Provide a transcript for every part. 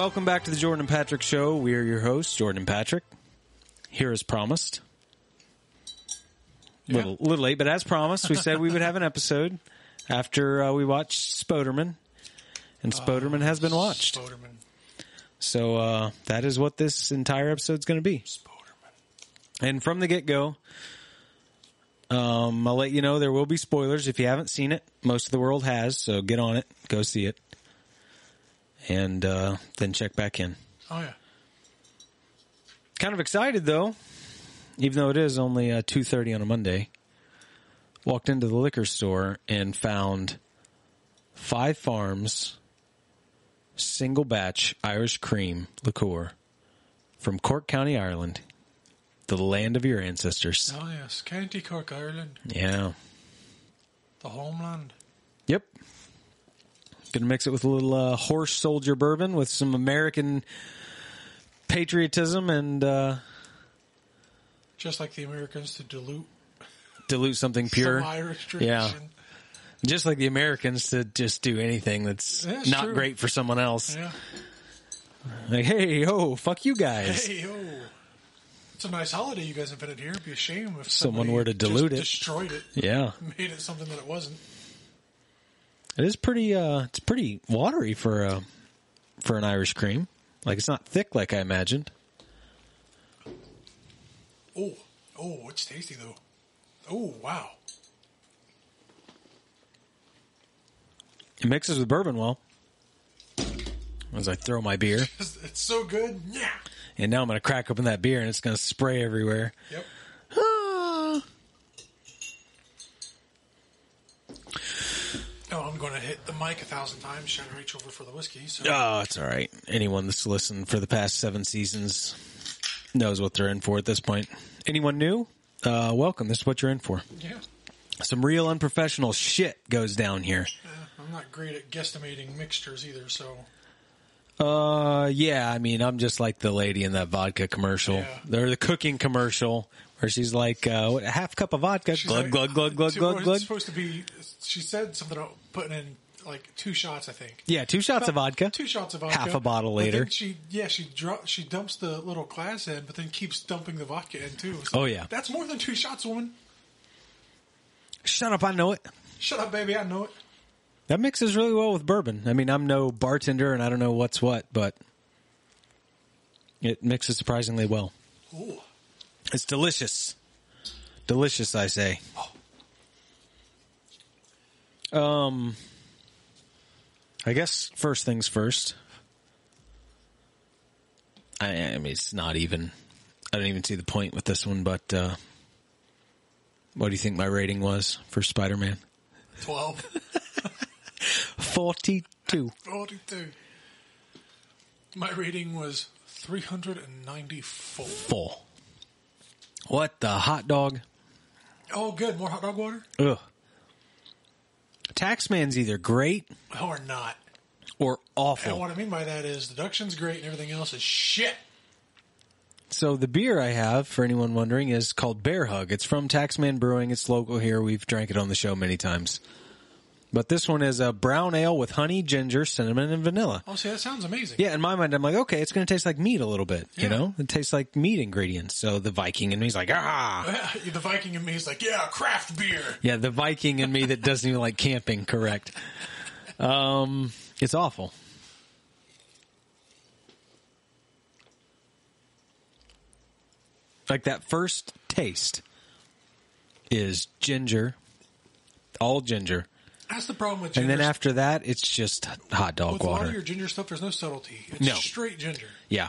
Welcome back to the Jordan and Patrick Show. We are your hosts, Jordan and Patrick. Here as promised. A little, little late, but as promised, we said we would have an episode after uh, we watched Spoderman. And Spoderman has been watched. Spoderman. So uh, that is what this entire episode is going to be. Spoderman. And from the get go, um, I'll let you know there will be spoilers if you haven't seen it. Most of the world has, so get on it, go see it, and uh, then check back in. Oh yeah. Kind of excited though, even though it is only uh, two thirty on a Monday. Walked into the liquor store and found Five Farms single batch Irish cream liqueur from Cork County, Ireland, the land of your ancestors. Oh yes. County Cork, Ireland, Yeah. the homeland. Yep. Gonna mix it with a little uh, horse soldier bourbon with some American patriotism and uh, Just like the Americans to dilute dilute something pure. some Irish tradition. Yeah. Just like the Americans to just do anything that's That's not true. great for someone else. Yeah. Like, hey, ho, fuck you guys. Hey yo. It's a nice holiday you guys invented here. It'd be a shame if Someone were to dilute it. destroyed it, Yeah. made it something that it wasn't. It is pretty uh it's pretty watery for a for an Irish cream. Like it's not thick like I imagined. Oh, oh, it's tasty though. Oh wow. It mixes with bourbon well. As I throw my beer. It's, so good. Yeah. And now I'm gonna crack open that beer and it's gonna spray everywhere. Yep. Oh, I'm going to hit the mic a thousand times, trying to reach over for the whiskey. So Oh, it's all right. Anyone that's listened for the past seven seasons knows what they're in for at this point. Anyone new? Uh, welcome. This is what you're in for. yeah, Some real unprofessional shit goes down here. Uh, I'm not great at guesstimating mixtures either. So Uh, yeah. I mean, I'm just like the lady in that vodka commercial. Yeah. They're the cooking commercial where she's like, uh, what, a half cup of vodka, She's glug, like, glug, glug, glug, glug, glug. supposed to be. She said something about putting in like two shots. I think. Yeah, two shots of vodka. Two shots of vodka. Half a bottle But then later. she yeah she dro- she dumps the little glass in, but then keeps dumping the vodka in too. Oh, yeah. that's more than two shots, woman. Shut up, I know it. Shut up, baby. I know it. That mixes really well with bourbon. I mean, I'm no bartender and I don't know what's what, but it mixes surprisingly well. Ooh. It's delicious. Delicious, I say. Um, I guess first things first. I, I mean, it's not even. I don't even see the point with this one, but uh, what do you think my rating was for Spider-Man? Twelve. Forty-two. Forty-two. My rating was three hundred and ninety-four. Full. What the hot dog? Oh, good. More hot dog water? Ugh. Taxman's either great Or not. or awful. And what I mean by that is deduction's great and everything else is shit. So the beer I have, for anyone wondering, is called Bear Hug. It's from Taxman Brewing. It's local here. We've drank it on the show many times. But this one is a brown ale with honey, ginger, cinnamon, and vanilla. Oh, see, that sounds amazing. Yeah, in my mind, I'm like, okay, it's going to taste like meat a little bit. You know, it tastes like meat ingredients. So the Viking in me's like, ah, the Viking in me is like, yeah, craft beer. yeah, the Viking in me that doesn't even like camping. Correct. Um, it's awful. Like that first taste is ginger, all ginger, That's the problem with ginger. and then after that, it's just hot dog with water. of your ginger stuff, there's no subtlety. It's No. straight ginger. Yeah.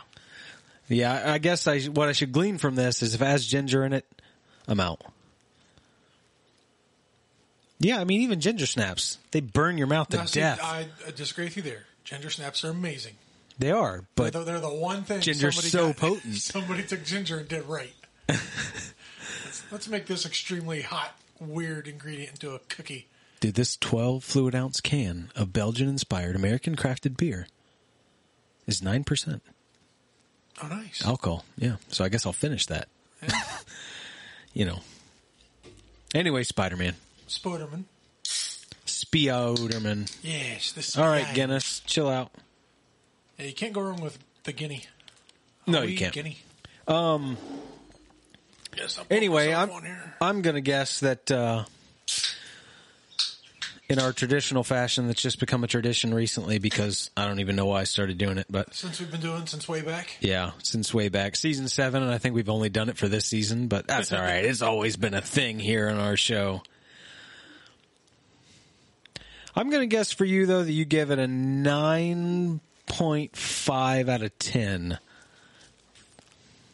Yeah, I guess I what I should glean from this is if it has ginger in it, I'm out. Yeah, I mean even ginger snaps, they burn your mouth to Now, see, death. I, I disagree with you there. Ginger snaps are amazing. they are, but they're, they're the one thing Ginger's so got- potent. Somebody took ginger and did right. let's, let's make this extremely hot, weird ingredient into a cookie. Dude, this 12 fluid ounce can of Belgian inspired American crafted beer is 9% Oh, nice. alcohol. Yeah, so I guess I'll finish that. Yeah. You know. Anyway, Spider Man. Spoderman. Spioderman. Yes, this. All right, guy. Guinness, chill out. Yeah, you can't go wrong with the guinea. No, you can't. Guinea. Um. Yes. Put Anyway, I'm. I'm gonna guess that uh, in our traditional fashion, that's just become a tradition recently because I don't even know why I started doing it, but since we've been doing since way back. yeah, since way back season seven, and I think we've only done it for this season, but that's all right. It's always been a thing here on our show. I'm gonna guess for you though that you give it a nine point five out of ten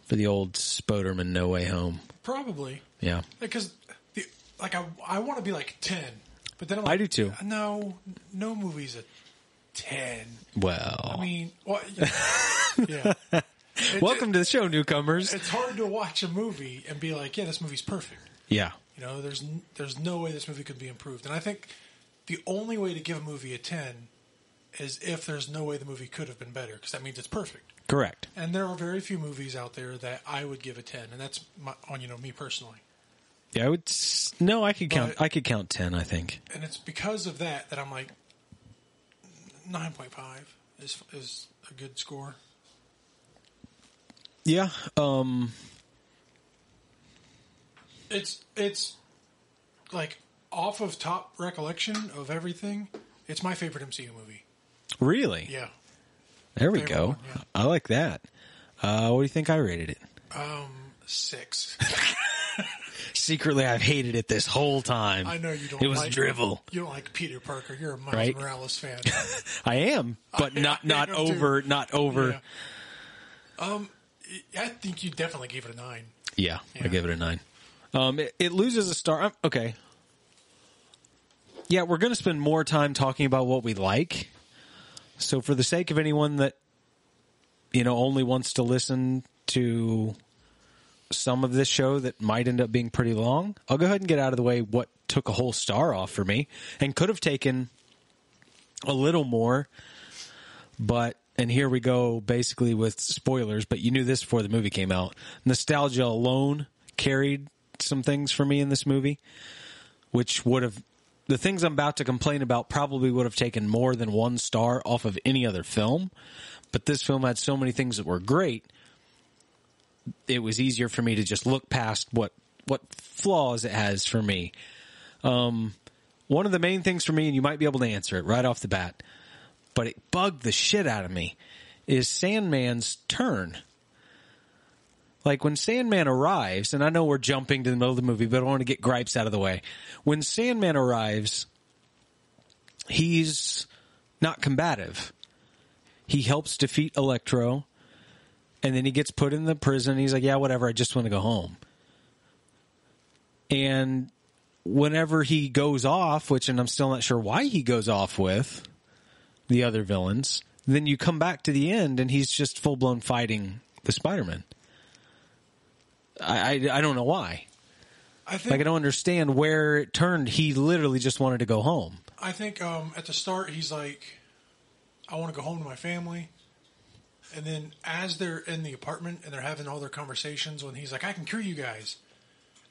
for the old Spoderman No Way Home. Probably Yeah. because the, like I I want to be like ten, but then I'm I do too. No, no movie's a ten. Well, I mean, well, yeah. yeah. It- welcome to the show, newcomers. It's hard to watch a movie and be like, yeah, this movie's perfect. Yeah. You know, there's there's no way this movie could be improved, and I think the only way to give a movie a ten is if there's no way the movie could have been better, because that means it's perfect. Correct. And there are very few movies out there that I would give a ten, and that's my, on you know me personally. Yeah, I would. s- No, I could count. But- I could count ten. I think. And it's because of that that I'm like nine point five is is a good score. Yeah. Um. It's it's like off of top recollection of everything. It's my favorite MCU movie. Really? Yeah. There we Favorite go. one, yeah. I like that. Uh, what do you think I rated it? Um, six. Secretly, I've hated it this whole time. I know you don't. It was like, drivel. You don't like Peter Parker. You're a Miles Right. Morales fan. I am, but not I not am too. over. Not over. Yeah. Um, I think you definitely gave it a nine. Yeah, I gave it a nine. Um, it, it loses a star. um, Okay. Yeah, we're going to spend more time talking about what we like. So, for the sake of anyone that you know only wants to listen to some of this show that might end up being pretty long, I'll go ahead and get out of the way what took a whole star off for me and could have taken a little more, but and here we go basically with spoilers, but you knew this before the movie came out. Nostalgia alone carried some things for me in this movie, which would have the things I'm about to complain about probably would have taken more than one star off of any other film. But this film had so many things that were great. It was easier for me to just look past what what flaws it has for me. Um, one of the main things for me, and you might be able to answer it right off the bat, but it bugged the shit out of me, is Sandman's turn. Like when Sandman arrives, and I know we're jumping to the middle of the movie, but I want to get gripes out of the way. When Sandman arrives, he's not combative. He helps defeat Electro, and then he gets put in the prison. He's like, yeah, whatever, I just want to go home. And whenever he goes off, which, and I'm still not sure why he goes off with the other villains, then you come back to the end and he's just full blown fighting the Spider Man. I, I, I don't know why. I think Like, I don't understand where it turned. He literally just wanted to go home. I think um, at the start he's like, I want to go home to my family. And then as they're in the apartment and they're having all their conversations, when he's like, I can cure you guys.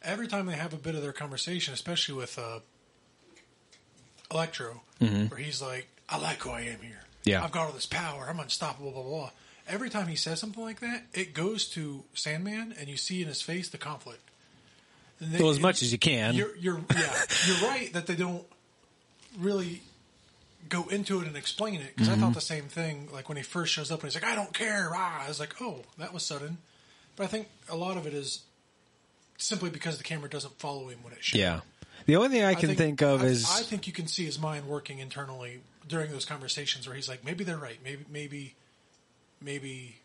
Every time they have a bit of their conversation, especially with uh, Electro, where he's like, I like who I am here. Yeah. I've got all this power. I'm unstoppable, blah, blah, blah. Every time he says something like that, it goes to Sandman and you see in his face the conflict. And they- Well, as much as you can. You're, you're, yeah, you're right that they don't really go into it and explain it because Mm-hmm. I thought the same thing. Like when he first shows up and he's like, "I don't care," ah, I was like, "Oh, that was sudden." But I think a lot of it is simply because the camera doesn't follow him when it should. Yeah. The only thing I can think, of I, is I think you can see his mind working internally during those conversations where he's like, maybe they're right. Maybe, maybe, maybe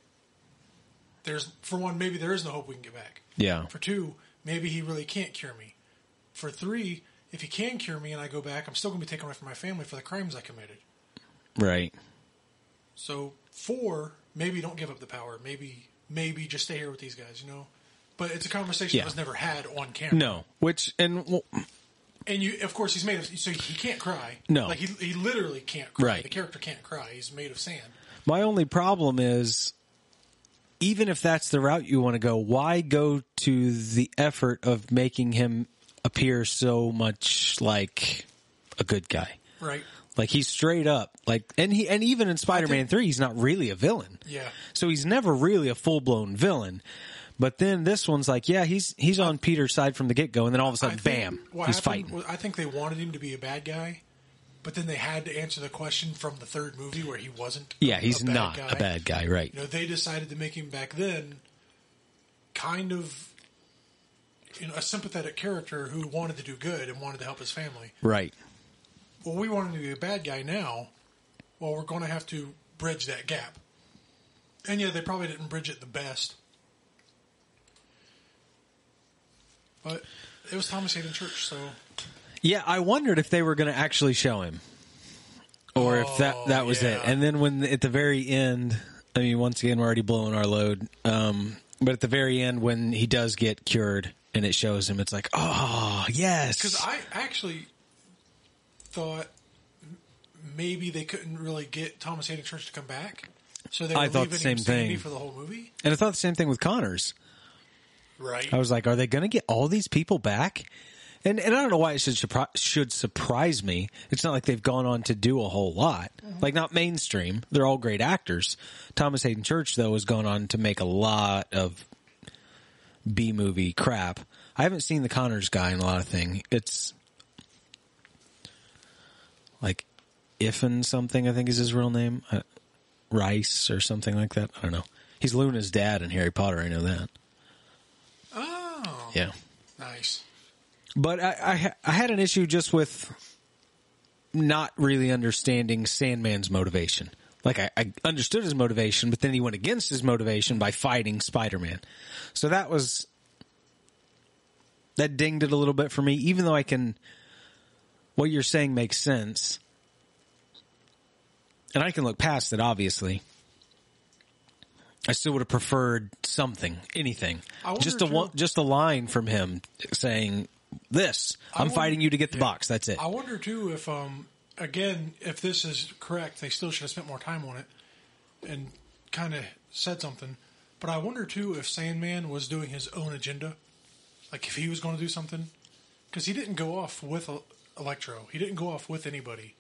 there's for one, maybe there is no hope we can get back. yeah, For two, maybe he really can't cure me. For three, if he can cure me and I go back, I'm still going to be taken away from my family for the crimes I committed. right. So four, maybe don't give up the power. Maybe, maybe just stay here with these guys. You know. But it's a conversation Yeah. that was never had on camera. No, which and well, And you, of course, he's made of. So he can't cry. No. like he he literally can't cry. Right. The character can't cry. He's made of sand. My only problem is, even if that's the route you want to go, why go to the effort of making him appear so much like a good guy? Right. Like he's straight up like, and he and even in Spider-Man three, he's not really a villain. Yeah. So he's never really a full blown villain. But then this one's like, yeah, he's he's on Peter's side from the get go, and then all of a sudden, bam, he's happened fighting. I think they wanted him to be a bad guy, but then they had to answer the question from the third movie where he wasn't. yeah, he's a not guy. a bad guy, right? You know, they decided to make him back then kind of you know a sympathetic character who wanted to do good and wanted to help his family. Right. Well, we want him to be a bad guy now. Well, we're going to have to bridge that gap. And yeah, they probably didn't bridge it the best. But it was Thomas Haden Church, so Yeah, I wondered if they were going to actually show him, or if that Oh, that was it. And then when at the very end, I mean, once again, we're already blowing our load. Um, but at the very end, when he does get cured and it shows him, it's like, oh yes, because I actually thought maybe they couldn't really get Thomas Haden Church to come back, so they were I thought the same him standing thing. for the whole movie. and I thought the same thing with Connors. Right. I was like, are they going to get all these people back? And and I don't know why it should surpri- should surprise me. It's not like they've gone on to do a whole lot. Mm-hmm. Like not mainstream. They're all great actors. Thomas Haden Church though has gone on to make a lot of B movie crap. I haven't seen the Connors guy in a lot of thing. It's like Iffen something I think is his real name. Uh, Rice or something like that. I don't know. He's Luna's dad in Harry Potter. I know that. oh, Yeah. nice. But I, I, I had an issue just with not really understanding Sandman's motivation. Like I, I understood his motivation, but then he went against his motivation by fighting Spider-Man. So that was that dinged it a little bit for me. Even though I can, what you're saying makes sense, and I can look past it. Obviously, I still would have preferred something, anything, just a one, just a line from him saying this. I'm wonder- fighting you to get the yeah. box. That's it. I wonder too if, um, again, if this is correct, they still should have spent more time on it and kind of said something. But I wonder too if Sandman was doing his own agenda, like if he was going to do something, because he didn't go off with Electro. He didn't go off with anybody,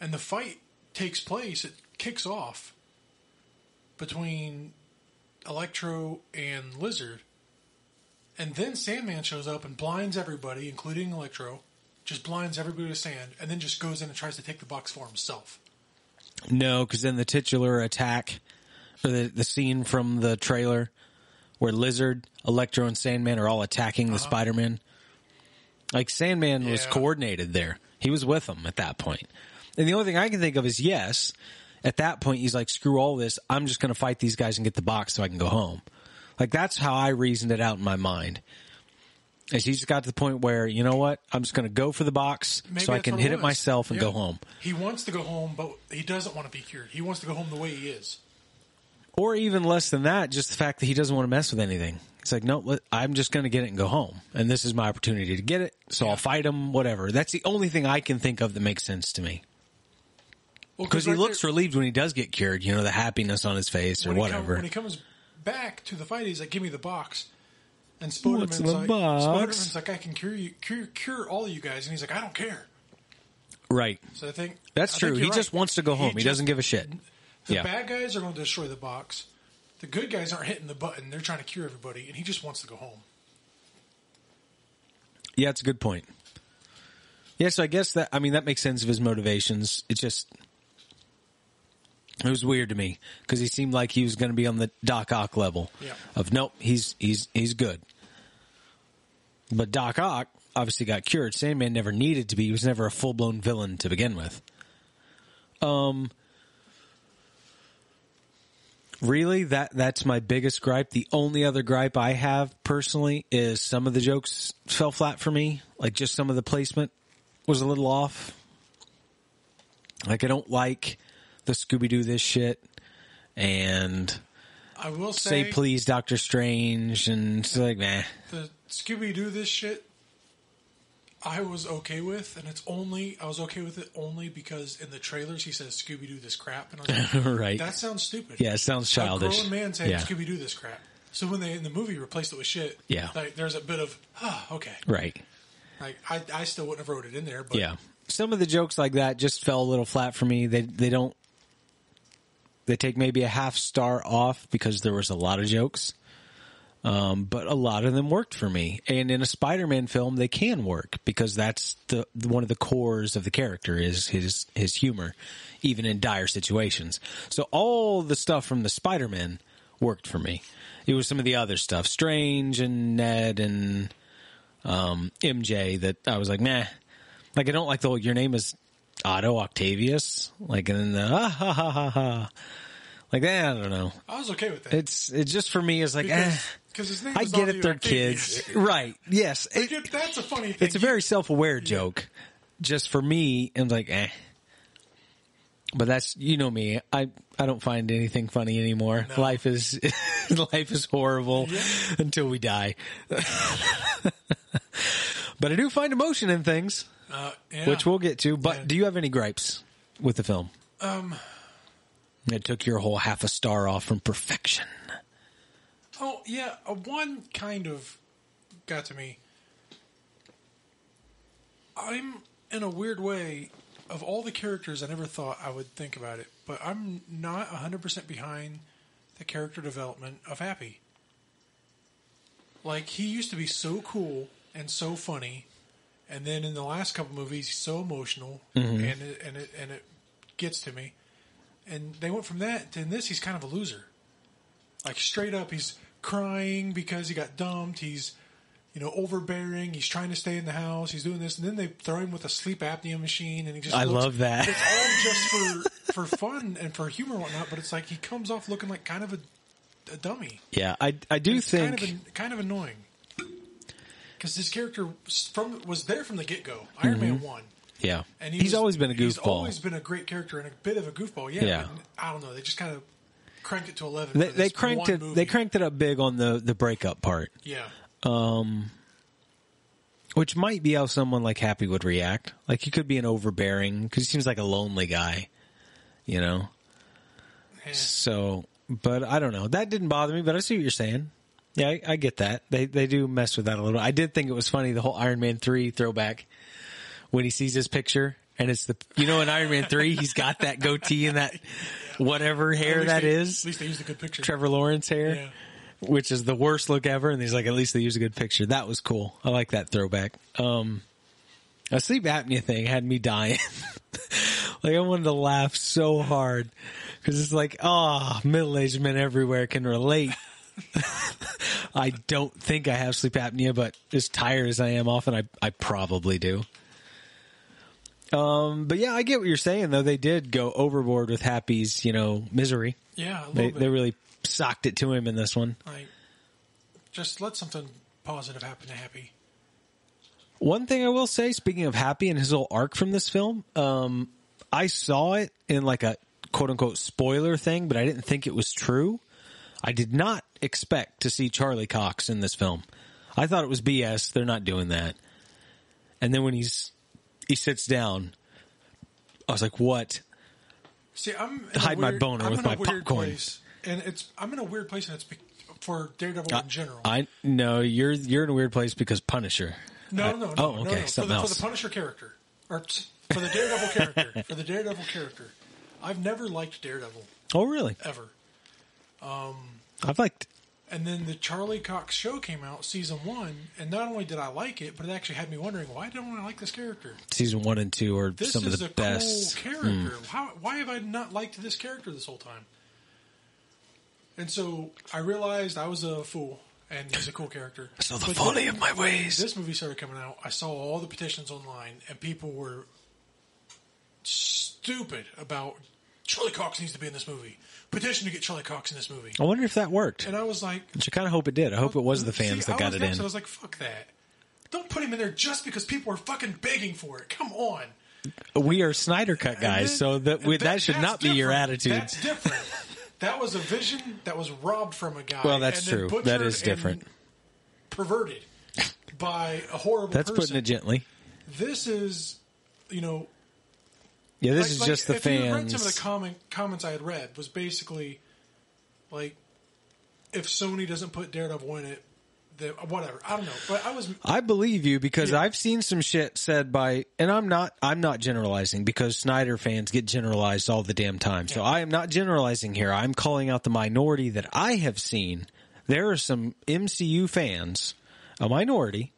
and the fight takes place. It kicks off between Electro and Lizard. And then Sandman shows up and blinds everybody, including Electro, just blinds everybody to sand, and then just goes in and tries to take the box for himself. No, because then the titular attack, or the the scene from the trailer, where Lizard, Electro, and Sandman are all attacking the uh-huh. Spider-Man. Like Sandman was coordinated there; he was with them at that point. And the only thing I can think of is yes, at that point he's like, "Screw all this! I'm just going to fight these guys and get the box so I can go home." Like that's how I reasoned it out in my mind. Is he just got to the point where you know what? I'm just going to go for the box Maybe so I can hit it was. myself and Yeah. go home. He wants to go home, but he doesn't want to be cured. He wants to go home the way he is. Or even less than that, just the fact that he doesn't want to mess with anything. It's like, no, I'm just going to get it and go home. And this is my opportunity to get it. So I'll fight him, whatever. That's the only thing I can think of that makes sense to me. Well, Because he right looks there- relieved when he does get cured, you know, the happiness on his face or he come- whatever. when he comes back to the fight, he's like, "Give me the box." And What's Spider-Man's like, box? Spider-Man's like, "I can cure you, cure, cure all of you guys," and he's like, "I don't care." right. So I think That's I true. think He you're just wants to go home. He, just- doesn't give a shit. The Yeah. bad guys are going to destroy the box. The good guys aren't hitting the button. They're trying to cure everybody, and he just wants to go home. Yeah, it's a good point. Yeah, so I guess that, I mean, that makes sense of his motivations. It just, it was weird to me because he seemed like he was going to be on the Doc Ock level Yeah. of nope, he's, he's, he's good. But Doc Ock obviously got cured. Sandman never needed to be. He was never a full blown villain to begin with. Um, really, that that's my biggest gripe. The only other gripe I have personally is some of the jokes fell flat for me. Like just some of the placement was a little off. Like I don't like the Scooby Doo this shit and I will say say, please Doctor Strange and it's like nah. the Scooby Doo this shit. I was okay with, and it's only I was okay with it only because in the trailers he says Scooby Doo this crap, and I was like, right. that sounds stupid. yeah, it sounds childish. a grown man saying yeah. Scooby Doo this crap. So when they in the movie replaced it with shit, Yeah. like, there's a bit of ah, okay. Right. Like I, I still wouldn't have wrote it in there, but Yeah. some of the jokes like that just fell a little flat for me. They they don't they take maybe a half star off because there was a lot of jokes. Um, but a lot of them worked for me. And in a Spider-Man film, they can work because that's the one of the cores of the character is his his humor, even in dire situations. So all the stuff from the Spider-Man worked for me. It was some of the other stuff, Strange and Ned and um, MJ, that I was like, nah. Like I don't like the whole, your name is Otto Octavius, like and then the ah, ha ha ha ha. Like eh, I don't know. I was okay with that. It's it's just for me. It's like eh. because, because his name I get it, they're kids, right? Yes, Like, It- it- that's a funny thing. it's a very self-aware joke. Just for me, I'm like, eh. But that's you know me. I I don't find anything funny anymore. No. Life is life is horrible Yeah. until we die. but I do find emotion in things, uh, yeah. which we'll get to. But Yeah. do you have any gripes with the film? um It took your whole half a star off from perfection. Oh yeah, uh, one kind of got to me. I'm in a weird way of all the characters. I never thought I would think about it, but I'm not 100 percent behind the character development of Happy. Like he used to be so cool and so funny, and then in the last couple movies, he's so emotional, mm-hmm. and it, and it and it gets to me. And they went from that to in this, he's kind of a loser. Like straight up, he's crying because he got dumped. He's, you know, overbearing. He's trying to stay in the house. He's doing this, and then they throw him with a sleep apnea machine, and he just. I looks- love that. It's all just for for fun and for humor and whatnot. But it's like he comes off looking like kind of a, a dummy. Yeah, I I do It's think kind of kind of annoying because his character was from was there from the get go. Iron Man mm-hmm. one. yeah. And he he's was- always been a goofball. He's goofball. always been a great character and a bit of a goofball. Yeah, Yeah. but I don't know. They just kind of cranked it to eleven. they, for they this cranked one it. Movie. They cranked it up big on the the breakup part. Yeah, um, Which might be how someone like Happy would react. Like he could be an overbearing because he seems like a lonely guy, you know. Yeah. So, but I don't know. That didn't bother me, but I see what you're saying. Yeah, I, I get that. They they do mess with that a little. I did think it was funny the whole Iron Man three throwback when he sees his picture and it's the you know in Iron Man three he's got that goatee and that whatever hair that they- is At least they used a good picture. Trevor Lawrence hair. Yeah. which is the worst look ever. And he's like, at least they used a good picture. That was cool. I like that throwback. Um, a sleep apnea thing had me dying. like I wanted to laugh so hard because it's like, oh, middle-aged men everywhere can relate. I don't think I have sleep apnea, but as tired as I am often, I, I probably do. Um, but yeah, I get what you're saying though. They did go overboard with Happy's, you know, misery. Yeah, a They, bit. they really socked it to him in this one. like, just let something positive happen to Happy. One thing I will say, speaking of Happy and his whole arc from this film, um, I saw it in like a quote unquote spoiler thing, but I didn't think it was true. I did not expect to see Charlie Cox in this film. I thought it was BS. They're not doing that. And then when he's he sits down, I was like, "What?" See, I'm Hide my boner I'm with my popcorn. Place, and it's I'm in a weird place, and it's for Daredevil in general. I no, you're you're in a weird place because Punisher. no, I- no, no, oh, okay, no. For something the, else. for the Punisher character, or t- for the Daredevil character, for the Daredevil character. I've never liked Daredevil oh, really? ever. Um, I've liked. And then the Charlie Cox show came out, season one, and not only did I like it, but it actually had me wondering why don't I like this character? Season one and two are This some is of the a best. cool character. Hmm. How, why have I not liked this character this whole time? And so I realized I was a fool, and he's a cool character. So the But folly then of my ways. This movie started coming out. I saw all the petitions online, and people were stupid about Charlie Cox needs to be in this movie. Petition to get Charlie Cox in this movie. I wonder if that worked. And I was like, Which I kind of hope it did. I hope it was the fans See, that got it in. I was like, fuck that. Don't put him in there just because people are fucking begging for it. Come on. we are Snyder Cut guys, then- so that we, and that, should not be your attitude. That's different. that was a vision that was robbed from a guy. Well, that's true. That is different. Perverted by a horrible person. That's person. putting it gently. This is, you know, Yeah, this like- is like, just the if you read some of the comment, comments I had read was basically like, if Sony doesn't put Daredevil in it, the whatever. I don't know, but I was I believe you because Yeah. I've seen some shit said by, and I'm not, I'm not generalizing because Snyder fans get generalized all the damn time. So I am not generalizing here. I'm calling out the minority that I have seen. There are some MCU fans, a minority,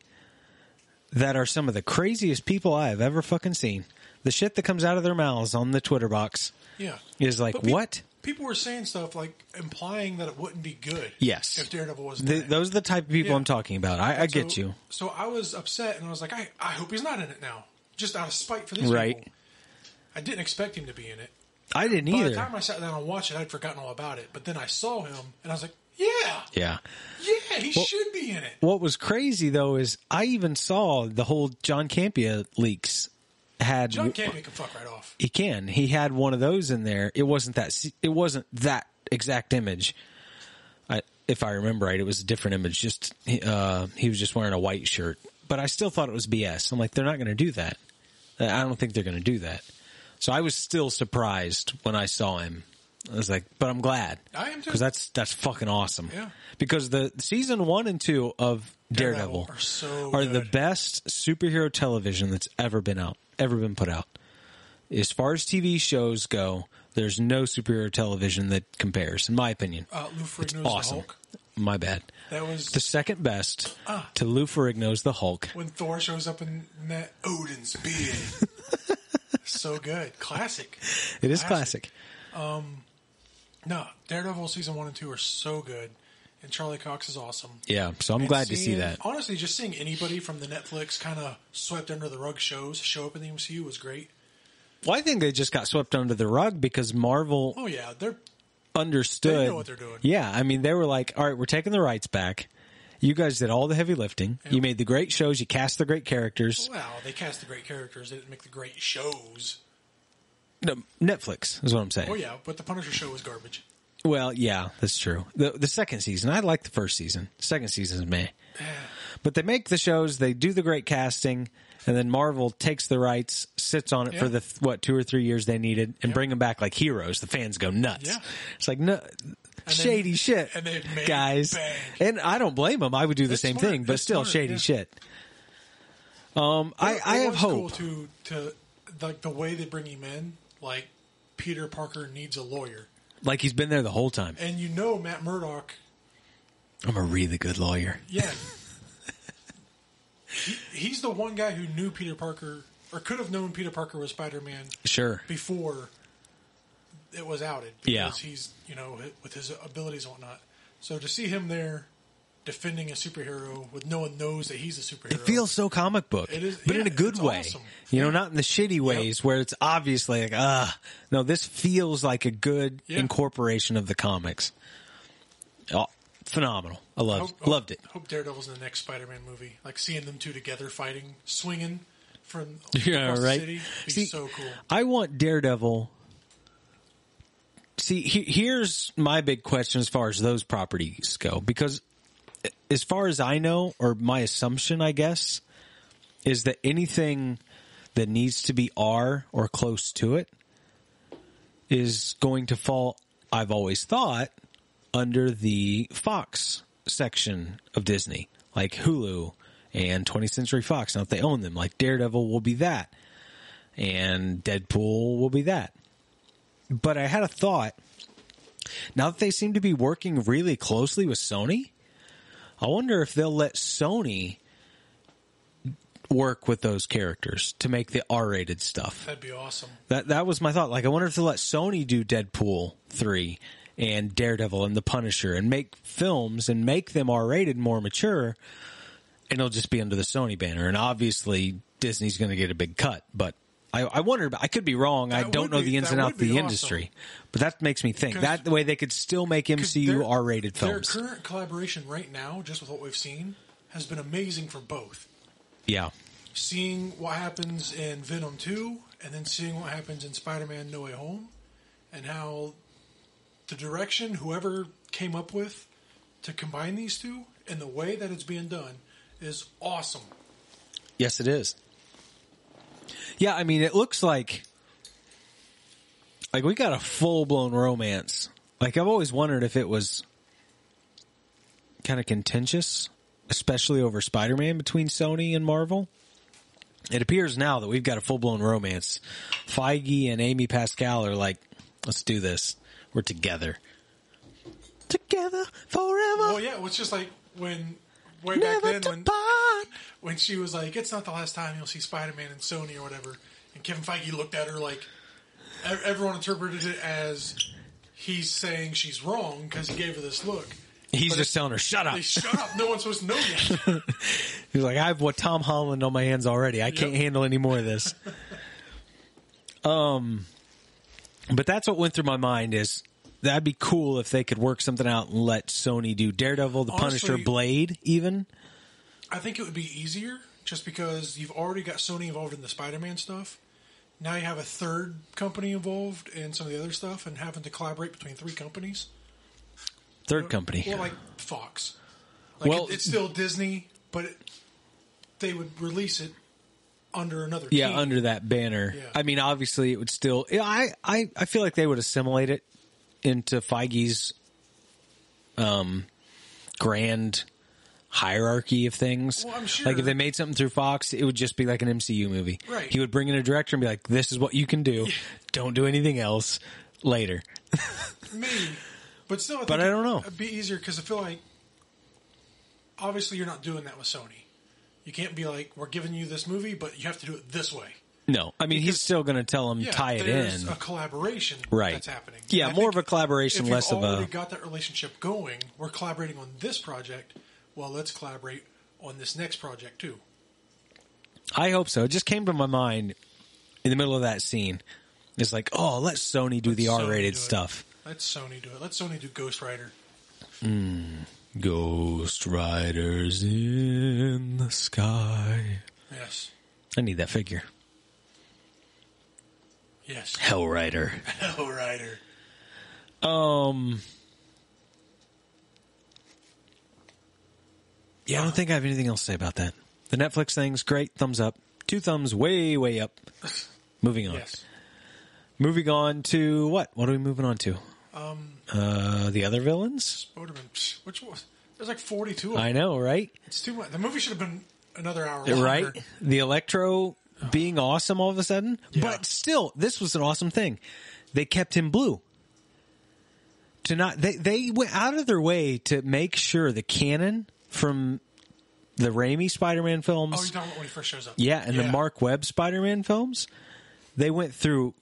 that are some of the craziest people I have ever fucking seen. The shit that comes out of their mouths on the Twitter box yeah. is like, peop- what? People were saying stuff like implying that it wouldn't be good. Yes. If Daredevil was The, dead. those are the type of people Yeah. I'm talking about. I, I get you. So I was upset, and I was like, I, I hope he's not in it now, just out of spite for these Right. people. I didn't expect him to be in it. I didn't By either. the time I sat down and watched it, I'd forgotten all about it. But then I saw him, and I was like, yeah, yeah. yeah, he should be in it. What was crazy though is I even saw the whole John Campea leaks had John Campea can fuck right off. he can he had one of those in there. It wasn't that it wasn't that exact image. I, if I remember right, it was a different image. Just uh, he was just wearing a white shirt, but I still thought it was BS. I'm like, they're not going to do that. I don't think they're going to do that. So I was still surprised when I saw him. I was like, but I'm glad. I am too. because that's that's fucking awesome. Yeah. Because the season one and two of Daredevil, Daredevil are so are the best superhero television that's ever been out, ever been put out. As far as TV shows go, there's no superior television that compares, in my opinion. Uh, Lou it's awesome. the Hulk. My bad. That was The second best Ah. to Lou Ferrigno's The Hulk. when Thor shows up in that Odin's beard. so good, classic. It is Classic. classic. No, Daredevil season one and two are so good, and Charlie Cox is awesome. Yeah, so I'm And glad to see that. Honestly, just seeing anybody from the Netflix kind of swept under the rug shows show up in the MCU was great. Well, I think they just got swept under the rug because Marvel Oh yeah, they're understood. They know what they're doing. Yeah, I mean, they were like, "All right, we're taking the rights back. You guys did all the heavy lifting. You made the great shows. You cast the great characters. well, they cast the great characters. They didn't make the great shows. No, Netflix is what I'm saying. Oh yeah, but the Punisher show was garbage. Well, yeah, that's true. The the second season, I like the first season. Second season is meh. But they make the shows. They do the great casting. And then Marvel takes the rights, sits on it Yeah. for the what two or three years they needed, and bring them back like heroes. The fans go nuts. Yeah. It's like no, shady shit, and made guys. And I don't blame them. I would do the It's same smart. thing, but It's still smart, shady yeah. shit. Um, I It- I have hope. Cool to to like the way they bring him in. Like Peter Parker needs a lawyer, Like he's been there the whole time. and you know Matt Murdock. I'm a really good lawyer. Yeah, he, he's the one guy who knew Peter Parker or could have known Peter Parker was Spider Man Sure. before it was outed. Yeah. because he's you know with his abilities and whatnot. So to see him there defending a superhero with no one knows that he's a superhero. It feels so comic book, It is- but in a good way. awesome. You know, not in the shitty ways where it's obviously like, ah, no, this feels like a good Yeah. incorporation of the comics. Oh, phenomenal. I loved, Hope- loved it. Hope Daredevil's in the next Spider-Man movie. Like seeing them two together fighting, swinging from Yeah, right. the city. See, so cool. I want Daredevil. See, he, here's my big question as far as those properties go, because as far as I know, or my assumption, I guess, is that anything that needs to be R or close to it is going to fall, I've always thought, under the Fox section of Disney, like Hulu and 20th Century Fox. Now, if they own them, like Daredevil will be that, and Deadpool will be that. But I had a thought. Now that they seem to be working really closely with Sony, I wonder if they'll let Sony work with those characters to make the R-rated stuff. That'd be awesome. That that was my thought. Like I wonder if they'll let Sony do Deadpool three and Daredevil and the Punisher and make films and make them R rated, more mature, and it'll just be under the Sony banner. And obviously Disney's going to get a big cut, but. I, I wonder. I could be wrong. I don't know be- the ins and outs of the awesome. industry, but that makes me think that the way they could still make MCU R-rated films. Their current collaboration right now, just with what we've seen, has been amazing for both. yeah, Seeing what happens in Venom 2, and then seeing what happens in Spider-Man No Way Home, and how the direction whoever came up with to combine these two and the way that it's being done is awesome. Yes, it is. Yeah, I mean, it looks like like we got a full blown romance. Like I've always wondered if it was kind of contentious especially over Spider Man between Sony and Marvel. It appears now that we've got a full blown romance. Feige and Amy Pascal are like, let's do this. We're together. Together forever. Well, yeah, it's just like when way back then when part. when she was like, "It's not the last time you'll see Spider-Man and Sony or whatever," and Kevin Feige looked at her like everyone interpreted it as he's saying she's wrong because he gave her this look. He's But just telling her, shut up. Shut up. No one's supposed to know yet. He's like, I have what Tom Holland on my hands already. I can't Yep. handle any more of this. um, but that's what went through my mind is that'd be cool if they could work something out and let Sony do Daredevil, the Punisher, Blade, even. I think it would be easier just because you've already got Sony involved in the Spider-Man stuff. Now you have a third company involved in some of the other stuff, and having to collaborate between three companies. Third company. Well, like Fox. Like Well- it, it's still Disney, but it, they would release it under another. Yeah, team. under that banner. Yeah. I mean, obviously, it would still. yeah, I, I, I feel like they would assimilate it into Feige's um, grand hierarchy of things. Well, I'm sure- Like if they made something through Fox, it would just be like an MCU movie. Right. He would bring in a director and be like, "This is what you can do. Don't do anything else." Later. maybe, but still, I think But I don't know. It'd be easier because I feel like obviously you're not doing that with Sony. You can't be like, "We're giving you this movie, but you have to do it this way." No, I mean he's still going to tell him Yeah, tie it in. a collaboration Right. that's happening. Yeah, more of a collaboration, less of a- already got that relationship going. We're collaborating on this project. Well, let's collaborate on this next project too. I hope so. It just came to my mind in the middle of that scene. It's like, oh, let Sony do Let the R-rated do stuff. Let Sony do it. Let Sony do Ghost Rider. Hmm. Ghost Riders in the sky. Yes, I need that figure. Yes. Hell Rider. Hell Rider. Um. Yeah, I don't think I have anything else to say about that. The Netflix thing's great. Thumbs up. Two thumbs way, way up. Moving on. Yes. Moving on to what? What are we moving on to? Um. Uh, the other villains. Spoderman. Psh, Which was? There's like 42 of them. I know, right? It's too much. The movie should have been another hour longer. Right? The Electro being awesome all of a sudden. Yeah. But still, this was an awesome thing. They kept him blue. To not they they went out of their way to make sure the canon from the Raimi Spider-Man films, Oh, you're talking about when he first shows up. yeah, and the Marc Webb Spider-Man films, they went through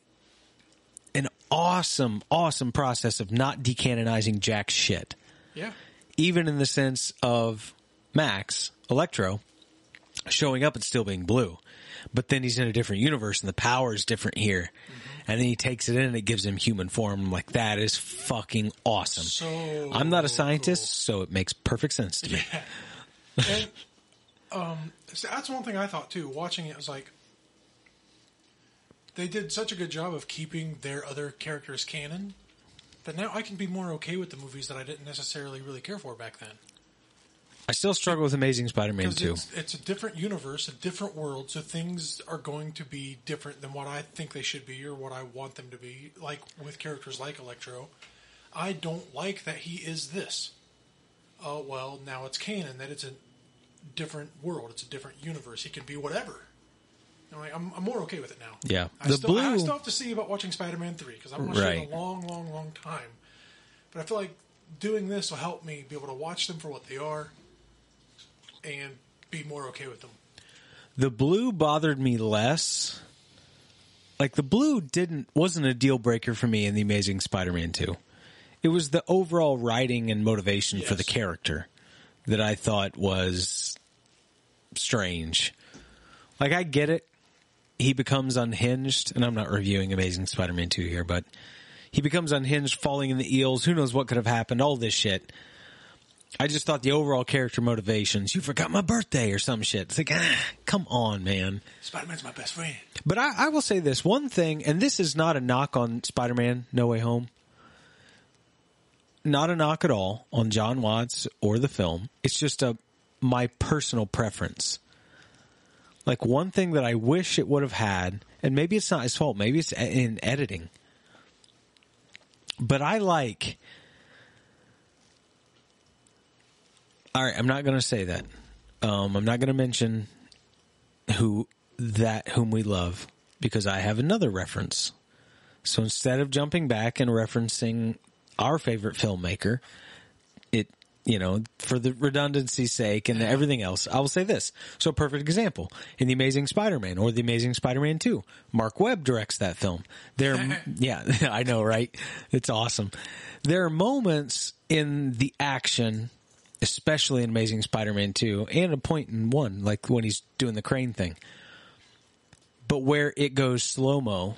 an awesome, awesome process of not decanonizing jack shit Yeah. even in the sense of Max Electro showing up and still being blue, but then he's in a different universe and the power is different here, and then he takes it in and it gives him human form. I'm like, that is fucking awesome. So I'm not a scientist, so it makes perfect sense to me. and um, so that's one thing I thought too. Watching it was like they did such a good job of keeping their other characters canon that now I can be more okay with the movies that I didn't necessarily really care for back then. I still struggle with Amazing Spider-Man 2. it's, it's a different universe, a different world, so things are going to be different than what I think they should be or what I want them to be. Like with characters like Electro, I don't like that he is this. Oh well, now it's canon that it's a different world, it's a different universe. He can be whatever. I'm, like, I'm, I'm more okay with it now. Yeah. I, The still, I blue- still have to see about watching Spider-Man three because sure in Right. a long, long, long time. But I feel like doing this will help me be able to watch them for what they are and be more okay with them. The blue bothered me less. Like the blue didn't wasn't a deal breaker for me in the Amazing Spider-Man 2. It was the overall writing and motivation for the character that I thought was strange. Like I get it. He becomes unhinged, and I'm not reviewing Amazing Spider-Man 2 here, but he becomes unhinged, falling in the eels. Who knows what could have happened? All this shit. I just thought the overall character motivations, you forgot my birthday or some shit. It's like, ah, come on, man. Spider-Man's my best friend. But I, I will say this one thing, and this is not a knock on Spider Man No Way Home. Not a knock at all on Jon Watts or the film. It's just a my personal preference. Like one thing that I wish it would have had, and maybe it's not his fault, maybe it's in editing. But I like All right, I'm not going to say that. Um, I'm not going to mention who that whom we love because I have another reference. So instead of jumping back and referencing our favorite filmmaker, it you know for the redundancy's sake and everything else, I will say this. So perfect example in the Amazing Spider-Man or the Amazing Spider-Man Two, Marc Webb directs that film. There, yeah, I know, right? It's awesome. There are moments in the action especially in Amazing Spider-Man 2 and a point in 1 like when he's doing the crane thing. But where it goes slow-mo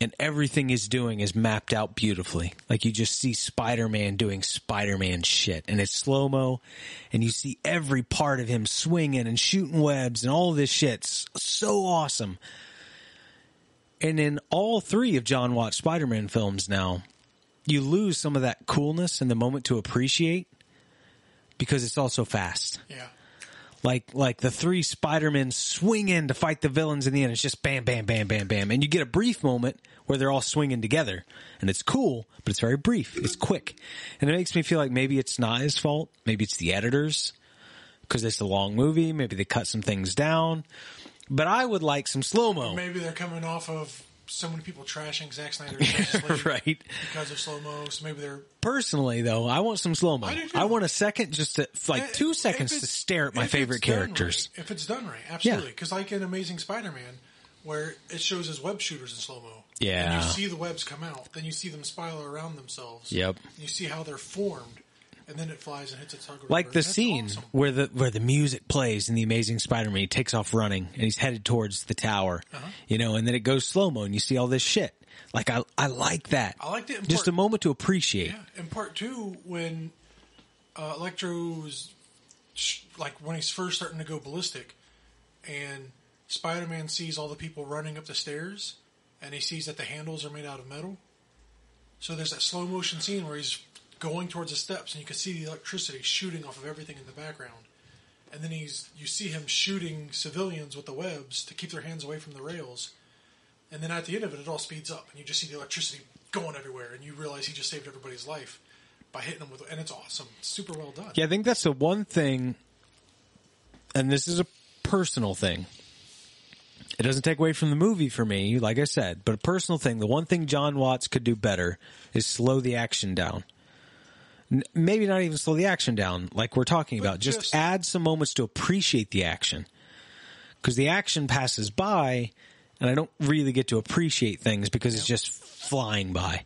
and everything he's doing is mapped out beautifully. Like you just see Spider-Man doing Spider-Man shit and it's slow-mo and you see every part of him swinging and shooting webs and all this shit. It's so awesome. And in all three of Jon Watts Spider-Man films now, you lose some of that coolness in the moment to appreciate because it's all so fast. Yeah. Like like the three Spider-Men swing in to fight the villains in the end. It's just bam, bam, bam, bam, bam, and you get a brief moment where they're all swinging together, and it's cool, but it's very brief. It's quick, and it makes me feel like maybe it's not his fault. Maybe it's the editors because it's a long movie. Maybe they cut some things down. But I would like some slow mo. Maybe they're coming off of so many people trashing Zack Snyder's Justice League right. because of slow mo. So maybe they're Personally, though, I want some slow mo. I. I want a second, just to, like eh, If- two seconds to stare at my favorite characters. right. if it's done right, absolutely. Because like in Amazing Spider-Man, where it shows his web shooters in slow mo. Yeah. And you see the webs come out, then you see them spiral around themselves. Yep. And you see how they're formed, and then it flies and hits its target. like the That's scene awesome. where the where the music plays in the Amazing Spider-Man. He takes off running and he's headed towards the tower, Uh-huh. you know, and then it goes slow mo and you see all this shit. Like I I like that. I liked it Just part- a moment to appreciate. Yeah, in part two, when uh, Electro's sh- like when he's first starting to go ballistic, and Spider-Man sees all the people running up the stairs, and he sees that the handles are made out of metal. So there's that slow motion scene where he's going towards the steps, and you can see the electricity shooting off of everything in the background. And then he's you see him shooting civilians with the webs to keep their hands away from the rails. And then at the end of it, it all speeds up, and you just see the electricity going everywhere, and you realize he just saved everybody's life by hitting them with, and it's awesome, super well done. Yeah, I think that's the one thing, and this is a personal thing. It doesn't take away from the movie for me, like I said, but a personal thing. The one thing Jon Watts could do better is slow the action down. Maybe not even slow the action down, like we're talking But about. Just, just- add some moments to appreciate the action. Because the action passes by, and I don't really get to appreciate things because it's just flying by.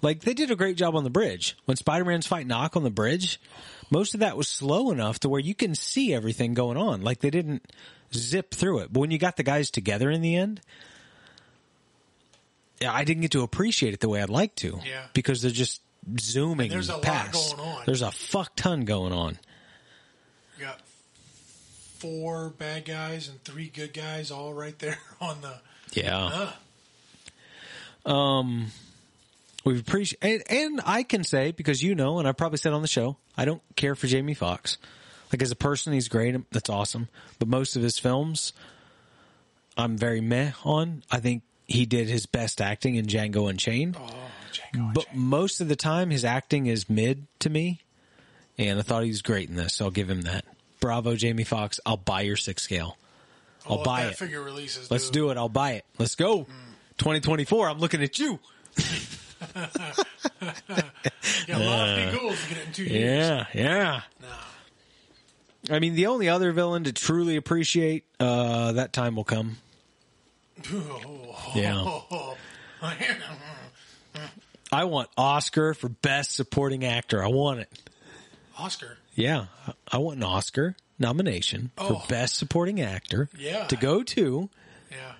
Like they did a great job on the bridge. When Spider-Man's fighting Knock on the bridge, most of that was slow enough to where you can see everything going on. Like they didn't zip through it. But when you got the guys together in the end, I didn't get to appreciate it the way I'd like to. Yeah. Because they're just zooming There's a lot going on. There's a fuck ton going on. You got four bad guys and three good guys all right there on the. Yeah. Uh, Um, We've appreciate, and, and I can say because you know, and I probably said on the show, I don't care for Jamie Foxx. Like as a person, he's great. That's awesome. But most of his films, I'm very meh on. I think he did his best acting in Django Unchained. oh, Django. but most of the time, his acting is mid to me. And I thought he was great in this, so I'll give him that. Bravo, Jamie Foxx. I'll buy your six scale. I'll Oh, if buy that it. figure releases. Let's do it. I'll buy it. Let's go. 2024. I'm looking at you. Yeah, lofty goals to get in two years. Yeah, yeah. Nah. I mean, the only other villain to truly appreciate, uh, that time will come. Yeah. I want Oscar for best supporting actor. I want it. Oscar. Yeah, I want an Oscar nomination Oh. for best supporting actor Yeah. to go to Yeah.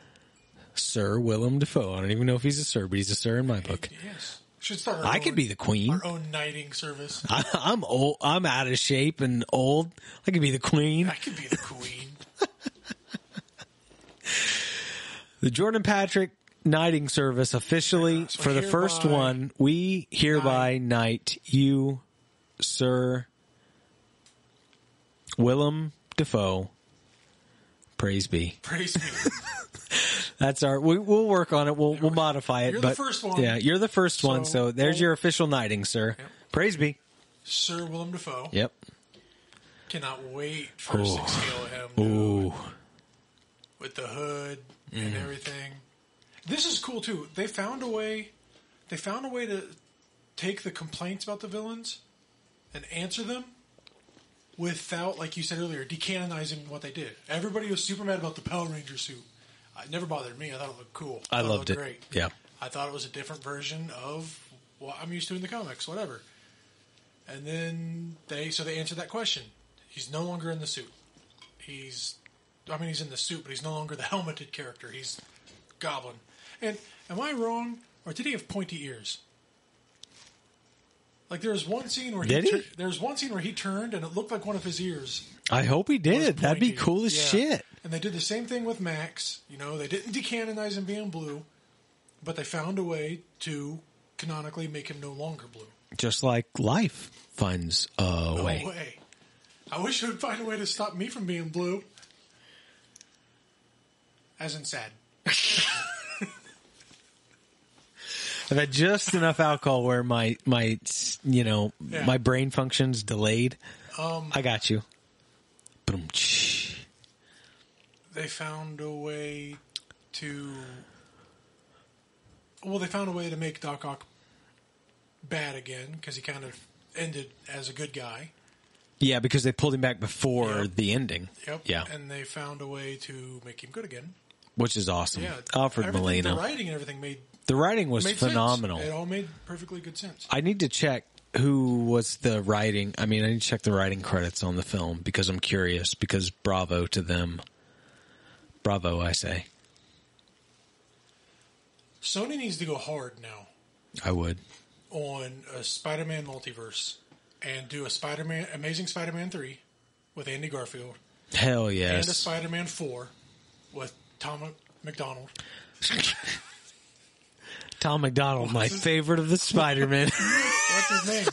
Sir Willem Dafoe. I don't even know if he's a sir, but he's a sir in my book. Yes. Should start. I own, could be the queen. Our own knighting service. I, I'm old. I'm out of shape and old. I could be the queen. I could be the queen. The Jordan Patrick Knighting Service officially So for the first one, we hereby knight you, Sir Willem Dafoe. Praise be. Praise be. That's our. We, we'll work on it. We'll we'll modify it. You're the but first one. Yeah, you're the first one. So, So there's your official knighting, sir. Yep. Praise be. Sir Willem Dafoe. Yep. Cannot wait for Ooh. six him dude, Ooh. with the hood and mm. everything. This is cool too. They found a way. They found a way to take the complaints about the villains and answer them without, like you said earlier, decanonizing what they did. Everybody was super mad about the Power Ranger suit. Uh, it never bothered me. I thought it looked cool. I thought loved looked it. Great. Yeah. I thought it was a different version of what I'm used to in the comics, whatever. And then they so they answered that question. He's no longer in the suit. He's I mean he's in the suit, but he's no longer the helmeted character. He's Goblin. And am I wrong, or did he have pointy ears? Like there was one scene where he, he? tur- there was one scene where he turned and it looked like one of his ears I hope he did. That'd be cool as Yeah. shit. And they did the same thing with Max. You know, they didn't decanonize him being blue, but they found a way to canonically make him no longer blue. Just like life finds a No way. way. I wish it would find a way to stop me from being blue. As in sad. I've had just enough alcohol where my my you know Yeah. my brain functions delayed. Um, I got you. They found a way to. Well, they found a way to make Doc Ock bad again because he kind of ended as a good guy. Yeah, because they pulled him back before Yep. the ending. Yep. Yeah, And they found a way to make him good again. Which is awesome. Yeah. Alfred Molina. The writing and everything made, The writing was phenomenal. Sense. It all made perfectly good sense. I need to check who was the writing. I mean, I need to check the writing credits on the film because I'm curious. Because bravo to them. Bravo, I say. Sony needs to go hard now I would. on a Spider-Man multiverse and do a Spider-Man, Amazing Spider-Man three with Andy Garfield Hell yes, and a. Spider-Man four with Tom McDonald. Tom McDonald, my his- favorite of the Spider-Man. What's his name?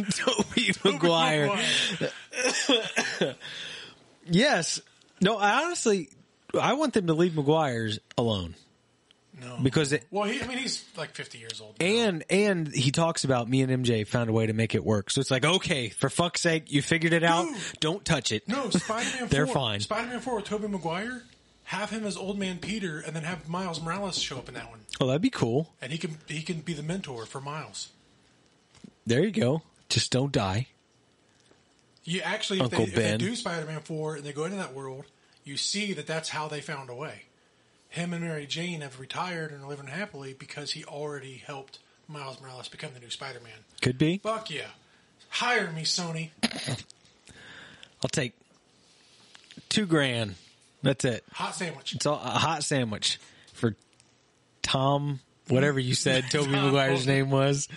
Tobey Maguire. Yes. No, I honestly, I want them to leave Maguire's alone No, because it, well, he, I mean, he's like fifty years old. now. and and he talks about me and MJ found a way to make it work. So it's like, okay, for fuck's sake, you figured it out. Dude. Don't touch it. no, Spider-Man. They're 4, fine. Spider-Man four with Tobey Maguire. Have him as Old Man Peter, and then have Miles Morales show up in that one, Oh, that'd be cool. and he can he can be the mentor for Miles. There you go. Just don't die. You actually, if, they, Uncle if they Ben. do Spider-Man four and they go into that world, you see that that's how they found a way. Him and Mary Jane have retired and are living happily because he already helped Miles Morales become the new Spider-Man. Could be. Fuck yeah, hire me, Sony. I'll take two grand. That's it. Hot sandwich. It's all, a hot sandwich for Tom, whatever you said. Toby Tom. Maguire's name was.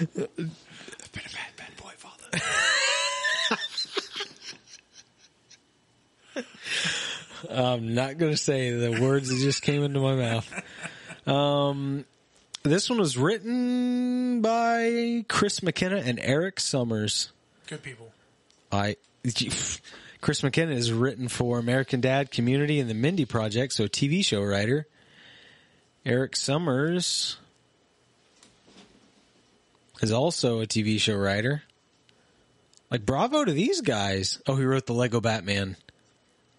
I've been a bad, bad boy, father. I'm not going to say the words that just came into my mouth. Um, this one was written by Chris McKenna and Erik Sommers. Good people. I Chris McKenna is written for American Dad, Community, and the Mindy Project, so a TV show writer. Erik Sommers is also a TV show writer. Like bravo to these guys. Oh, he wrote the Lego Batman.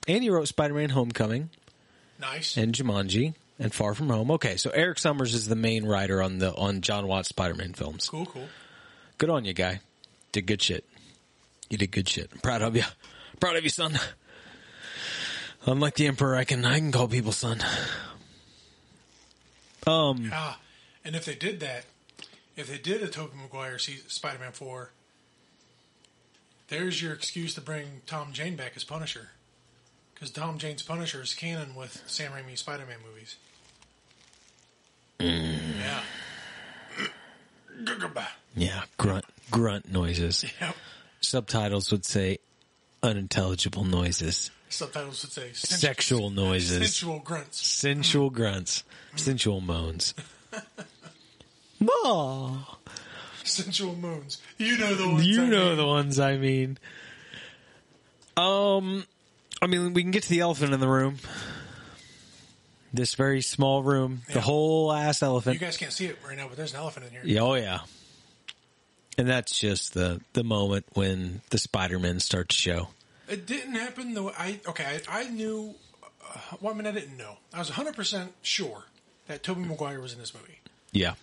And he wrote Spider-Man Homecoming Nice. and Jumanji and Far From Home. Okay, so Erik Sommers is the main writer on the on Jon Watts Spider-Man films. cool, cool. Good on you, guy. Did good shit. You did good shit. I'm proud of you. Proud of you, son. Unlike the Emperor, I can I can call people son. Um, Ah, and if they did that, if they did a Tobey Maguire Spider-Man four, there's your excuse to bring Tom Jane back as Punisher, because Tom Jane's Punisher is canon with Sam Raimi Spider-Man movies. Yeah. Goodbye. yeah, grunt grunt noises. Yep. Subtitles would say unintelligible noises, Subtitles would say sensual, sexual noises, sensual grunts. sensual grunts, sensual moans. Ma, sensual moons. You know the ones. you I know mean. the ones I mean. Um, I mean, we can get to the elephant in the room. This very small room, the whole ass elephant. You guys can't see it right now, but there's an elephant in here. Yeah, oh yeah. And that's just the the moment when the Spider-Men start to show. It didn't happen the way I okay. I, I knew. Uh, well, I mean, I didn't know. I was 100 percent sure that Tobey Maguire was in this movie. Yeah.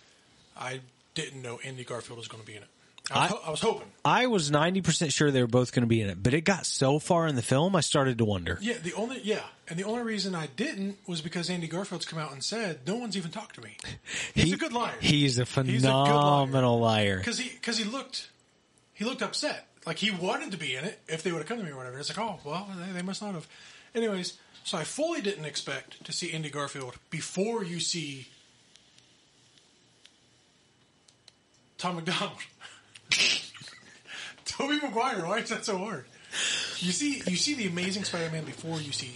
I didn't know Andy Garfield was going to be in it. I was, I- was hoping. I was 90% sure they were both going to be in it, but it got so far in the film I started to wonder. Yeah, the only yeah, and the only reason I didn't was because Andy Garfield's come out and said no one's even talked to me. He's He- a good liar. He's a good liar. phenomenal liar. because he because he looked he looked upset. Like he wanted to be in it if they would have come to me or whatever. It's like, oh well, they, they must not have. Anyways, so I fully didn't expect to see Andy Garfield before you see Tom McDonald. Tobey Maguire, why is that so hard? You see, you see the Amazing Spider-Man before you see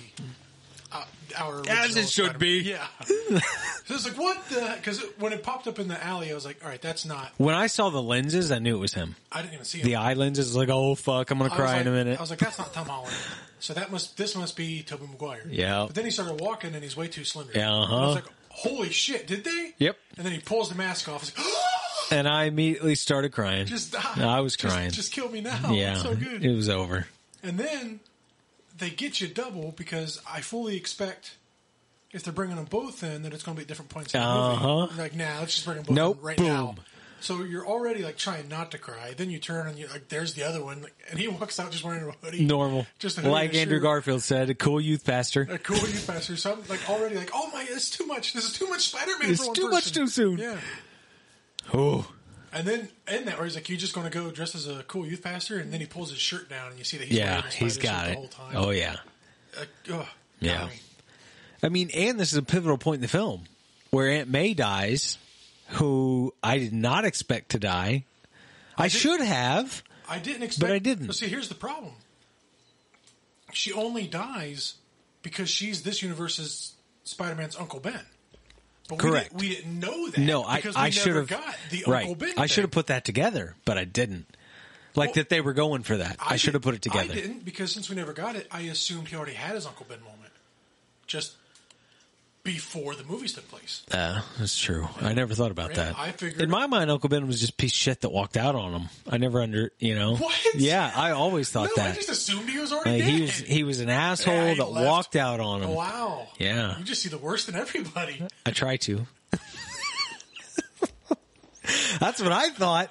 uh, our As it should Spider-Man. be. Yeah. so it's like what the? Because when it popped up in the alley, I was like, all right, that's not. When I saw the lenses, I knew it was him. I didn't even see him. The eye lenses, was like, oh fuck, I'm going to I was cry like, in a minute. I was like, that's not Tom Holland. So that must this must be Tobey Maguire. Yeah. But then he started walking and he's way too slender. Yeah, uh-huh. I was like, holy shit, did they? Yep. And then he pulls the mask off. Like, and I immediately started crying. just die. I was Just- crying. Just, kill me now. yeah, It's so good. it was over. And then they get you double because I fully expect if they're bringing them both in that it's going to be at different points in Uh-huh. Like, nah, let's just bring them both Nope, in right boom. now. So you're already like trying not to cry. Then you turn and you like, there's the other one, and he walks out just wearing a hoodie, Normal. just a hoodie like Andrew shirt. Garfield said, a cool youth pastor. a cool youth pastor. So I'm like already like, oh my, it's too much. This is too much Spider-Man. It's for one too much too soon. Yeah. Oh, And then in that where he's like, you just going to go dress as a cool youth pastor, and then he pulls his shirt down, and you see that he's yeah, he's got the it. whole time. Oh yeah. Uh, ugh, Yeah. I mean, and this is a pivotal point in the film where Aunt May dies, who I did not expect to die. I, did- should have. I didn't expect, but I didn't. But see, here's the problem. She only dies because she's this universe's Spider-Man's Uncle Ben. But Correct. We didn't, we didn't know that. No, I, because we I never should have. got the right. Uncle Ben. I should have put that together, but I didn't. Like Well, that they were going for that. I, should have put it together. I didn't because since we never got it, I assumed he already had his Uncle Ben moment, just before the movies took place. Yeah, that's true. I never thought about that. I figured- In my mind, Uncle Ben was just a piece of shit that walked out on him. I never under, you know. What? Yeah, I always thought no, I just assumed he was already Like, dead. he was he was an asshole Yeah, that left. walked out on him. Oh, wow. Yeah. You just see the worst in everybody. I try to. That's what I thought.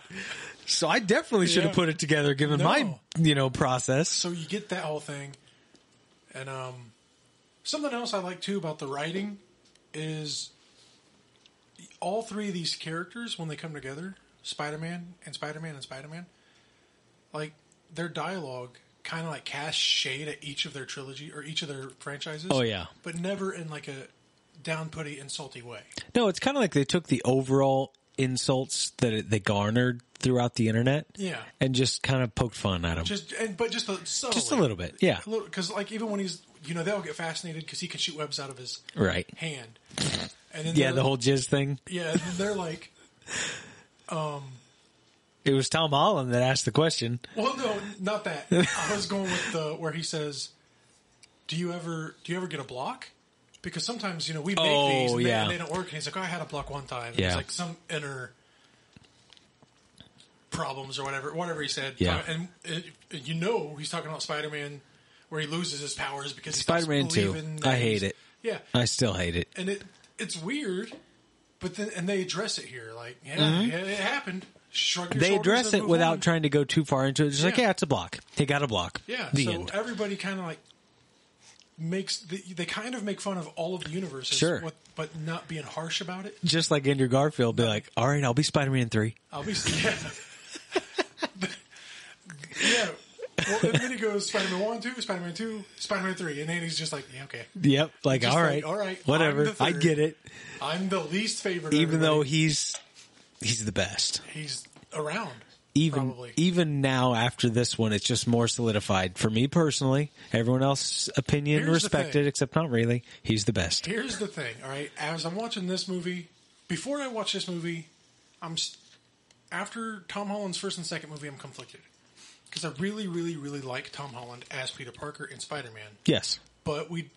So I definitely should have put it together, given No. my you know process. So you get that whole thing, and um, something else I like too about the writing is all three of these characters when they come together, Spider-Man and Spider-Man and Spider-Man, like their dialogue kind of like cast shade at each of their trilogy or each of their franchises. Oh, yeah. but never in like a down-putty, insulty way. No, it's kind of like they took the overall insults that it, they garnered throughout the internet, Yeah. and just kind of poked fun at them. Just and but just a subtly. Just a little bit, yeah. Because like even when he's you know they'll get fascinated because he can shoot webs out of his Right. hand. And then Yeah, the whole jizz thing. yeah, and they're like, um, It was Tom Holland that asked the question. well, no, not that. I was going with the where he says, "Do you ever do you ever get a block?" Because sometimes you know we make Oh, these and, they, yeah. and they don't work. And he's like, oh, "I had a block one time." And Yeah. It's like some inner problems or whatever, whatever he said. Yeah. and it, you know he's talking about Spider Man, where he loses his powers because Spider-Man 2. believing I hate it. Yeah, I still hate it. and it it's weird, but then and they address it here, like yeah, yeah it happened. Shrug your Mm-hmm. They address it without on. trying to go too far into it. Just like, Yeah. yeah, it's a block. He got a block. Yeah, The so end. everybody kind of like makes the, they kind of make fun of all of the universes, Sure. but not being harsh about it. Just like Andrew Garfield, be like, all right, I'll be Spider-Man 3. I'll be yeah, yeah. Well, and then he goes Spider Man one, two, Spider Man two, Spider Man three, and then he's just like, yeah, okay, Yep. Like, Just all like, right. all right, Whatever. The I third. get it. I'm the least favorite. Even though he's he's the best. he's around, Even probably. even now after this one, it's just more solidified for me personally. Everyone else's opinion Here's the respected, thing. except not really. He's the best. Here's the thing, all right. As I'm watching this movie, before I watch this movie, I'm s- after Tom Holland's first and second movie, I'm conflicted because I really, really, really like Tom Holland as Peter Parker in Spider-Man, Yes. but we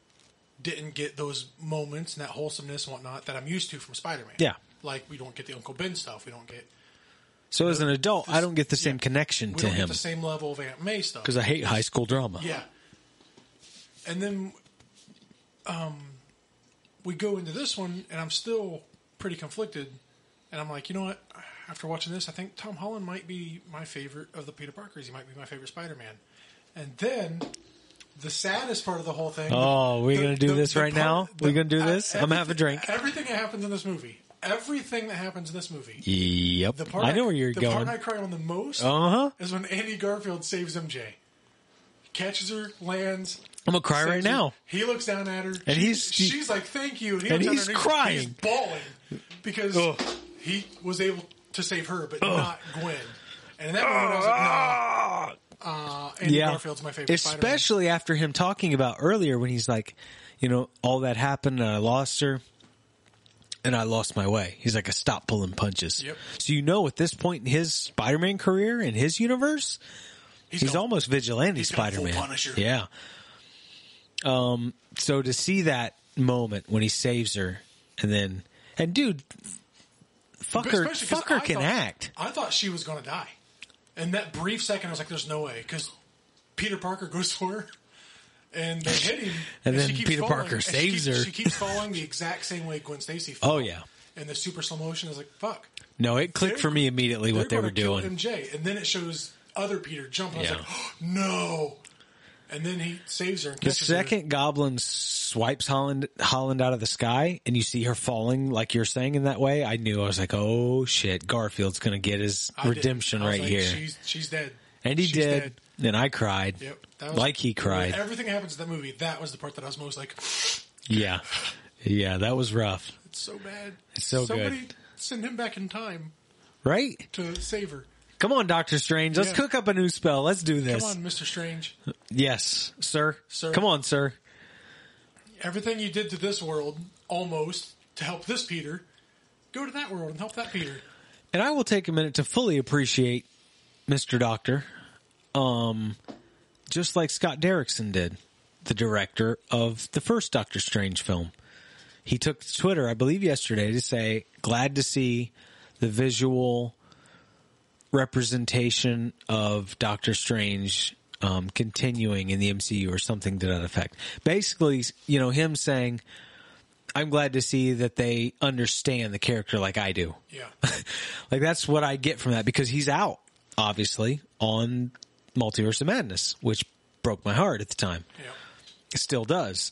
didn't get those moments and that wholesomeness and whatnot that I'm used to from Spider-Man. Yeah. like we don't get the Uncle Ben stuff, we don't get So as an adult, I don't get the same Yeah. connection to don't him get the same level of Aunt May stuff. because I hate high school drama. Yeah. And then um, we go into this one, and I'm still pretty conflicted. And I'm like, you know what? After watching this, I think Tom Holland might be my favorite of the Peter Parkers. He might be my favorite Spider Man. And then the saddest part of the whole thing. Oh, we're gonna do the- this the right part- now? the- We gonna do this? I'm gonna have a drink. Everything that happens in this movie. Everything that happens in this movie. Yep. The part I know where you're the going. The part I cry on the most Uh huh. is when Andy Garfield saves MJ. Catches her, lands. I'm gonna cry right now. He looks down at her, And she- he's- she's like, "Thank you," and, he and he's down at her, crying. he's bawling because Ugh. he was able to save her, but not Gwen. And in that moment, I was like, "No, uh, Andy yeah. Garfield's my favorite." Spider-Man. Especially after him talking about earlier when he's like, you know, all that happened and I lost her and I lost my way. He's like, I stopped pulling punches. Yep. So you know, at this point in his Spider-Man career in his universe, he's, gone- almost vigilante he's gone full Spider-Man. Yeah. Um. So to see that moment when he saves her, and then and dude, fucker, fucker I can thought- act. I thought she was going to die. In that brief second, I was like, "There's no way," because Peter Parker goes for her, and they hit him, And she then Peter falling, Parker and she saves keeps- her. She keeps falling the exact same way Gwen Stacy. Oh yeah. and the super slow motion is like, "Fuck." No, it clicked for me immediately what they were doing. MJ, and then it shows other Peter jumping. I was like, oh, "No!" And then he saves her. And The catches her. second Goblin swipes Holland Holland out of the sky, and you see her falling, like you're saying in that way. I knew I was like, "Oh shit, Garfield's gonna get his I redemption right like, here," She's she's dead, and he She's did, dead. and I cried, Yep, that was, like he cried. Everything happens in that movie. That was the part that I was most like, Yeah, yeah, that was rough, "It's so bad." It's so Somebody good. send him back in time right? to save her. Come on, Doctor Strange, let's Yeah. cook up a new spell. Let's do this. Come on, Mister Strange. Yes, sir. Sir. Come on, sir. Everything you did to this world, almost to help this Peter, go to that world and help that Peter. And I will take a minute to fully appreciate Mr. Doctor, um, just like Scott Derrickson did, the director of the first Doctor Strange film. He took to Twitter, I believe yesterday, to say, glad to see the visual representation of Doctor Strange um, continuing in the MCU or something to that effect. Basically, you know, him saying, I'm glad to see that they understand the character like I do. Yeah, like that's what I get from that because he's out, obviously, on Multiverse of Madness, which broke my heart at the time. yeah. It still does.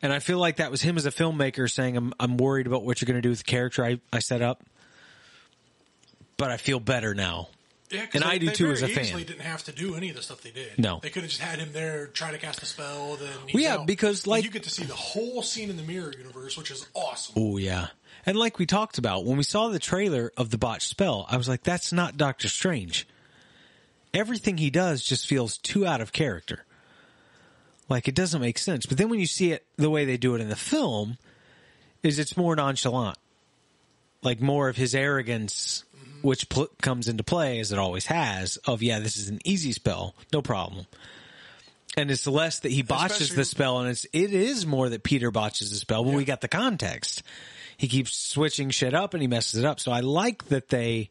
And I feel like that was him as a filmmaker saying, I'm, I'm worried about what you're going to do with the character I, I set up. But I feel better now. Yeah, And they- I do they too as a fan. easily didn't have to do any of the stuff they did. No. they could have just had him there, try to cast a spell, then Well, yeah, because, like- you get to see the whole scene in the mirror universe, which is awesome. Oh, yeah. And like we talked about, when we saw the trailer of the botched spell, I was like, that's not Doctor Strange. Everything he does just feels too out of character. Like it doesn't make sense. But then when you see it the way they do it in the film, is it's more nonchalant. Like more of his arrogance, which pl- comes into play as it always has. Of yeah, this is an easy spell, no problem. And it's less that he botches Especially- the spell, and it's it is more that Peter botches the spell when we got the context. He keeps switching shit up and he messes it up. So I like that they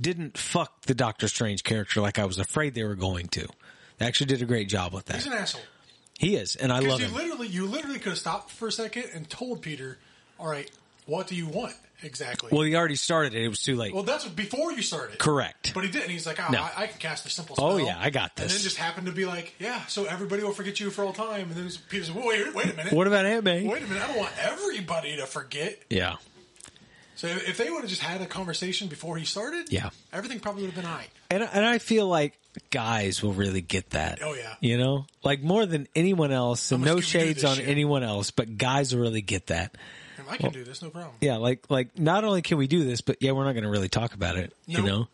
didn't fuck the Doctor Strange character like I was afraid they were going to. They actually did a great job with that. He's an asshole. He is, and I love you him. literally, you literally could have stopped for a second and told Peter, "All right, what do you want exactly?" Well, he already started it. It was too late. Well, that's before you started. Correct. But he didn't. He's like, oh, No. I, I can cast a simple oh, spell. Oh, yeah, I got this. And then just happened to be like, yeah, so everybody will forget you for all time. And then Peter's like, wait, wait a minute. What about Aunt May? Wait a minute. I don't want everybody to forget. Yeah. So if they would have just had a conversation before he started, Yeah. everything probably would have been all right. And and I feel like guys will really get that. Oh, yeah. You know, like more than anyone else, and no shades on anyone else, but guys will really get that. I can do this, no problem. Yeah, like like not only can we do this, but yeah, we're not going to really talk about it. You know,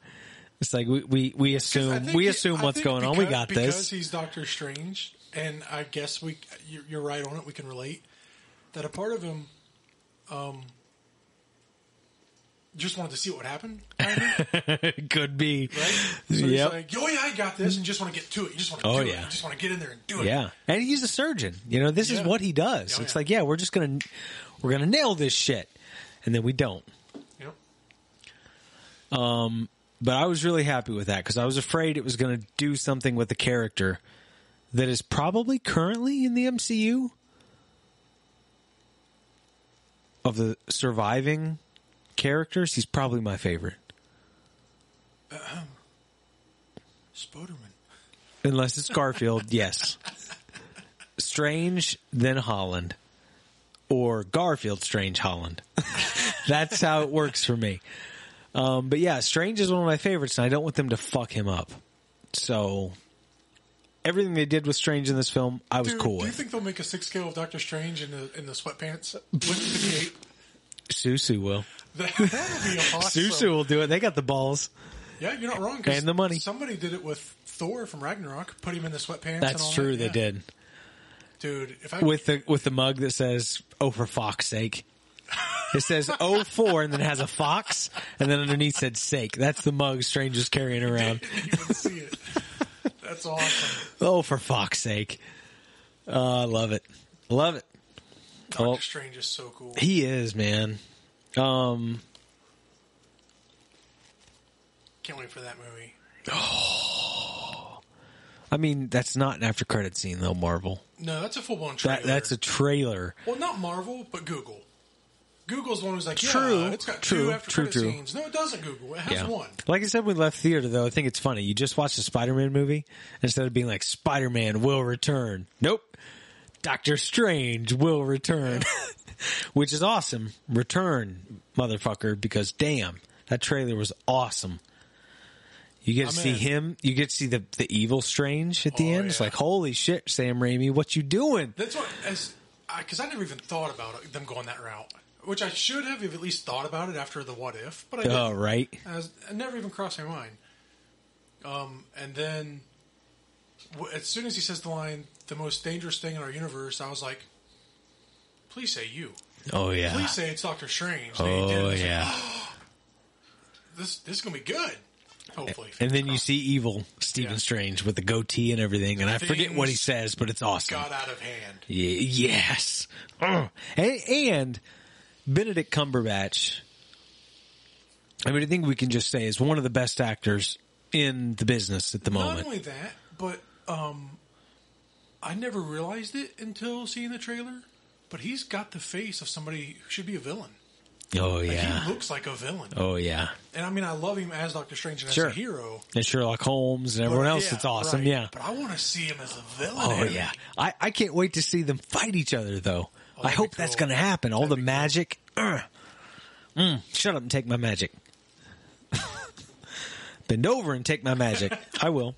it's like we we, we assume we assume I what's going on. We got because this. Because he's Doctor Strange, and I guess we you're, you're right on it. We can relate that a part of him, um, just wanted to see what would happen. Kind of, Could be. right? So he's Yep. like, "Oh yeah, I got this," and just want to get to it. You just want to Oh, do yeah. it. You just want to get in there and do it. Yeah, and he's a surgeon. You know, this is what he does. Oh, it's yeah. like, yeah, we're just gonna we're gonna nail this shit, and then we don't. Yep. Um, but I was really happy with that because I was afraid it was going to do something with the character that is probably currently in the MCU of the surviving characters. He's probably my favorite, Spoderman. unless it's Garfield. yes, Strange, then Holland, or Garfield, Strange, Holland. That's how it works for me. Um, but yeah, Strange is one of my favorites, and I don't want them to fuck him up. So everything they did with Strange in this film, I was Dude, cool do you with. think they'll make a six scale of Doctor Strange in the in the sweatpants with the cape? Susu will. That would be awesome. Susu will do it. They got the balls. Yeah, you're not wrong. And the money. Somebody did it with Thor from Ragnarok. Put him in the sweatpants. and That's all true. that. They Yeah. did dude. If I with the with the mug that says "Oh for fox sake." It says "Oh for" and then it has a fox, and then underneath said "sake." That's the mug Strange is carrying around. didn't even see it. That's awesome. Oh, for fox sake! Uh, I love it. Love it. Doctor Oh. Strange is so cool. He is man. Um, Can't wait for that movie. Oh, I mean that's not an after credit scene though. Marvel. No, that's a full blown trailer. That that's a trailer. well, not Marvel, but Google. Google's the one who's like, yeah, True, it's got true, two after true, credit true. scenes. No, it doesn't. Google. It has Yeah. one. Like I said, we left theater, though, I think it's funny. You just watch the Spider-Man movie instead of being like Spider-Man will return. Nope, Doctor Strange will return, which is awesome. Return, motherfucker! Because damn, that trailer was awesome. You get to I'm see in. him. You get to see the the evil Strange at the Oh, end. It's like holy shit, Sam Raimi, what you doing? That's what as because I, never even thought about it, them going that route, which I should have at least thought about it after the what if, but I didn't. Oh right, As, it never even crossed my mind. Um, and then, as soon as he says the line, "the most dangerous thing in our universe," I was like, "Please say you. oh yeah, Please say it's Doctor Strange." And did. I oh like, yeah. this this is gonna be good. Hopefully, And then you see evil Stephen Yeah. Strange with the goatee and everything, and I forget what he Things says, but it's awesome. got out of hand. Yes. Ugh. And, and Benedict Cumberbatch, I mean, I think we can just say is one of the best actors in the business at the moment. Not moment. only that, but um, I never realized it until seeing the trailer. But he's got the face of somebody who should be a villain. oh, Like, yeah. He looks like a villain. Oh, yeah. And I mean, I love him as Doctor Strange and Sure. as a hero. And Sherlock Holmes and everyone But, else yeah, that's awesome. right. Yeah. But I want to see him as a villain. Oh, yeah. I, I can't wait to see them fight each other, though. I that'd be hope that's going to happen. All That'd the be cool. magic. Mm, shut up and take my magic. Bend over and take my magic. I will.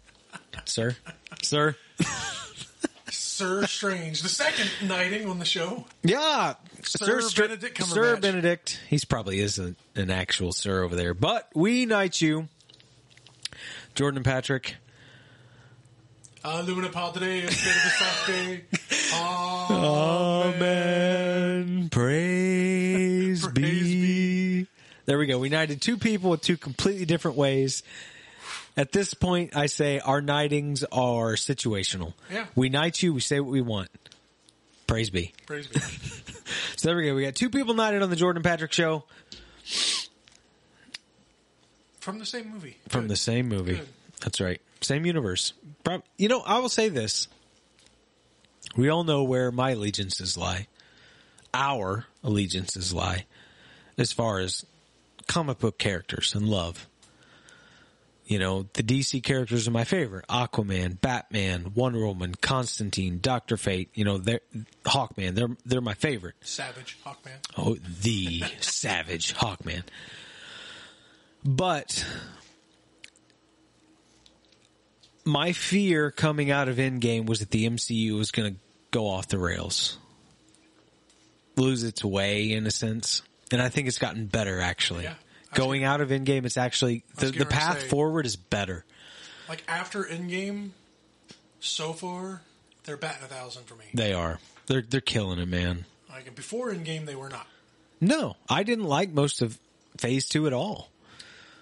Sir. Sir. Sir Strange, the second knighting on the show. Yeah, Sir Str- Benedict Cumberbatch. Sir Benedict. He's probably is a, an actual sir over there, but we knight you, Jordan and Patrick. Uh, Aluna Padre, Espiritu Sancte. Amen. Praise, Praise be. There we go. We knighted two people with two completely different ways. At this point, I say our knightings are situational. Yeah. We knight you. We say what we want. Praise be. Praise be. So there we go. We got two people knighted on the Jordan Patrick show From the same movie. from Good. the same movie. Good. That's right. Same universe. You know, I will say this. We all know where my allegiances lie. Our allegiances lie as far as comic book characters and love. You know, the DC characters are my favorite. Aquaman, Batman, Wonder Woman, Constantine, Doctor Fate, you know, they're Hawkman, they're they're my favorite. Savage Hawkman. Oh, the savage Hawkman. But my fear coming out of Endgame was that the MCU was going to go off the rails, lose its way in a sense, and I think it's gotten better actually. Yeah. Going out of Endgame, it's actually the, the path say- forward is better. Like after Endgame, so far they're batting a thousand for me. They are. They're they're killing it, man. Like before Endgame, they were not. No, I didn't like most of Phase Two at all.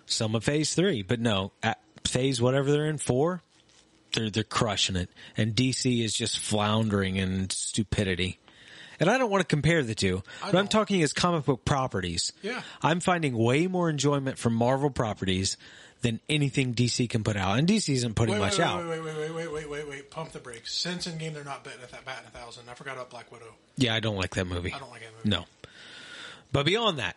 Some of Phase Three, but no, at Phase whatever they're in four, they're they're crushing it, and DC is just floundering in stupidity. And I don't want to compare the two, but I'm talking as comic book properties. Yeah. I'm finding way more enjoyment from Marvel properties than anything DC can put out, and DC isn't putting Wait, much wait, out. wait, wait, wait, wait, wait, wait, wait. Pump the brakes. Since Endgame, they're not betting at that batting a thousand. I forgot about Black Widow. Yeah, I don't like that movie. I don't like that movie. No. But beyond that,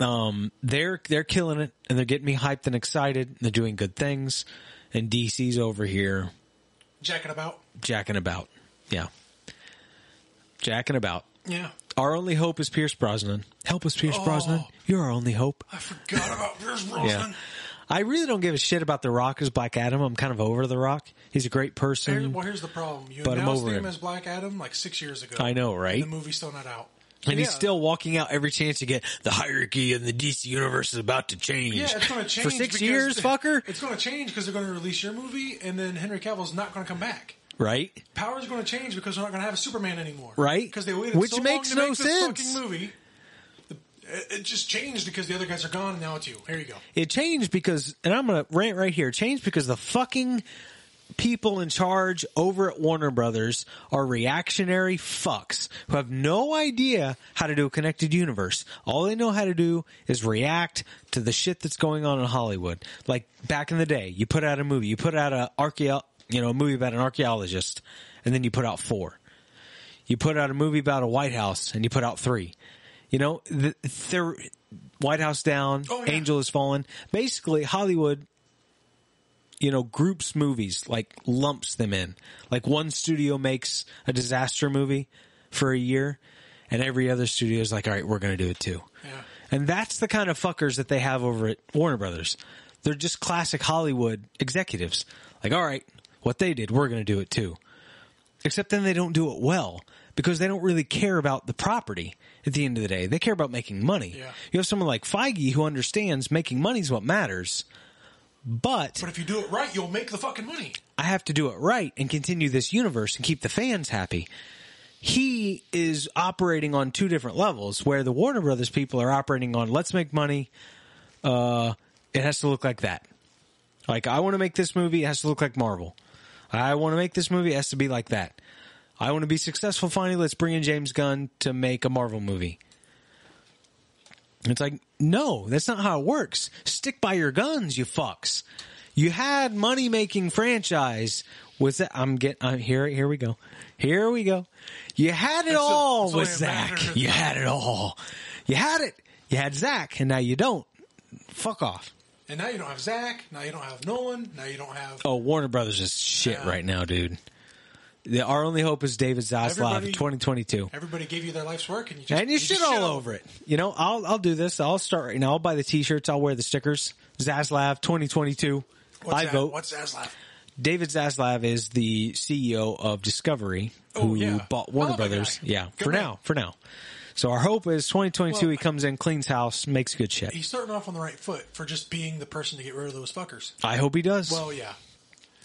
um, they're they're killing it and they're getting me hyped and excited. And they're doing good things, and DC's over here Jacking about. jacking about. Yeah, jacking about. Yeah. Our only hope is Pierce Brosnan. Help us, Pierce Oh. Brosnan. You're our only hope. I forgot about Pierce Brosnan. Yeah. I really don't give a shit about The Rock as Black Adam. I'm kind of over The Rock. He's a great person. well, here's the problem. You But I'm announced over him as Black Adam like six years ago. I know, right? The movie's still not out. And he's still walking out every chance to get the hierarchy in the DC universe is about to change. Yeah, it's going to change for six years, fucker. It's going to change because they're going to release your movie, and then Henry Cavill's not going to come back. Right? Power is going to change because they're not going to have a Superman anymore. Right. Because they waited Which so makes long to no make this sense. fucking movie. The- It just changed because the other guys are gone, and now it's you. Here you go. It changed because, and I'm going to rant right here. It changed because the fucking people in charge over at Warner Brothers are reactionary fucks who have no idea how to do a connected universe. All they know how to do is react to the shit that's going on in Hollywood. Like back in the day, you put out a movie, you put out a archeo, you know, a movie about an archaeologist, and then you put out four. You put out a movie about a White House, and you put out three. You know, the, they're White House down, Oh, yeah. Angel has fallen. Basically, Hollywood you know, groups movies, like lumps them in. Like one studio makes a disaster movie for a year, and every other studio is like, all right, we're going to do it too. Yeah. And that's the kind of fuckers that they have over at Warner Brothers. They're just classic Hollywood executives. Like, all right, what they did, we're going to do it too. Except then they don't do it well because they don't really care about the property at the end of the day. They care about making money. Yeah. You have someone like Feige who understands making money is what matters. But But if you do it right, you'll make the fucking money. I have to do it right and continue this universe and keep the fans happy. He is operating on two different levels where the Warner Brothers people are operating on let's make money. Uh, it has to look like that. Like I want to make this movie, it has to look like Marvel. I want to make this movie, it has to be like that. I want to be successful finally, let's bring in James Gunn to make a Marvel movie. It's like, no, that's not how it works. Stick by your guns, you fucks. You had money making franchise. Was that? I'm getting. I'm here. Here we go. Here we go. You had it all with Zack. You had it all. You had it. You had Zack, and now you don't. Fuck off. And now you don't have Zack. Now you don't have Nolan. Now you don't have. Oh, Warner Brothers is shit Yeah. right now, dude. The, our only hope is David Zaslav Everybody- in 2022. Everybody gave you their life's work, and you just and you, shit just all over it. You know, I'll I'll do this. I'll start right now. I'll buy the t-shirts. I'll wear the stickers. Zaslav 2022. What's I that? vote. What's Zaslav? David Zaslav is the CEO of Discovery, Oh, who yeah. bought Warner Brothers. Yeah, Good for man. now, for now. So our hope is 2022 Well, he comes in, cleans house, makes good shit. He's starting off on the right foot for just being the person to get rid of those fuckers. I hope he does. Well, yeah.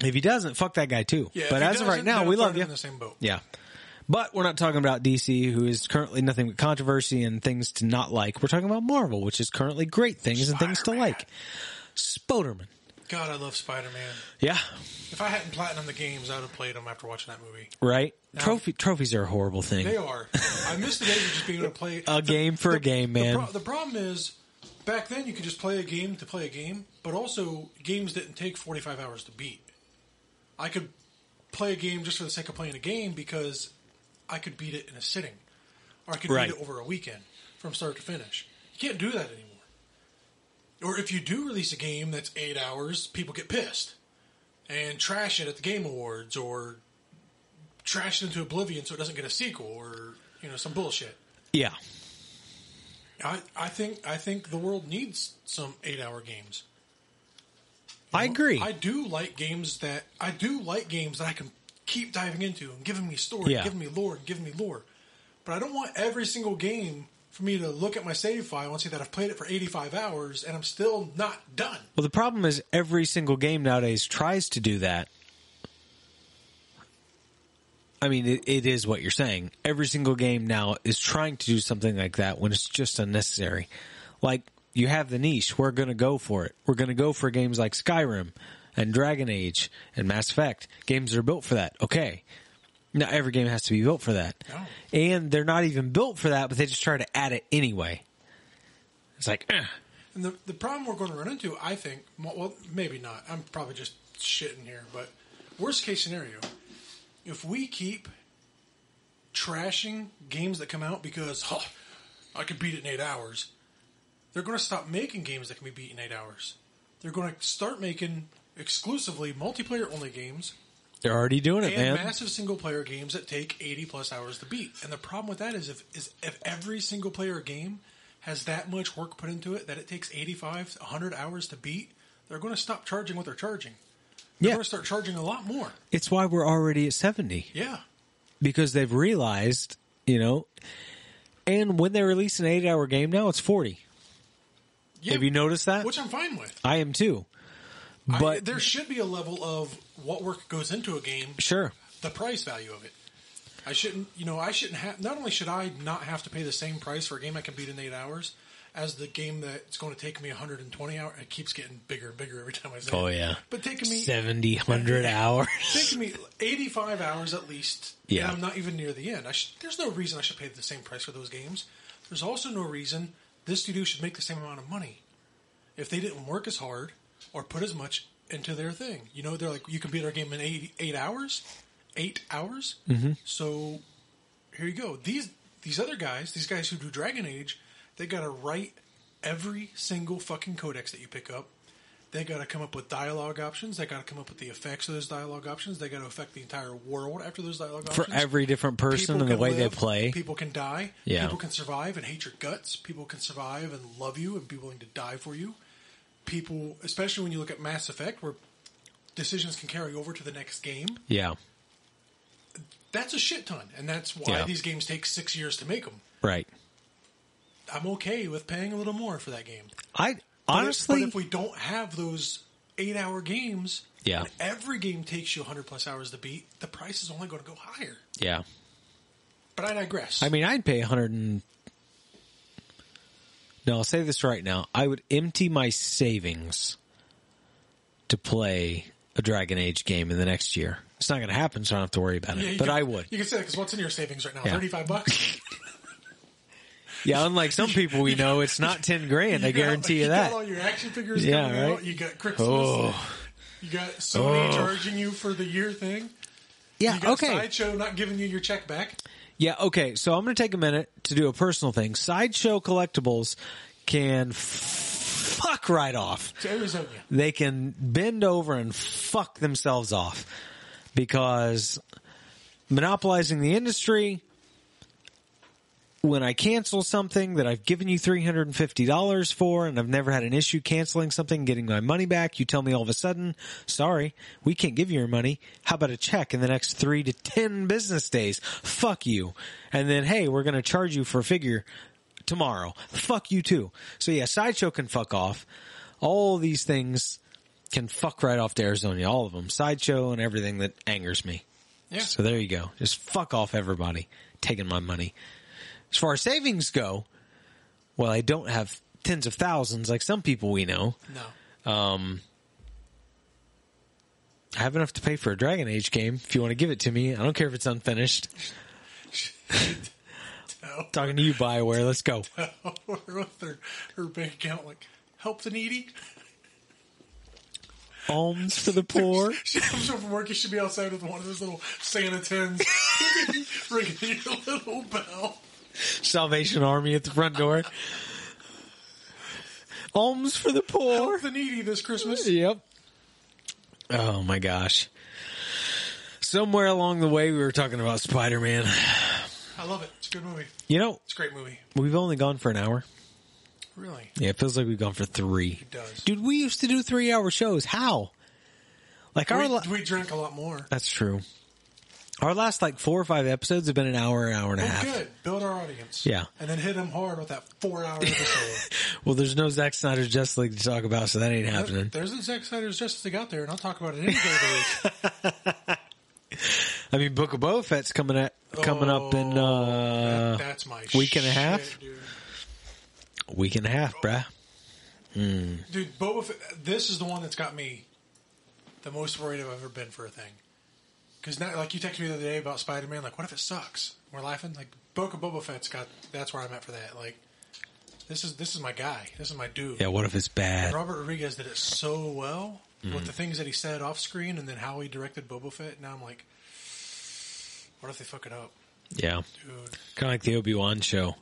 if he doesn't, fuck that guy too. Yeah. but as of right now, we love you. In the same boat. Yeah. But we're not talking about DC, who is currently nothing but controversy and things to not like. We're talking about Marvel, which is currently great things and things to Spider-Man. like. Spoderman. God, I love Spider Man. Yeah. If I hadn't platinum the games, I would have played them after watching that movie. Right? Trophy trophies are a horrible thing. They are. I miss the days of just being able to play A game for a game, the man. pro- the problem is, back then you could just play a game to play a game, but also games didn't take forty five hours to beat. I could play a game just for the sake of playing a game because I could beat it in a sitting, or I could Right. beat it over a weekend from start to finish. You can't do that anymore. Or if you do release a game that's eight hours, people get pissed and trash it at the Game Awards, or trash it into oblivion so it doesn't get a sequel, or you know some bullshit. Yeah. I, I think I think the world needs some eight hour games. I agree. I do like games that I do like games that I can keep diving into and giving me story, Yeah. giving me lore, and giving me lore. But I don't want every single game for me to look at my save file and see that I've played it for 85 hours and I'm still not done. Well, the problem is every single game nowadays tries to do that. I mean, it, it is what you're saying. Every single game now is trying to do something like that when it's just unnecessary. Like, you have the niche. We're going to go for it. We're going to go for games like Skyrim and Dragon Age and Mass Effect. Games are built for that. Okay. Now every game has to be built for that, No. and they're not even built for that, but they just try to add it anyway. It's like, eh. And the the problem we're going to run into, I think, well, well, maybe not. I'm probably just shitting here, but worst case scenario, if we keep trashing games that come out because oh, I can beat it in eight hours, they're going to stop making games that can be beat in eight hours. They're going to start making exclusively multiplayer only games they're already doing it, and man. massive single player games that take 80 plus hours to beat. And the problem with that is if is if every single player game has that much work put into it that it takes 85 to 100 hours to beat, they're going to stop charging what they're charging. They're Yeah. going to start charging a lot more. It's why we're already at seventy Yeah. because they've realized, you know, and when they release an eight-hour game now, it's forty. yeah. Have you noticed that? Which I'm fine with. I am too. I- But there should be a level of what work goes into a game, sure, the price value of it. I shouldn't, you know, I shouldn't have. Not only should I not have to pay the same price for a game I can beat in eight hours, as the game that's going to take me 120 hours. It keeps getting bigger and bigger every time I say. Oh, it. yeah. but taking me 70, 100 hours. taking me 85 hours at least. Yeah. and I'm not even near the end. I sh- there's no reason I should pay the same price for those games. There's also no reason this studio should make the same amount of money if they didn't work as hard or put as much into their thing. You know, they're like, you can beat our game in eight, eight hours, eight hours. Mm-hmm. So here you go. These these other guys, these guys who do Dragon Age, they got to write every single fucking codex that you pick up. They got to come up with dialogue options. They got to come up with the effects of those dialogue options. They got to affect the entire world after those dialogue For options. For every different person People and the way they play. People can die. Yeah. People can survive and hate your guts. People can survive and love you and be willing to die for you. People, especially when you look at Mass Effect, where decisions can carry over to the next game. Yeah, That's a shit ton, and that's why Yeah. these games take six years to make them. right. I'm okay with paying a little more for that game. I But if- honestly, but if we don't have those eight-hour games, Yeah. and every game takes you 100 plus hours to beat. The price is only going to go higher. yeah. But I digress. I mean, I'd pay a hundred and. No, I'll say this right now. I would empty my savings to play a Dragon Age game in the next year. It's not going to happen, so I don't have to worry about it. Yeah, but can- I would. You can say that because what's in your savings right now? Yeah. 35 bucks. Yeah, unlike some people we know, it's not ten grand. I guarantee you got that. all your action figures Yeah, right? out. You got Christmas. Oh. You got Sony Oh. charging you for the year thing. Yeah, You got okay. Sideshow not giving you your check back. Yeah, okay. So I'm going to take a minute to do a personal thing. Sideshow collectibles can f- fuck right off. To Arizona. They can bend over and fuck themselves off because monopolizing the industry. When I cancel something that I've given you $350 for and I've never had an issue canceling something, getting my money back, you tell me all of a sudden, sorry, we can't give you your money. How about a check in the next three to 10 business days? Fuck you. And then, hey, we're going to charge you for a figure tomorrow. Fuck you too. So yeah, Sideshow can fuck off. All these things can fuck right off to Arizona. All of them. Sideshow and everything that angers me. Yeah. So there you go. Just fuck off everybody taking my money. As far as savings go, well, I don't have tens of thousands like some people we know. No. Um, I have enough to pay for a Dragon Age game. If you want to give it to me, I don't care if it's unfinished. Talking to you, Bioware. Let's go. with her, her bank account, like, help the needy. Alms for the poor. She comes home from work. You should be outside with one of those little Santa tins, ringing your little bell. Salvation Army at the front door. Alms for the poor. Help the needy this Christmas. Yep. Oh my gosh. Somewhere along the way, we were talking about Spider Man. I love it. It's a good movie. You know, It's a great movie. we've only gone for an hour. Really. Yeah, it feels like we've gone for three. It does. Dude, we used to do three hour shows. How? Like our. We, we drank a lot more. That's true. Our last like four or five episodes have been an hour, an hour and a Oh, half. good. Build our audience. Yeah. And then hit them hard with that four hour episode. Well, there's no Zack Snyder's Justice League to talk about, so that ain't happening. There's a Zack Snyder's Justice League out there, and I'll talk about it any day of the week. I mean, Book of Boba Fett's coming at coming up in Oh, uh, that- that's my week and a half? dude. week and a half, bruh. Dude, Boba Fett, this is the one that's got me the most worried I've ever been for a thing. Because now, like you texted me the other day about Spider Man, like what if it sucks? We're laughing. Like Book of Boba Fett's got. That's where I'm at for that. Like this is this is my guy. This is my dude. Yeah, what if it's bad? Robert Rodriguez did it so well Mm-hmm. with the things that he said off screen, and then how he directed Boba Fett. Now I'm like, what if they fuck it up, Yeah, dude? kind of like the Obi Wan show.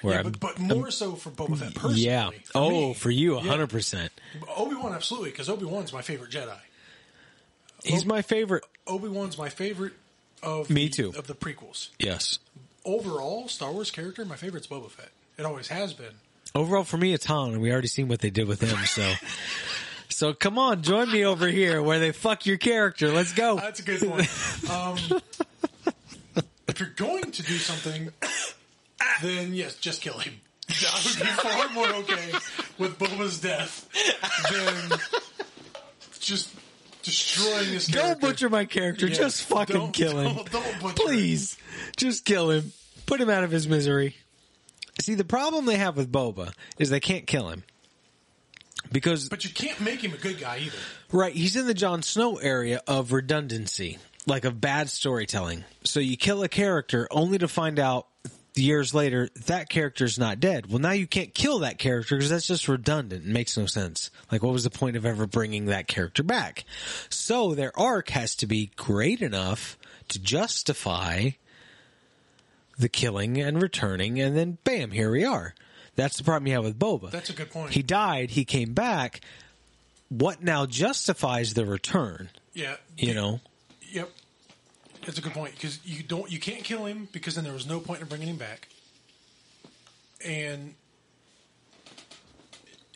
Where yeah, I'm- but, but more so for Boba Fett personally. yeah. For oh, me. for you, Yeah. hundred percent. Obi Wan absolutely because Obi Wan's my favorite Jedi. He's my favorite. Obi Wan's my favorite of Me the, too. of the prequels. Yes. Overall, Star Wars character, my favorite's Boba Fett. It always has been. Overall, for me, it's Han, and we already seen what they did with him. So, so come on, join me over here where they fuck your character. Let's go. That's a good point. Um, if you're going to do something, then yes, just kill him. I would be far more okay with Boba's death than just destroying his character. Don't butcher my character. Yeah, Just fucking don't- kill him. don't- don't. Please. Just kill him. Put him out of his misery. See, the problem they have with Boba is they can't kill him. Because, But you can't make him a good guy either. right, he's in the Jon Snow area of redundancy, like of bad storytelling. So you kill a character only to find out years later that character's not dead. Well, now you can't kill that character because that's just redundant. It makes no sense. Like, what was the point of ever bringing that character back? So their arc has to be great enough to justify the killing and returning, and then bam, here we are. That's the problem you have with Boba. That's a good point. He died, he came back. What now justifies the return? Yeah. You know? Yep. That's a good point because you don't you can't kill him because then there was no point in bringing him back. And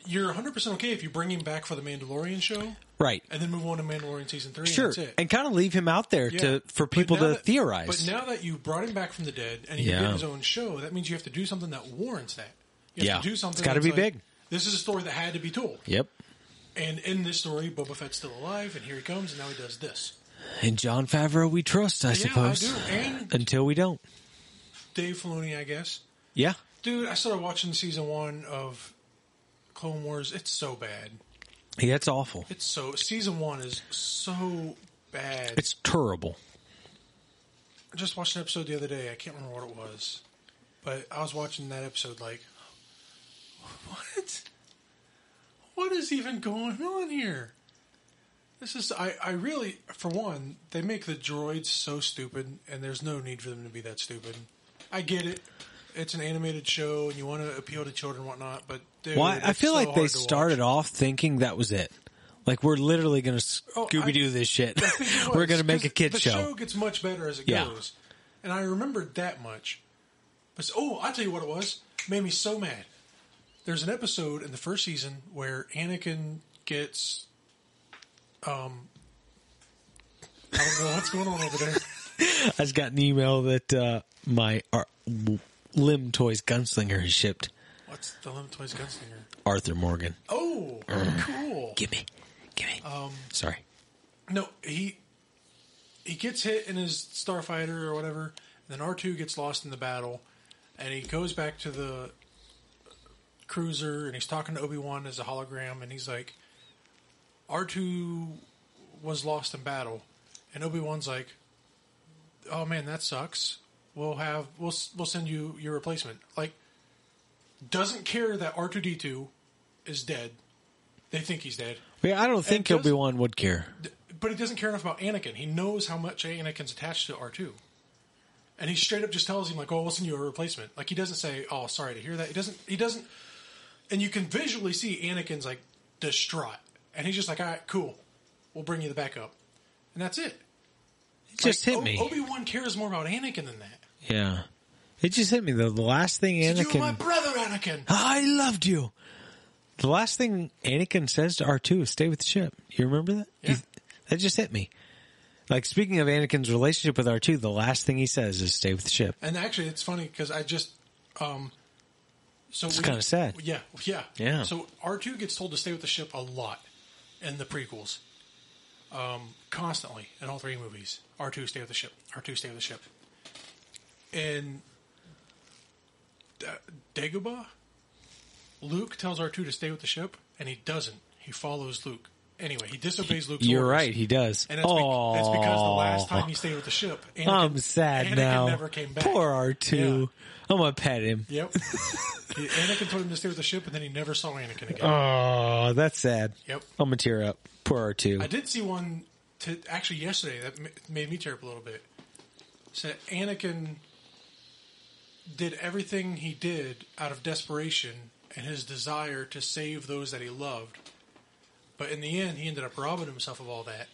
you're 100 percent okay if you bring him back for the Mandalorian show Right. and then move on to Mandalorian season three. Sure. and. And kind of leave him out there Yeah. to for people to that- theorize. But now that you brought him back from the dead and he Yeah. did his own show, that means you have to do something that warrants that. You have Yeah. to do something. It's gotta be like, big. This is a story that had to be told. yep. And in this story, Boba Fett's still alive, and here he comes, and now he does this. And Jon Favreau we trust, I Yeah, suppose. I do. And Until we don't. Dave Filoni, I guess. Yeah. Dude, I started watching season one of Clone Wars. It's so bad. Yeah, it's awful. It's so season one is so bad. It's terrible. I just watched an episode the other day. I can't remember what it was, but I was watching that episode like, what? What is even going on here? This is I, I really for one they make the droids so stupid and there's no need for them to be that stupid. I get it. It's an animated show and you want to appeal to children and whatnot, but dude, Well, I- I feel so like they started watch. off thinking that was it. Like we're literally going to Oh, Scooby Doo this shit. We're going to make a kid the show. show gets much better as it Yeah. goes, and I remembered that much. But oh, I tell you what it was. Made me so mad. There's an episode in the first season where Anakin gets, um, I don't know what's going on over there. I just got an email that uh, my uh, Lim Toys gunslinger has shipped What's the Limit Toys Gunslinger? Arthur Morgan. Oh, cool. Give me, give me. Um, Sorry. No, he he gets hit in his starfighter or whatever. And then R two gets lost in the battle, and he goes back to the cruiser and he's talking to Obi Wan as a hologram, and he's like, R two was lost in battle, and Obi Wan's like, "Oh man, that sucks. We'll have we'll we'll send you your replacement." Like, doesn't care that R two D two is dead. They think he's dead. Yeah, I don't think Obi Wan would care. But he doesn't care enough about Anakin. He knows how much Anakin's attached to R2. And he straight up just tells him like, "Oh, we'll send you a replacement." Like he doesn't say, "Oh, sorry to hear that." He doesn't. He doesn't. And you can visually see Anakin's like distraught, and he's just like, "All right, cool, we'll bring you the backup," and that's it. It just hit me. Obi Wan cares more about Anakin than that. yeah. It just hit me. The, the last thing You're my Anakin. brother, Anakin. I loved you. The last thing Anakin says to R2 is stay with the ship. You remember that? Yeah. That just hit me. Like, speaking of Anakin's relationship with R2, the last thing he says is stay with the ship. And actually, it's funny because I just, um, so It's kinda sad. Yeah, yeah, Yeah. So R two gets told to stay with the ship a lot in the prequels, um, constantly in all three movies. R two stay with the ship. R two stay with the ship. And Da- Dagobah, Luke tells R two to stay with the ship, and he doesn't. He follows Luke. Anyway, he disobeys Luke's You're orders. right. He does. And that's, be- that's because the last oh. time he stayed with the ship, Anakin, I'm sad Anakin now. never came back. Poor R2. I'm going to pet him. Yep. He- Anakin told him to stay with the ship, and then he never saw Anakin again. Oh, that's sad. Yep. I'm going to tear up. Poor R2. I did see one to actually yesterday that ma- made me tear up a little bit. Said Anakin did everything he did out of desperation and his desire to save those that he loved. But in the end, he ended up robbing himself of all that.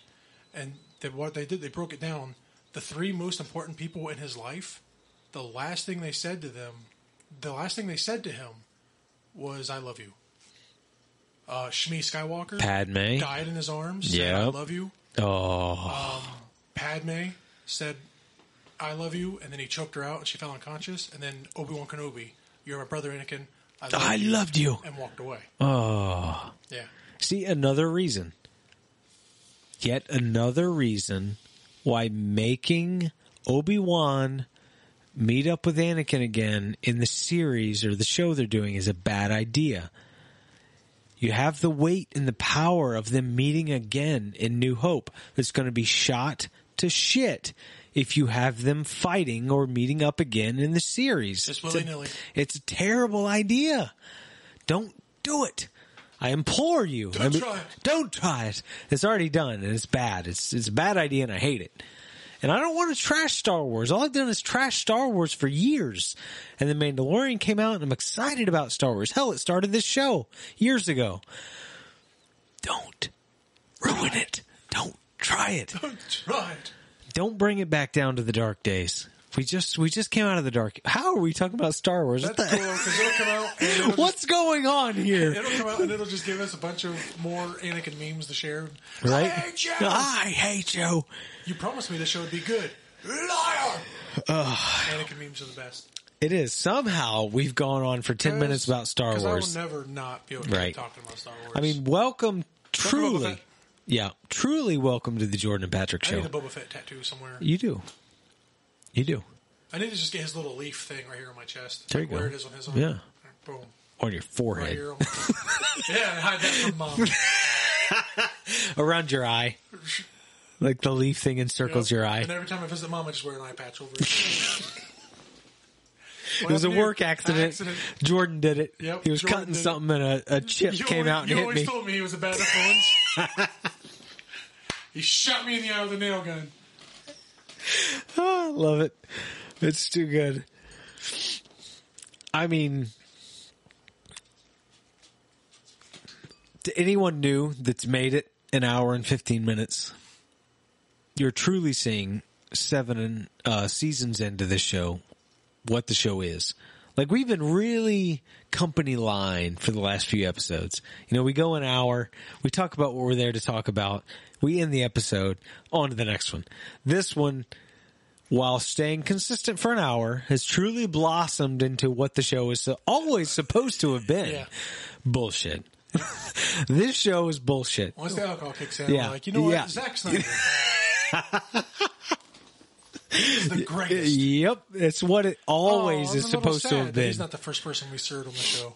And that what they did, they broke it down. The three most important people in his life, the last thing they said to them, the last thing they said to him was, I love you. Uh, Shmi Skywalker Padme. died in his arms. Yeah. I love you. Oh. Padme said, "I love you," and then he choked her out, and she fell unconscious. And then Obi Wan Kenobi, "You're my brother, Anakin. I, love I you," loved you. and walked away. Oh. Yeah, See, another reason. Yet another reason why making Obi Wan meet up with Anakin again in the series or the show they're doing is a bad idea. You have the weight and the power of them meeting again in New Hope that's going to be shot to shit if you have them fighting or meeting up again in the series. Just willy-nilly. It's a terrible idea. Don't do it. I implore you. Don't I mean, try it. Don't try it. It's already done and it's bad. It's it's a bad idea and I hate it. And I don't want to trash Star Wars. All I've done is trash Star Wars for years. And the Mandalorian came out and I'm excited about Star Wars. Hell, it started this show years ago. Don't ruin it. Don't try it. don't try it. Don't bring it back down to the dark days. We just we just came out of the dark. How are we talking about Star Wars? What the- cool because it'll come out. And it'll just, What's going on here? it'll come out and it'll just give us a bunch of more Anakin memes to share. Right? I hate you. I hate you. You promised me the show would be good. Liar. Anakin memes are the best. It is. Somehow we've gone on for 10 minutes about Star Wars. I will never not be okay Right. talking about Star Wars. I mean, welcome, truly. Yeah, truly welcome to the Jordan and Patrick I show. need a Boba Fett tattoo somewhere. You do. You do. I need to just get his little leaf thing right here on my chest. There you like go. Where it is on his arm. Yeah. Boom. On your Right forehead. here. yeah, hide that from mom. Around your eye. Like the leaf thing encircles your eye. And every time I visit mom, I just wear an eye patch over it. It was a work accident. Jordan did it. Yep, he was Jordan cutting did it. something and a, a chip You came always, out and you hit always me. told me he was a bad influence. he shot me in the eye with a nail gun. Oh, love it. It's too good. I mean, to anyone new that's made it an hour and 15 minutes, you're truly seeing seven uh, seasons into this show what the show is. Like we've been really company line for the last few episodes. You know, we go an hour, we talk about what we're there to talk about, we end the episode, on to the next one. This one, while staying consistent for an hour, has truly blossomed into what the show is always supposed to have been. Yeah. Bullshit. this show is bullshit. Once the alcohol kicks in, Yeah. I'm like, you know what? Yeah. Zack Snyder. He's the greatest. Yep, it's what it always Oh, is I'm a little supposed to have been. He's not the first person we served on the show.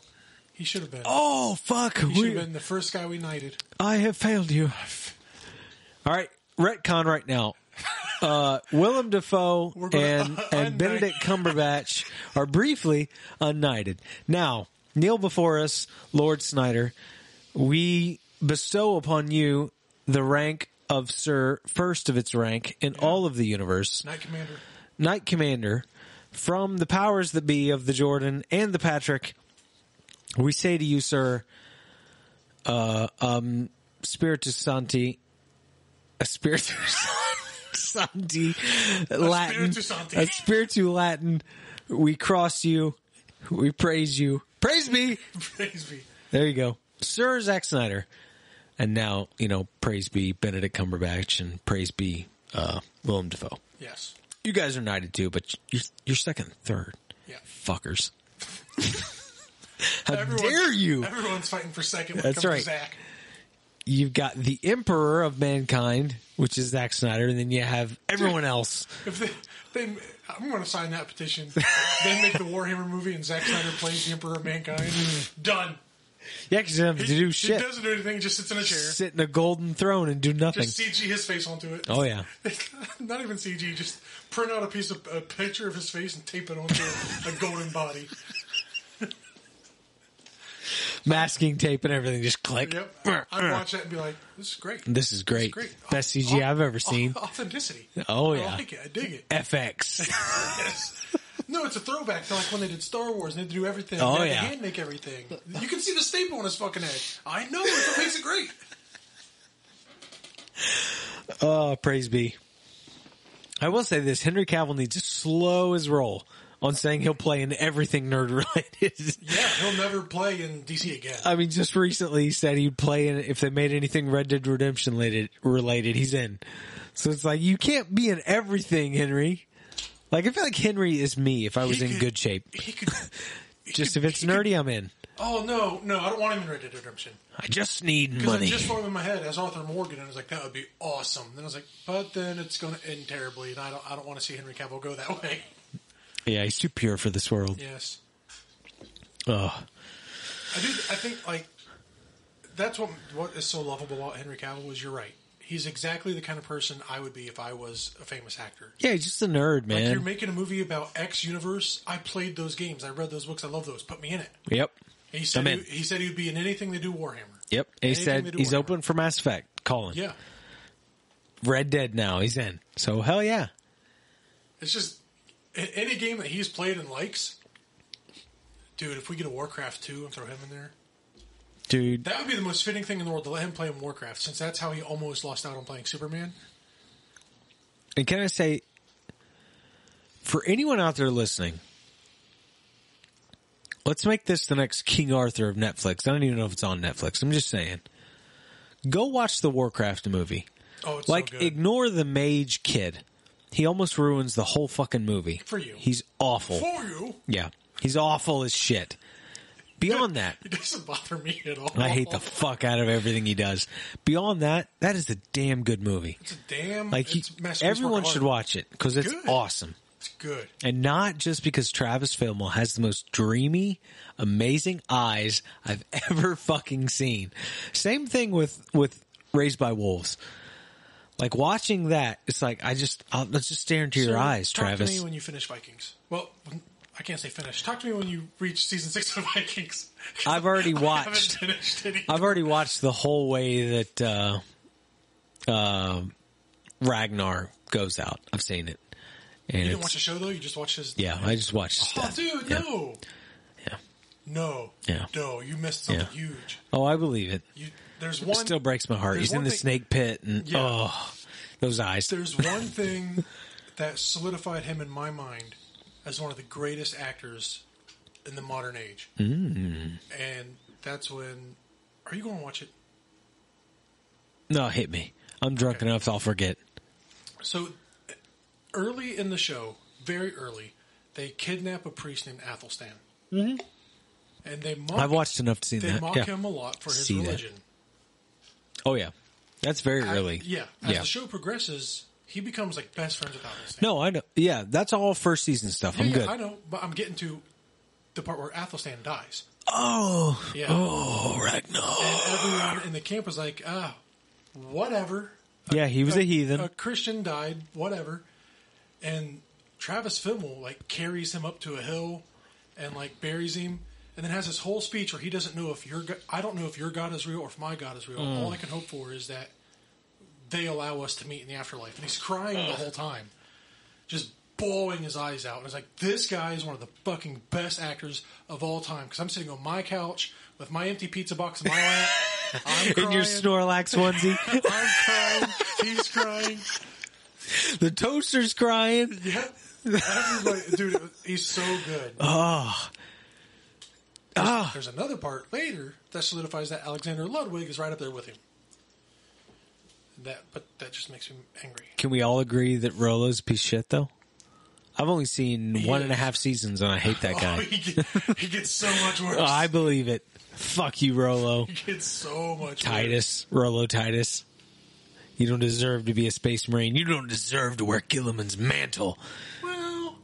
He should have been. oh fuck! he should we- have been the first guy we knighted. I have failed you. All right, retcon right now. Uh, Willem Dafoe and, and Benedict Cumberbatch are briefly unknighted. Now, kneel before us, Lord Snyder. We bestow upon you the rank of Sir First of its rank in all of the universe. Knight Commander. Knight Commander from the powers that be of the Jordan and the Patrick. We say to you, sir, uh, um, Spiritus Santi, a Spiritus Santi, Latin, Spiritus Sancti. a Spiritu Latin. We cross you, we praise you, praise me. Praise be. There you go, Sir Zack Snyder. And now, you know, praise be Benedict Cumberbatch and praise be uh, Willem Dafoe. Yes. You guys are knighted too, but you're you're second, third. Yeah. Fuckers. How Everyone's- dare you? Everyone's fighting for second That's right. Zach. You've got the Emperor of Mankind, which is Zack Snyder, and then you have everyone else. If they, they, I'm going to sign that petition. they make the Warhammer movie and Zack Snyder plays the Emperor of Mankind. Done. Yeah, because you don't have to He, do he shit. doesn't do anything. He just sits in a chair. Sit in a golden throne and do nothing. Just CG his face onto it. Oh yeah. Not even CG. Just print out a piece of a picture of his face and tape it onto a golden body. Masking tape and everything. Just click. Yep. I'd watch that and be like, "This is great. This is great. great. Best CG I've ever seen. Authenticity. Oh, yeah, I like it. I dig it. FX. Yes. No, it's a throwback to like when they did Star Wars and they do everything. Oh, they yeah. hand make everything. You can see the staple on his fucking head. I know. That's what makes it great. Oh, praise be. I will say this: Henry Cavill needs to slow his roll on saying he'll play in everything nerd related. Yeah, he'll never play in DC again. I mean, just recently he said he'd play in if they made anything Red Dead Redemption related. Related, he's in. So it's like you can't be in everything, Henry. Like I feel like Henry is me if I was He in could- good shape. He could. he Just could- if it's he could- nerdy, I'm in. Oh no, no, I don't want him in Red Dead Redemption. I just need Because I money. just him in my head as Arthur Morgan, and I was like, that would be awesome. Then I was like, but then it's going to end terribly, and I don't, I don't want to see Henry Cavill go that way. Yeah, he's too pure for this world. Yes, Ugh. I do. I think like that's what what is so lovable about Henry Cavill is you're right. He's exactly the kind of person I would be if I was a famous actor. Yeah, he's just a nerd, man. Like you're making a movie about X universe. I played those games. I read those books. I love those. Put me in it. yep. He said. He, he said he'd be in anything they do Warhammer. Yep. And he Anything said he's Warhammer. open for Mass Effect. Colin. Yeah, Red Dead now. He's in. So hell yeah. it's just any game that he's played and likes. Dude, if we get a Warcraft two and throw him in there, Dude. that would be the most fitting thing in the world to let him play in Warcraft, since that's how he almost lost out on playing Superman. And can I say, for anyone out there listening, let's make this the next King Arthur of Netflix. I don't even know if it's on Netflix. I'm just saying. Go watch the Warcraft movie. Oh, it's like, so ignore the mage kid. He almost ruins the whole fucking movie. For you. He's awful. For you, Yeah. He's awful as shit. Beyond that, it doesn't bother me at all. I hate the fuck out of everything he does. Beyond that, that is a damn good movie. It's a damn. Like he, it's everyone should watch it because it's Good. awesome. It's good. And not just because Travis Fimmel has the most dreamy, amazing eyes I've ever fucking seen. Same thing with, with Raised by Wolves. Like watching that, it's like, I just, I'll, let's just stare into your So, eyes, talk Travis. to me when you finish Vikings. Well, I can't say finish. Talk to me when you reach season six of Vikings. I've already watched. I've already watched the whole way that, uh, uh, Ragnar goes out. I've seen it. And You didn't watch the show though. You just watched his. yeah, I just watched his Oh, death. dude, yeah. no, Yeah. no, Yeah. no. You missed something Yeah. huge. Oh, I believe it. You, there's It one. still breaks my heart. He's in the thing- snake pit and Yeah. oh, those eyes. There's one thing that solidified him in my mind as one of the greatest actors in the modern age, Mm. and that's when. Are you going to watch it? No, hit me. I'm drunk Okay. enough I'll forget. So early in the show, very early, they kidnap a priest named Athelstan, mm-hmm. and they mock. I've watched enough to see They that. They mock Yeah. him a lot for his See that. Oh yeah, that's very early. Yeah. As yeah. the show progresses, he becomes like best friends with Athelstan. No, I know. Yeah, that's all first season stuff. Yeah, I'm yeah, good. I know, but I'm getting to the part where Athelstan dies. Oh, Yeah. oh, Ragnar. And everyone in the camp was like, ah, whatever. Yeah, he was a, heathen. A Christian died, whatever. And Travis Fimmel like carries him up to a hill and like buries him, and then has this whole speech where he doesn't know if your I don't know if your God is real or if my God is real. Mm. All I can hope for is that they allow us to meet in the afterlife. And he's crying the whole time, just bawling his eyes out. And it's like this guy is one of the fucking best actors of all time because I'm sitting on my couch with my empty pizza box in my lap. I'm in your Snorlax onesie, I'm crying. He's crying. the toaster's crying. Yeah. Everybody, dude, he's so good. Oh, ah, There's another part later that solidifies that Alexander Ludwig is right up there with him. That, but that just makes me angry. can we all agree that Rollo's a piece of shit though? I've only seen He one and a half seasons, and I hate that Oh, guy. he, get, he gets so much worse. Oh, I believe it. Fuck you, Rollo. he gets so much worse. Titus, Rollo Titus. You don't deserve to be a space marine. You don't deserve to wear Guilliman's mantle. Well,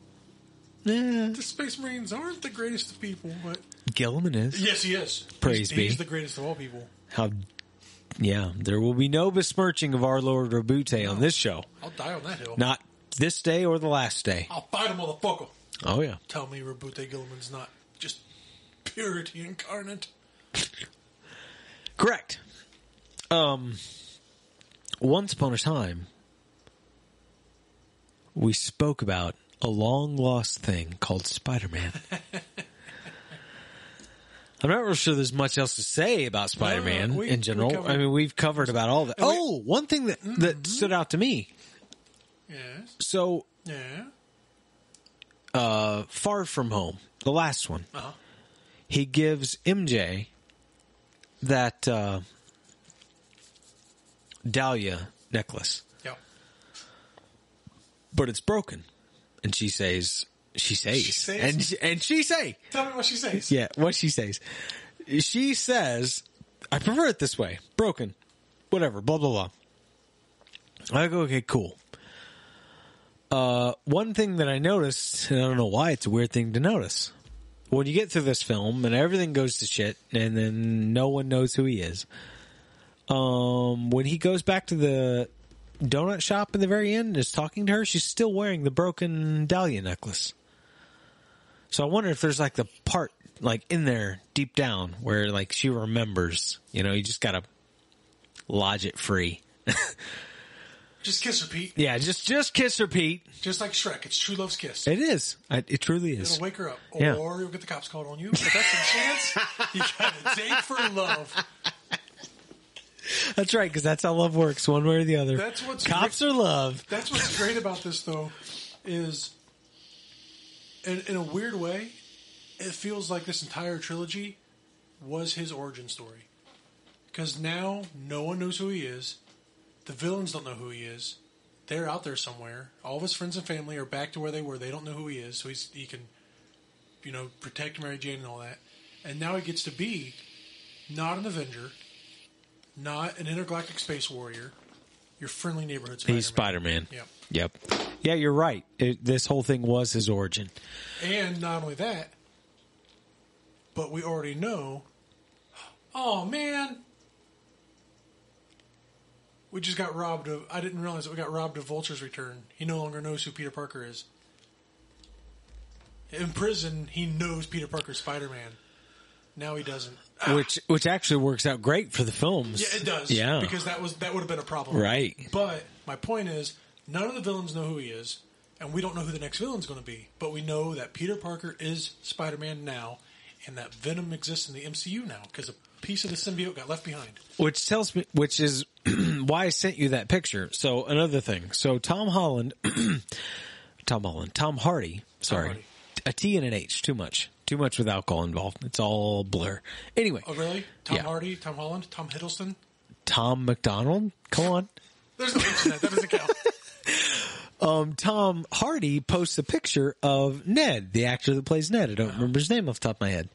Yeah. the Space Marines aren't the greatest of people, but Guilliman is. Yes, he is. Praise he's, be. He's the greatest of all people. How? Yeah, there will be no besmirching of our Lord Roboute on this show. I'll die on that hill. Not this day or the last day. I'll fight him, motherfucker. Oh yeah. Tell me Roboute Guilliman's not just purity incarnate. Correct. Um, once upon a time, we spoke about a long lost thing called Spider Man. I'm not real sure there's much else to say about Spider Man Uh, we- in general. covered- I mean, we've covered about all that. And we- Oh, one thing that, that stood out to me. Yes. So, Yeah. uh, Far From Home, the last one, Uh huh. he gives MJ that uh, Dahlia necklace. Yep. but it's broken. And she says, she says, She says? and she, and she say, Tell me what she says. yeah, what she says. She says, I prefer it this way, broken, whatever, blah blah blah. I go, okay, cool. Uh, one thing that I noticed, and I don't know why, it's a weird thing to notice. When you get through this film and everything goes to shit, and then no one knows who he is. Um, when he goes back to the donut shop in the very end and is talking to her, she's still wearing the broken Dahlia necklace. So I wonder if there's like the part like in there deep down where like she remembers. You know, you just gotta lodge it free. Just kiss her, Pete. Yeah, just just kiss her, Pete. Just like Shrek. It's true love's kiss. It is. I, it truly is. It'll wake her up. Or Yeah. you'll get the cops called on you. But that's a chance. You got a date for love. That's right, because that's how love works, one way or the other. That's what's cops or love. That's what's great about this, though, is in, in a weird way, it feels like this entire trilogy was his origin story. Because now no one knows who he is. The villains don't know who he is. They're out there somewhere. All of his friends and family are back to where they were. They don't know who he is, so he's, he can, you know, protect Mary Jane and all that. And now he gets to be not an Avenger, not an intergalactic space warrior, your friendly neighborhood Spider-Man. He's Spider Man. Yep. Yep. Yeah, you're right. It, this whole thing was his origin. And not only that, but we already know. Oh man, we just got robbed of. I didn't realize that we got robbed of Vulture's return. He no longer knows who Peter Parker is. In prison, he knows Peter Parker's Spider Man. Now he doesn't. Which which actually works out great for the films. yeah, it does. Yeah. because that was that would have been a problem. Right. But my point is, none of the villains know who he is, and we don't know who the next villain's going to be. But we know that Peter Parker is Spider-Man now, and that Venom exists in the MCU now because a piece of the symbiote got left behind. Which tells me, which is why I sent you that picture. So another thing. So Tom Holland, Tom Holland, Tom Hardy. Sorry, Hardy. a T and an H. Too much. Too much with alcohol involved. It's all blur. Anyway, Oh, really? Tom Yeah. Hardy, Tom Holland, Tom Hiddleston. Tom McDonald. Come on. There's no H in that. That doesn't count. Um, Tom Hardy posts a picture of Ned, the actor that plays Ned. I don't remember his name off the top of my head.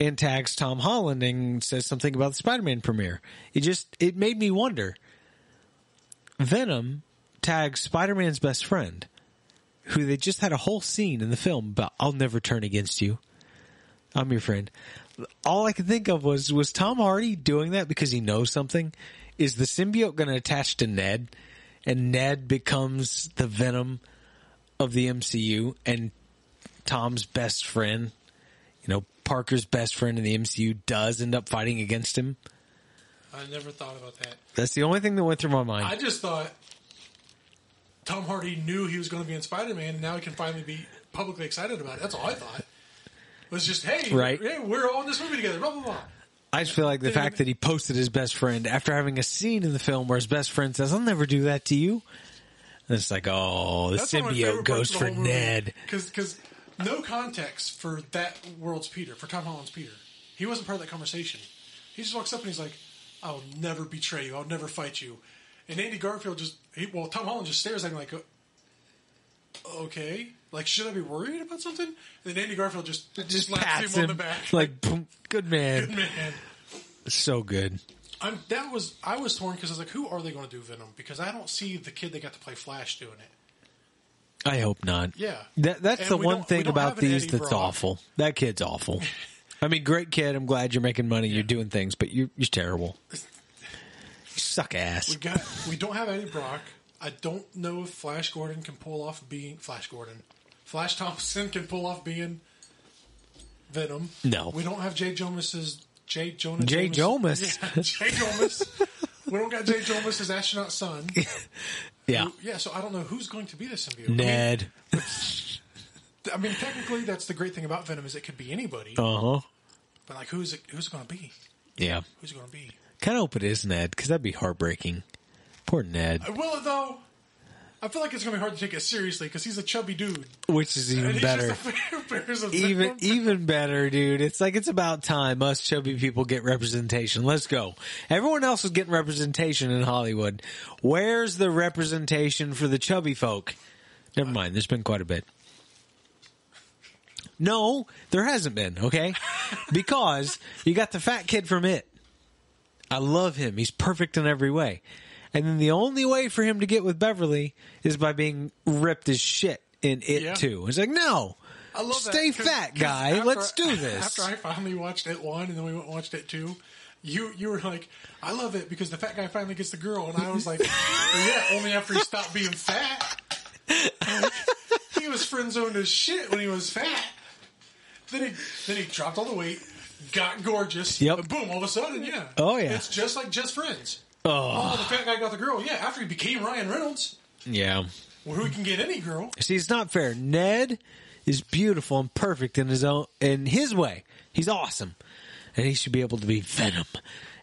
And tags Tom Holland and says something about the Spider-Man premiere. It just, it made me wonder. Venom tags Spider-Man's best friend, who they just had a whole scene in the film about, I'll never turn against you. I'm your friend. All I could think of was, was Tom Hardy doing that because he knows something? Is the symbiote going to attach to Ned? And Ned becomes the Venom of the MCU and Tom's best friend, you know, Parker's best friend in the MCU does end up fighting against him. I never thought about that. That's the only thing that went through my mind. I just thought Tom Hardy knew he was going to be in Spider-Man, and now he can finally be publicly excited about it. That's all I thought. It was just, hey, Right. hey, we're all in this movie together. Blah blah blah. I just feel like the fact that he posted his best friend after having a scene in the film where his best friend says, I'll never do that to you. And it's like, oh, the That's one of my symbiote goes for. Ned. Because no context for that world's Peter, for Tom Holland's Peter. He wasn't part of that conversation. He just walks up and he's like, "I'll never betray you. I'll never fight you." And Andy Garfield just, he, well, Tom Holland just stares at him like, "Okay, like should I be worried about something?" And then Andy Garfield just just slaps Pats him, him on the back. like, boom, good man. Good man, So good. I'm that was I was torn because I was like, "Who are they going to do Venom?" Because I don't see the kid that got to play Flash doing it. I hope not. Yeah. That, that's And the one thing about these Eddie that's Brock. awful. That kid's awful. I mean, great kid. I'm glad you're making money. You're doing things, but you're you're terrible. Suck ass. We got we don't have Eddie Brock. I don't know if Flash Gordon can pull off being Flash Gordon. Flash Thompson can pull off being Venom. No. we don't have Jay Jonas's Jay Jonas. Jay Jonas. Yeah, Jay Jonas. we don't got Jay Jonas as astronaut son. Yeah, Yeah, so I don't know who's going to be the symbiote. I mean- Ned. I mean, technically, that's the great thing about Venom is it could be anybody. Uh huh. But like, who's it? Who's it going to be? Yeah. Who's it going to be? Kind of hope it is Ned because that'd be heartbreaking. Poor Ned. I Will it though? I feel like it's going to be hard to take it seriously because he's a chubby dude. Which is even better. just a bears even even better, dude. It's like it's about time us chubby people get representation. Let's go. Everyone else is getting representation in Hollywood. Where's the representation for the chubby folk? Never mind. There's been quite a bit. No, there hasn't been. Okay, because you got the fat kid from it. I love him. He's perfect in every way. And then the only way for him to get with Beverly is by being ripped as shit in it Yeah. too. It's like no. I love that, Stay 'cause- fat, 'cause guy. after Let's do this. After I finally watched it one, and then we went and watched it two, you you were like, "I love it because the fat guy finally gets the girl," and I was like, "Yeah, only after he stopped being fat." Like, he was friend zoned as shit when he was fat. Then he then he dropped all the weight, got gorgeous, Yep. and boom, all of a sudden, yeah, Oh, yeah. it's just like just friends. Oh, Oh, the fat guy got the girl. Yeah, after he became Ryan Reynolds, yeah. Well, who can get any girl. See, it's not fair. Ned is beautiful and perfect in his own in his way. He's awesome, and he should be able to be Venom,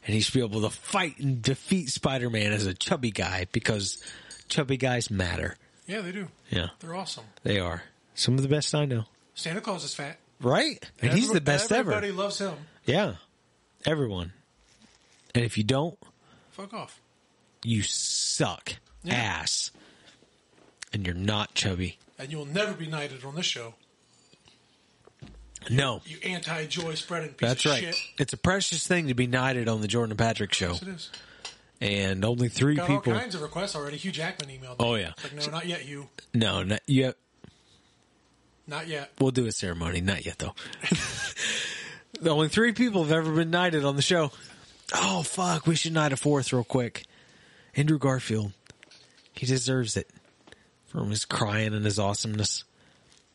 and he should be able to fight and defeat Spider Man as a chubby guy because chubby guys matter. Yeah, they do. Yeah, They're awesome. they are some of the best I know. Santa Claus is fat. Right, and he's the best ever. Everybody loves him. Yeah, everyone. And if you don't, Fuck off. you suck Yeah. ass, and you're not chubby. And you'll never be knighted on this show. No, You anti-joy spreading piece that's of right. shit. It's a precious thing to be knighted on the Jordan and Patrick show, Yes, it is. and only three Got people. all kinds of requests already. Hugh Jackman emailed. Oh, yeah. It's Like no, not yet. You, No, not yet. Not yet. We'll do a ceremony. Not yet, though. the only three people have ever been knighted on the show. Oh fuck! We should knight a fourth real quick. Andrew Garfield. He deserves it from his crying and his awesomeness.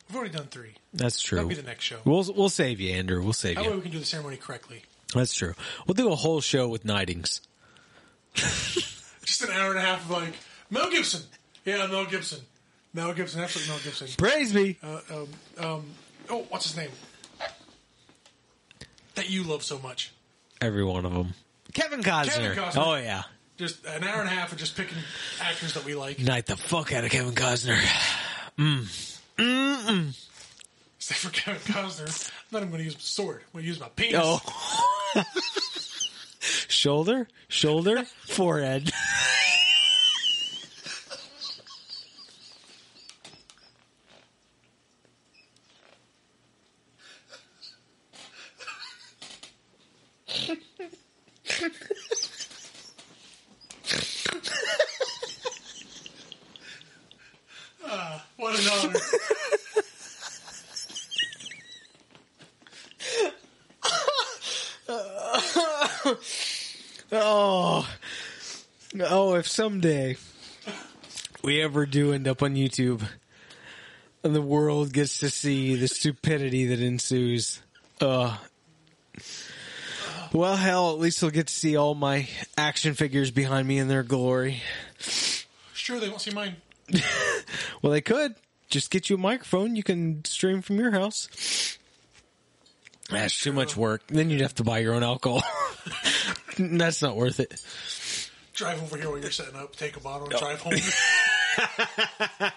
We've already done three. That's true. That'll be the next show. We'll we'll save you, Andrew. We'll save That way you. we can do the ceremony correctly. That's true. We'll do a whole show with knightings. Just an hour and a half of like Mel Gibson. Yeah, Mel Gibson. Mel Gibson. Absolutely Mel Gibson. Praise me. Uh, um, um, oh, what's his name? That you love so much. Every one of them. Kevin Costner. Kevin Costner. Oh yeah. Just an hour and a half of just picking actors that we like. Knight the fuck out of Kevin Costner. Mmm. Except for Kevin Costner. I'm not even going to use my sword. I'm going to use my penis. Oh. shoulder, shoulder, forehead. What an honor. Oh, oh! If someday we ever do end up on YouTube, and the world gets to see the stupidity that ensues, uh, well, hell, at least they'll get to see all my action figures behind me in their glory. Sure, they won't see mine. Well, they could just get you a microphone. You can stream from your house. That's too much work. Then you'd have to buy your own alcohol. That's not worth it. Drive over here while you're setting up, take a bottle, and drive home.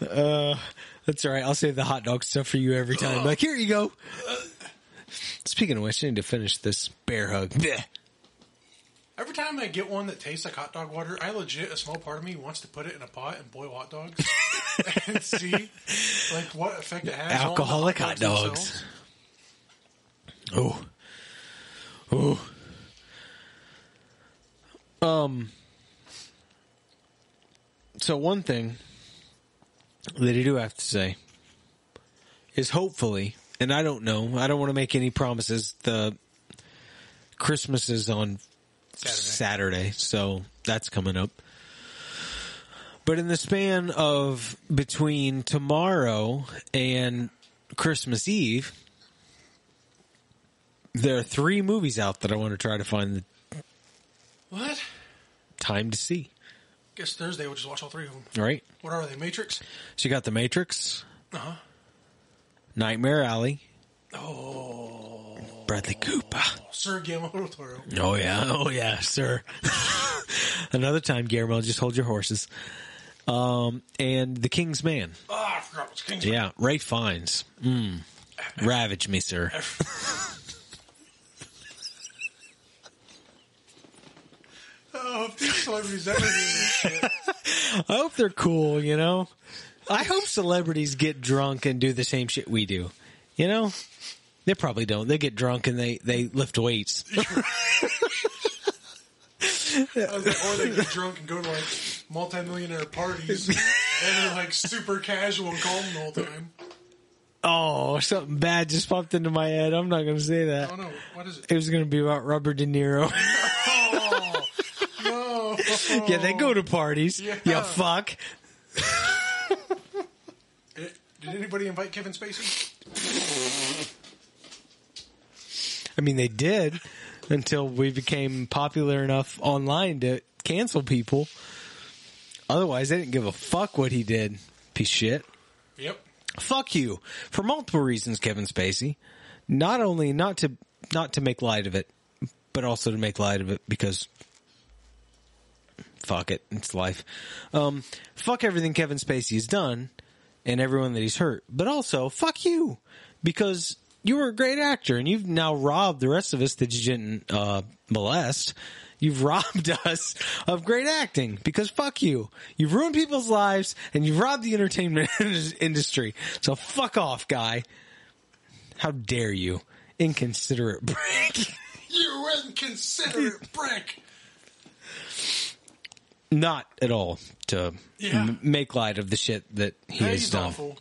Uh, that's all right. I'll save the hot dog stuff for you every time. Like, here you go. Speaking of which, I need to finish this bear hug. Blech. Every time I get one that tastes like hot dog water, I legit, a small part of me wants to put it in a pot and boil hot dogs and see like what effect it has. on the Alcoholic hot dogs. Oh. Oh. Um. So one thing that I do have to say is hopefully and I don't know. I don't want to make any promises. The Christmas is on Saturday, so that's coming up. But in the span of between tomorrow and Christmas Eve, there are three movies out that I want to try to find the What? time to see. Guess Thursday we'll just watch all three of them. Right? What are they? Matrix? So you got The Matrix, Uh huh. Nightmare Alley, Oh, Bradley Cooper. Sir Guillermo del Toro. Oh yeah, oh yeah, sir. Another time, Guillermo, just hold your horses. Um, and The King's Man. Ah, I forgot what's King's Yeah, Ralph Fiennes. Mm. Ravage me, sir. Oh, if these celebrities ever do this shit. I hope they're cool, you know? I hope celebrities get drunk and do the same shit we do. You know? They probably don't. They get drunk and they, they lift weights. or they get drunk and go to like multi-millionaire parties and they're like super casual and calm the whole time. Oh, something bad just popped into my head. I'm not going to say that. Oh no, what is it? It was going to be about Robert De Niro. Oh, yeah, they go to parties. Yeah. Yeah, fuck. Eh, Did anybody invite Kevin Spacey? I mean, they did until we became popular enough online to cancel people. Otherwise, they didn't give a fuck what he did. Piece of shit. Yep. Fuck you for multiple reasons, Kevin Spacey. Not only not to not to make light of it, but also to make light of it because fuck it, it's life. Um, fuck everything Kevin Spacey has done and everyone that he's hurt, but also fuck you because you were a great actor and you've now robbed the rest of us that you didn't uh, molest. You've robbed us of great acting because fuck you. You've ruined people's lives and you've robbed the entertainment industry. So fuck off, guy. How dare you? Inconsiderate break. You inconsiderate prick. Not at all to Yeah. m- make light of the shit that he Yeah, has done. awful.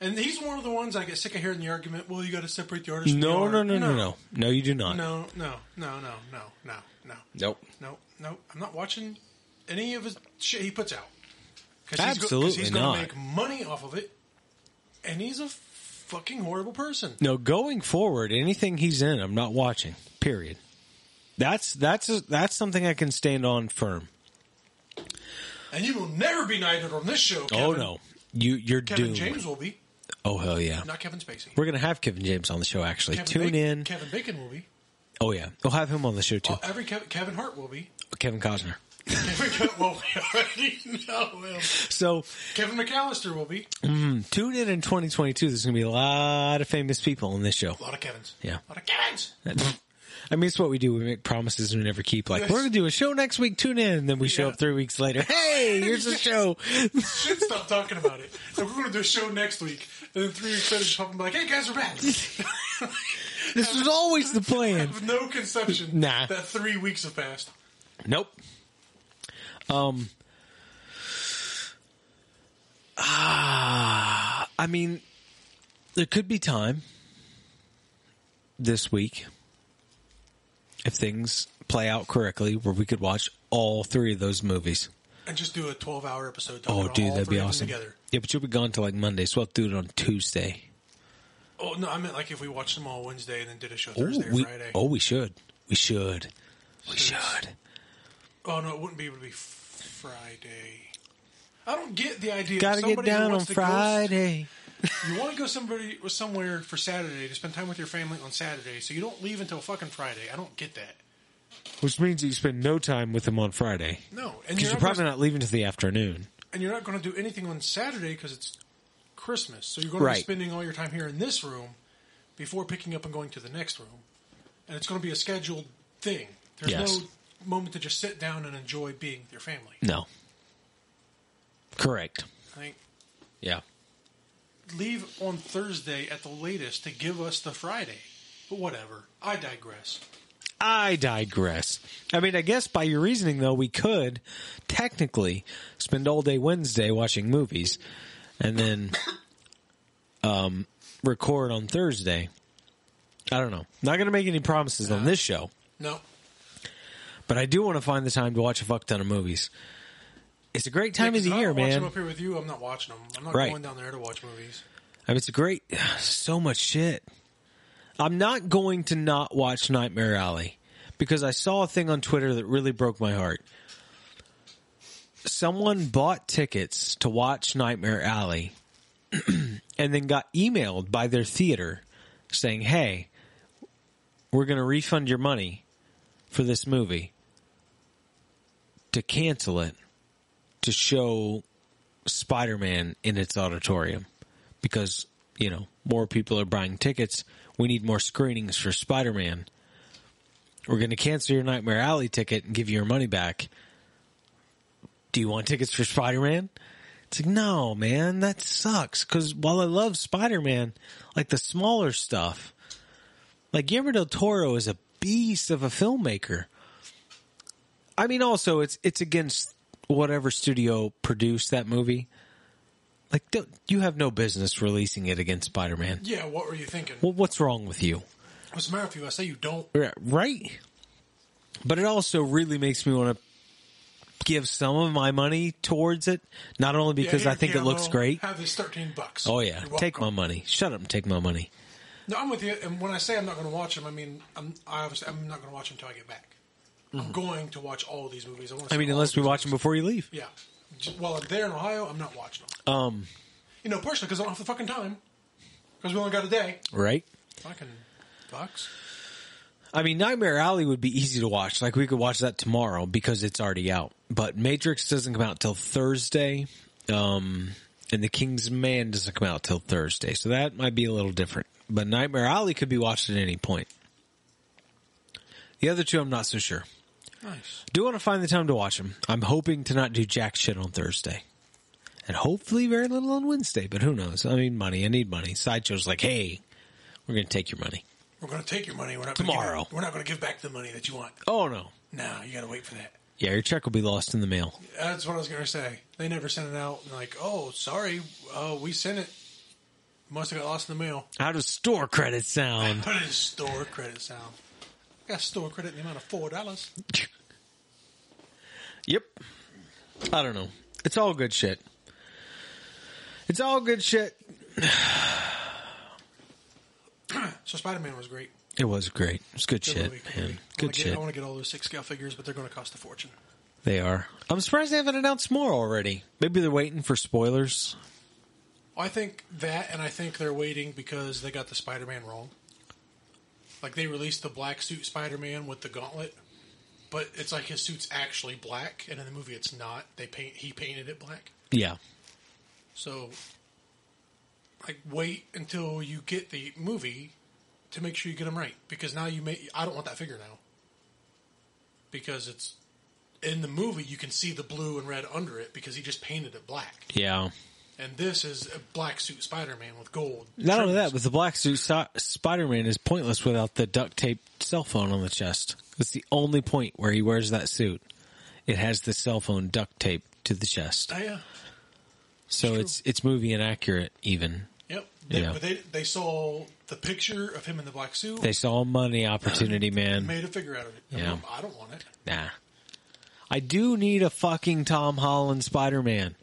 And he's one of the ones I get sick of hearing the argument. Well, you got to separate the artist. from the No, art." no, no, no, no. No, you do not. no, no, no, no, no, no, no, Nope. no, no. I'm not watching any of his shit he puts out. Cause Absolutely he's, he's not. to make money off of it, and he's a fucking horrible person. No, going forward, anything he's in, I'm not watching. Period. That's that's that's something I can stand on firm. And you will never be knighted on this show. Oh, Kevin. Oh no, you you're Kevin doomed. James will be, Oh hell yeah, not Kevin Spacey. we're gonna have Kevin James on the show. Actually, Kevin tune Bacon, in. Kevin Bacon will be. Oh yeah, we'll have him on the show too. Oh, every Kevin, Kevin Hart will be. Kevin Costner. Kevin, well, we already know him. So Kevin McAllister will be. Mm-hmm. tune in in 2022. There's gonna be a lot of famous people on this show. A lot of Kevins. Yeah. A lot of Kevins. I mean, it's what we do. We make promises and we never keep. Like, Yes. we're going to do a show next week. Tune in. And then we show Yeah. up three weeks later. Hey, here's the show. Should stop talking about it. If we're going to do a show next week, and then three weeks later, just pop and be like, "Hey guys, we're back." This was always the plan. With no conception Nah. that three weeks have passed. Nope. Um. Ah, I mean, there could be time this week if things play out correctly where we could watch all three of those movies. And just do a twelve-hour episode. Oh, dude, that'd be awesome. Together. Yeah, but you'll be gone till like Monday, so we'll do it on Tuesday. Oh no, I meant like if we watched them all Wednesday and then did a show Oh, Thursday or Friday. oh, we should. We should. We So should. Oh no, it wouldn't be able to be Friday. I don't get the idea. Gotta get down on wants to go- Friday. You want to go somebody somewhere for Saturday to spend time with your family on Saturday, so you don't leave until fucking Friday. I don't get that. Which means that you spend no time with them on Friday. No, and Because you're, you're probably gonna, not leaving till the afternoon. and you're not going to do anything on Saturday because it's Christmas. So you're going to be spending all your time here in this room before picking up and going to the next room, and it's going to be a scheduled thing. There's Yes. no moment to just sit down and enjoy being with your family. No. Correct. I think Yeah. Leave on Thursday at the latest to give us the Friday. But whatever. I digress. I digress. I mean, I guess by your reasoning, though, we could technically spend all day Wednesday watching movies, and then um, record on Thursday. I don't know. Not going to make any promises on this show, No. but I do want to find the time to watch a fuck ton of movies. It's a great time Yeah, of the year, I them man. up here with you, I'm not watching them. I'm not Right. going down there to watch movies. I mean, it's a great, so much shit. I'm not going to not watch Nightmare Alley because I saw a thing on Twitter that really broke my heart. Someone bought tickets to watch Nightmare Alley and then got emailed by their theater saying, Hey, we're going to refund your money for this movie to cancel it to show Spider Man in its auditorium because, you know, more people are buying tickets. We need more screenings for Spider Man. We're going to cancel your Nightmare Alley ticket and give you your money back. Do you want tickets for Spider Man? It's like, no, man, that sucks. Because while I love Spider Man, like the smaller stuff, like Guillermo del Toro is a beast of a filmmaker. I mean, also it's it's against whatever studio produced that movie. Like, don't, you have no business releasing it against Spider Man. Yeah, what were you thinking? Well, what's wrong with you? What's the matter with you? I say you don't. Right? But it also really makes me want to give some of my money towards it, not only because Yeah, I think it looks great. Have this 13 bucks. Oh yeah, take my money. Shut up and take my money. No, I'm with you. And when I say I'm not going to watch them, I mean I'm I obviously I'm not going to watch them until I get back. I'm going to watch all these movies. I, want to Mm-hmm. I mean, unless we watch them before you leave. Yeah. J- While I'm there in Ohio, I'm not watching them. Um, You know, personally, because I don't have the fucking time. Because we only got a day. right? Fucking bucks. I mean, Nightmare Alley would be easy to watch. Like we could watch that tomorrow because it's already out. But Matrix doesn't come out till Thursday, um, and The King's Man doesn't come out till Thursday, so that might be a little different. But Nightmare Alley could be watched at any point. The other two, I'm not so sure. Nice. Do want to find the time to watch them. I'm hoping to not do jack shit on Thursday. And hopefully very little on Wednesday, but who knows? I mean, money. I need money. Sideshow's like, hey, we're going to take your money. We're going to take your money. We're not Tomorrow. Gonna give, we're not going to give back the money that you want. Oh, no. no, you got to wait for that. Yeah, your check will be lost in the mail. That's what I was going to say. They never sent it out. And like, oh, sorry, uh, we sent it. Must have got lost in the mail. How does store credit sound? How does store credit sound. I got store credit in the amount of four dollars. yep. I don't know. It's all good shit. It's all good shit. So Spider Man was great. It was great. It's good, Good shit, movie. man. I Good get- shit. I want to get all those six scale figures, but they're going to cost a fortune. They are. I'm surprised they haven't announced more already. Maybe they're waiting for spoilers. I think that, and I think they're waiting because they got the Spider Man wrong. Like they released the black suit Spider Man with the gauntlet, but it's like his suit's actually black, and in the movie it's not. They paint he painted it black. Yeah. So, like, wait until you get the movie to make sure you get them right, because now you may. I don't want that figure now because it's in the movie. You can see the blue and red under it because he just painted it black, Yeah. And this is a black suit Spider Man with gold. Not only that, but the black suit so- Spider-Man is pointless without the duct tape cell phone on the chest. It's the only point where he wears that suit. It has the cell phone duct tape to the chest. Oh, yeah. So true. it's it's movie inaccurate even. Yep. They, Yeah. But they they saw the picture of him in the black suit. They saw a money opportunity, man. made a figure out of it. Yeah. I don't want it. Nah. I do need a fucking Tom Holland Spider-Man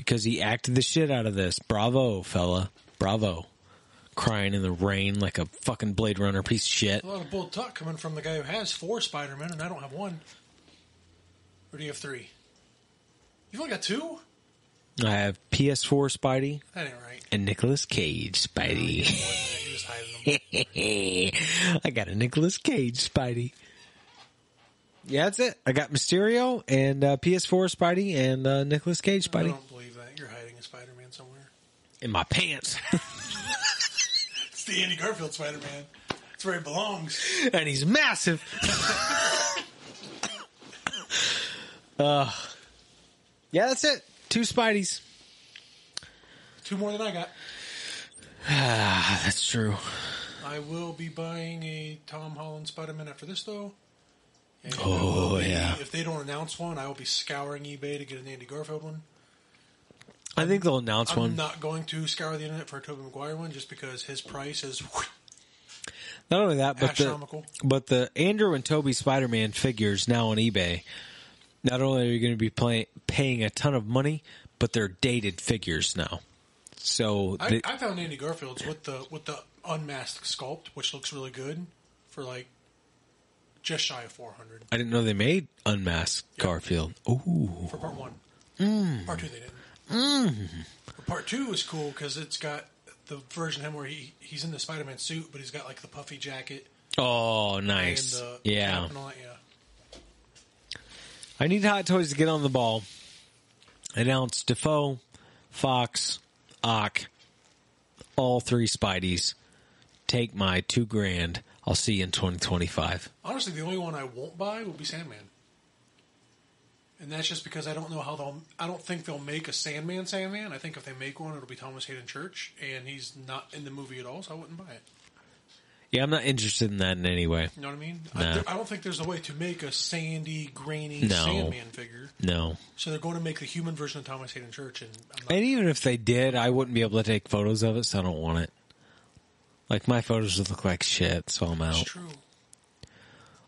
because he acted the shit out of this. Bravo, fella. Bravo. Crying in the rain like a fucking Blade Runner piece of shit. A lot of bull talk coming from the guy who has four Spider Men, and I don't have one. Or do you have three? You've only got two. I have PS4 Spidey That ain't right. and Nicolas Cage Spidey. You're hiding them. I got a Nicolas Cage Spidey. Yeah, that's it. I got Mysterio and uh, PS4 Spidey and uh, Nicolas Cage Spidey don't believe that. You're hiding a Spider Man somewhere. In my pants, It's the Andy Garfield Spider Man. It's where he belongs. and he's massive. uh, yeah, that's it. Two Spideys. Two more than I got. Ah, that's true. I will be buying a Tom Holland Spider Man after this, though. And Oh, be- yeah. If they don't announce one, I will be scouring eBay to get an Andy Garfield one. I think they'll announce one. I'm one. not going to scour the internet for a Tobey Maguire one just because his price is. Not only that, but the, Astronomical. but the Andrew and Tobey Spider-Man figures now on eBay. Not only are you going to be play, paying a ton of money, but they're dated figures now. So I, I found Andy Garfield's with the with the unmasked sculpt, which looks really good, for like just shy of four hundred I didn't know they made unmasked Garfield. Ooh, for part one. Mm. Part two they didn't. But Part two is cool because it's got the version of him where he he's in the Spider Man suit, but he's got like the puffy jacket oh, and nice. Yeah, cap that. Yeah, I need Hot Toys to get on the ball. Announce Dafoe, Foxx, Ock, all three Spideys. Take my two grand. I'll see you in 2025. honestly, the only one I won't buy will be Sandman. And that's just because I don't know how they'll. I don't think they'll make a Sandman Sandman. I think if they make one, it'll be Thomas Haden Church, and he's not in the movie at all, so I wouldn't buy it. Yeah, I'm not interested in that in any way. You know what I mean? No. I, I don't think there's a way to make a sandy, grainy No. Sandman figure. No. So they're going to make the human version of Thomas Haden Church, and I'm not, And even if they did, I wouldn't be able to take photos of it, so I don't want it. Like my photos would look like shit, so I'm it's out. true.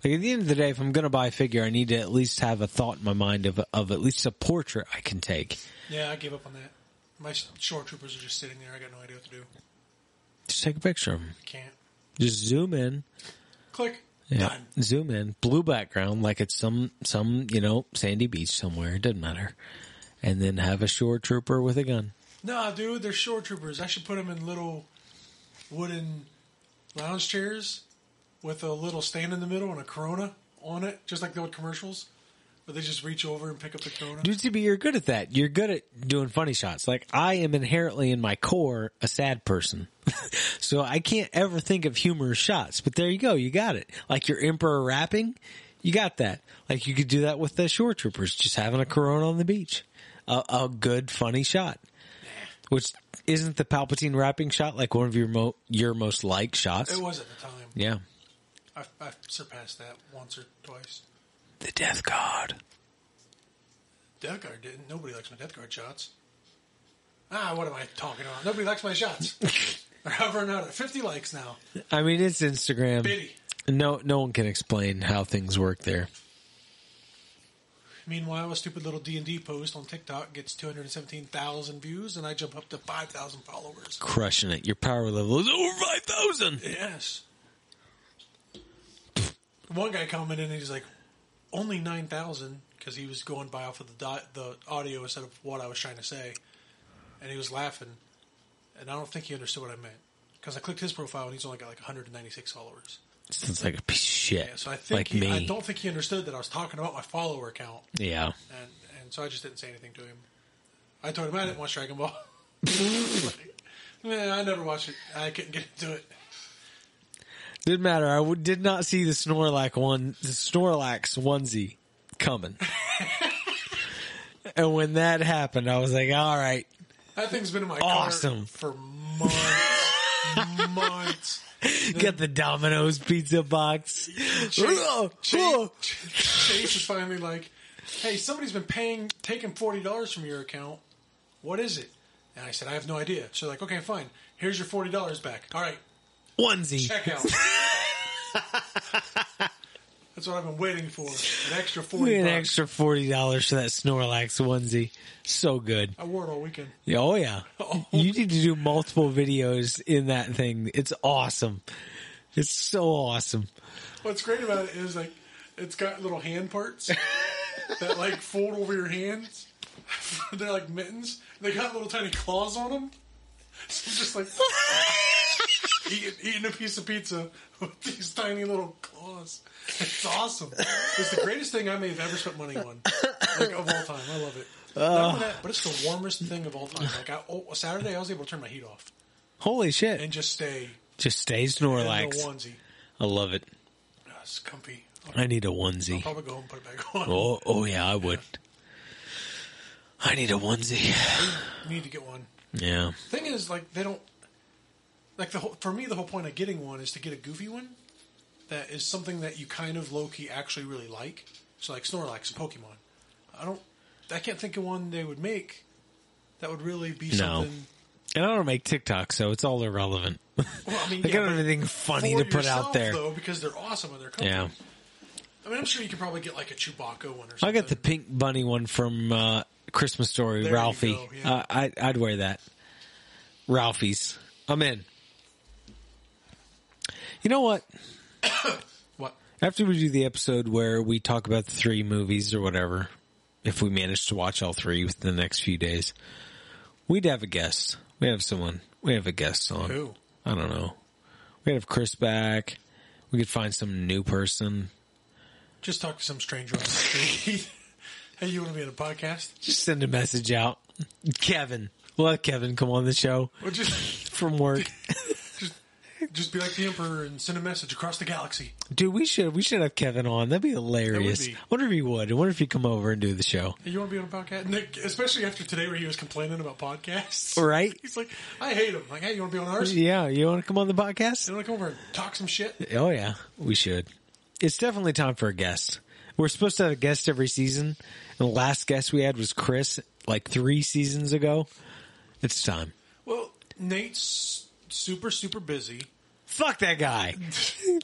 Like at the end of the day, if I'm going to buy a figure, I need to at least have a thought in my mind of of at least a portrait I can take. Yeah, I gave up on that. My shore troopers are just sitting there. I got no idea what to do. Just take a picture of them. Can't. Just zoom in. Click. Yeah. Done. Zoom in. Blue background, like it's some some you know sandy beach somewhere. It doesn't matter. And then have a shore trooper with a gun. Nah, dude, they're shore troopers. I should put them in little wooden lounge chairs with a little stand in the middle and a Corona on it, just like the old commercials. But they just reach over and pick up the Corona. Dude, TB, you're good at that. You're good at doing funny shots. Like I am inherently in my core a sad person, so I can't ever think of humorous shots. But there you go, you got it. Like your emperor rapping, you got that. Like you could do that with the shore troopers, just having a Corona on the beach, a, a good funny shot. Which isn't the Palpatine rapping shot like one of your mo- your most liked shots? It was at the time. Yeah, I've, I've surpassed that once or twice. the Death Guard. Death Guard didn't. Nobody likes my Death Guard shots. Ah, what am I talking about? Nobody likes my shots. They're hovering out at 50 likes now. I mean, it's Instagram. Biddy. No, no one can explain how things work there. Meanwhile, a stupid little D and D post on TikTok gets two hundred seventeen thousand views, and I jump up to five thousand followers. crushing it. Your power level is over five thousand. Yes. One guy commented, and he's like, "Only nine thousand because he was going by off of the dot, the audio instead of what I was trying to say," and he was laughing, and I don't think he understood what I meant because I clicked his profile and he's only got like one hundred and ninety six followers. Sounds like a piece of shit. Yeah, so I think like he, me. I don't think he understood that I was talking about my follower count. yeah. and and so I just didn't say anything to him. I told him I didn't watch Dragon Ball. Man, I never watched it. I couldn't get into it. Didn't matter. I w- did not see the Snorlax one, the Snorlax onesie coming. and when that happened, I was like, all right. That thing's been in my Awesome. car for months, months. Get the Domino's pizza box. Chase, oh. Chase is finally like, "Hey, somebody's been paying, taking forty dollars from your account. What is it?" And I said, "I have no idea." So like, okay, fine. Here's your forty dollars back. All right, Onesie. check out. That's what I've been waiting for. An extra forty. An bucks. extra forty dollars for that Snorlax onesie. So good. I wore it all weekend. Yeah, Oh yeah. Oh. You need to do multiple videos in that thing. It's awesome. It's so awesome. What's great about it is like it's got little hand parts that like fold over your hands. They're like mittens. They got little tiny claws on them. So it's just like eating, eating a piece of pizza with these tiny little claws. It's awesome. It's the greatest thing I may have ever spent money on, like of all time. I love it. Only that, but it's the warmest thing of all time. Like I, oh, Saturday, I was able to turn my heat off Holy shit. and just stay Just stay Snorlax. onesie. I love it. Oh, it's comfy. I'll I need a onesie. probably go home and put it back on. Oh, oh yeah, I would. I need a onesie. need to get one. Yeah. Thing is, like they don't like the whole, for me. The whole point of getting one is to get a goofy one that is something that you kind of low key actually really like. So like Snorlax and Pokemon. I don't. I can't think of one they would make that would really be No. something. And I don't make TikTok, so it's all irrelevant. Well, I mean, I yeah, got anything funny to put yourself, out there. though, because they're awesome and they're comfy. Yeah. I mean, I'm sure you could probably get like a Chewbacca one or something. I got the pink bunny one from uh, Christmas Story, There Ralphie. yeah. uh, I, I'd wear that. Ralphie's. I'm in. You know what? what? After we do the episode where we talk about the three movies or whatever, if we manage to watch all three within the next few days, we'd have a guest. We have someone. We have a guest on. Who? I don't know. We'd have Chris back. We could find some new person. Just talk to some stranger on the street. hey, you want to be on a podcast? Just send a message out. Kevin. We'll have Kevin come on the show Or just, from work. just, be like the Emperor and send a message across the galaxy. Dude, we should we should have Kevin on. That'd be hilarious. That would be. I wonder if he would. I wonder if he'd come over and do the show. You want to be on a podcast? Nick, especially after today where he was complaining about podcasts. Right? He's like, I hate him. Like, hey, you want to be on ours? Yeah, you want to come on the podcast? You want to come over and talk some shit? Oh yeah, we should. It's definitely time for a guest. We're supposed to have a guest every season, and the last guest we had was Chris, like three seasons ago. It's time. Well, Nate's super, super busy. Fuck that guy.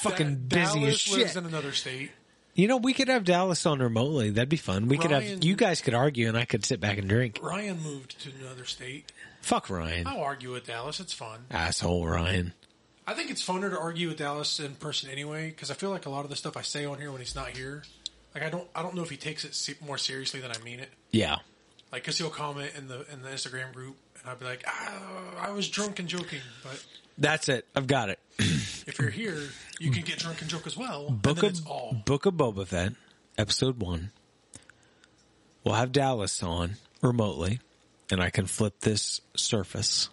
Fucking Da- busy Dallas as shit. lives in another state. You know, we could have Dallas on remotely. That'd be fun. We could have you guys could argue, and I could sit back and drink. Ryan moved to another state. Fuck Ryan, I'll argue with Dallas. It's fun. asshole Ryan. I think it's funner to argue with Dallas in person anyway, because I feel like a lot of the stuff I say on here when he's not here, like I don't, I don't know if he takes it se- more seriously than I mean it. Yeah, Like, cause he'll comment in the in the Instagram group, I'll be like, ah, I was drunk and joking. But that's it. I've got it. if you're here, you can get drunk and joke as well. Book of. Book of Boba Fett, episode one. We'll have Dallas on remotely, and I can flip this Surface.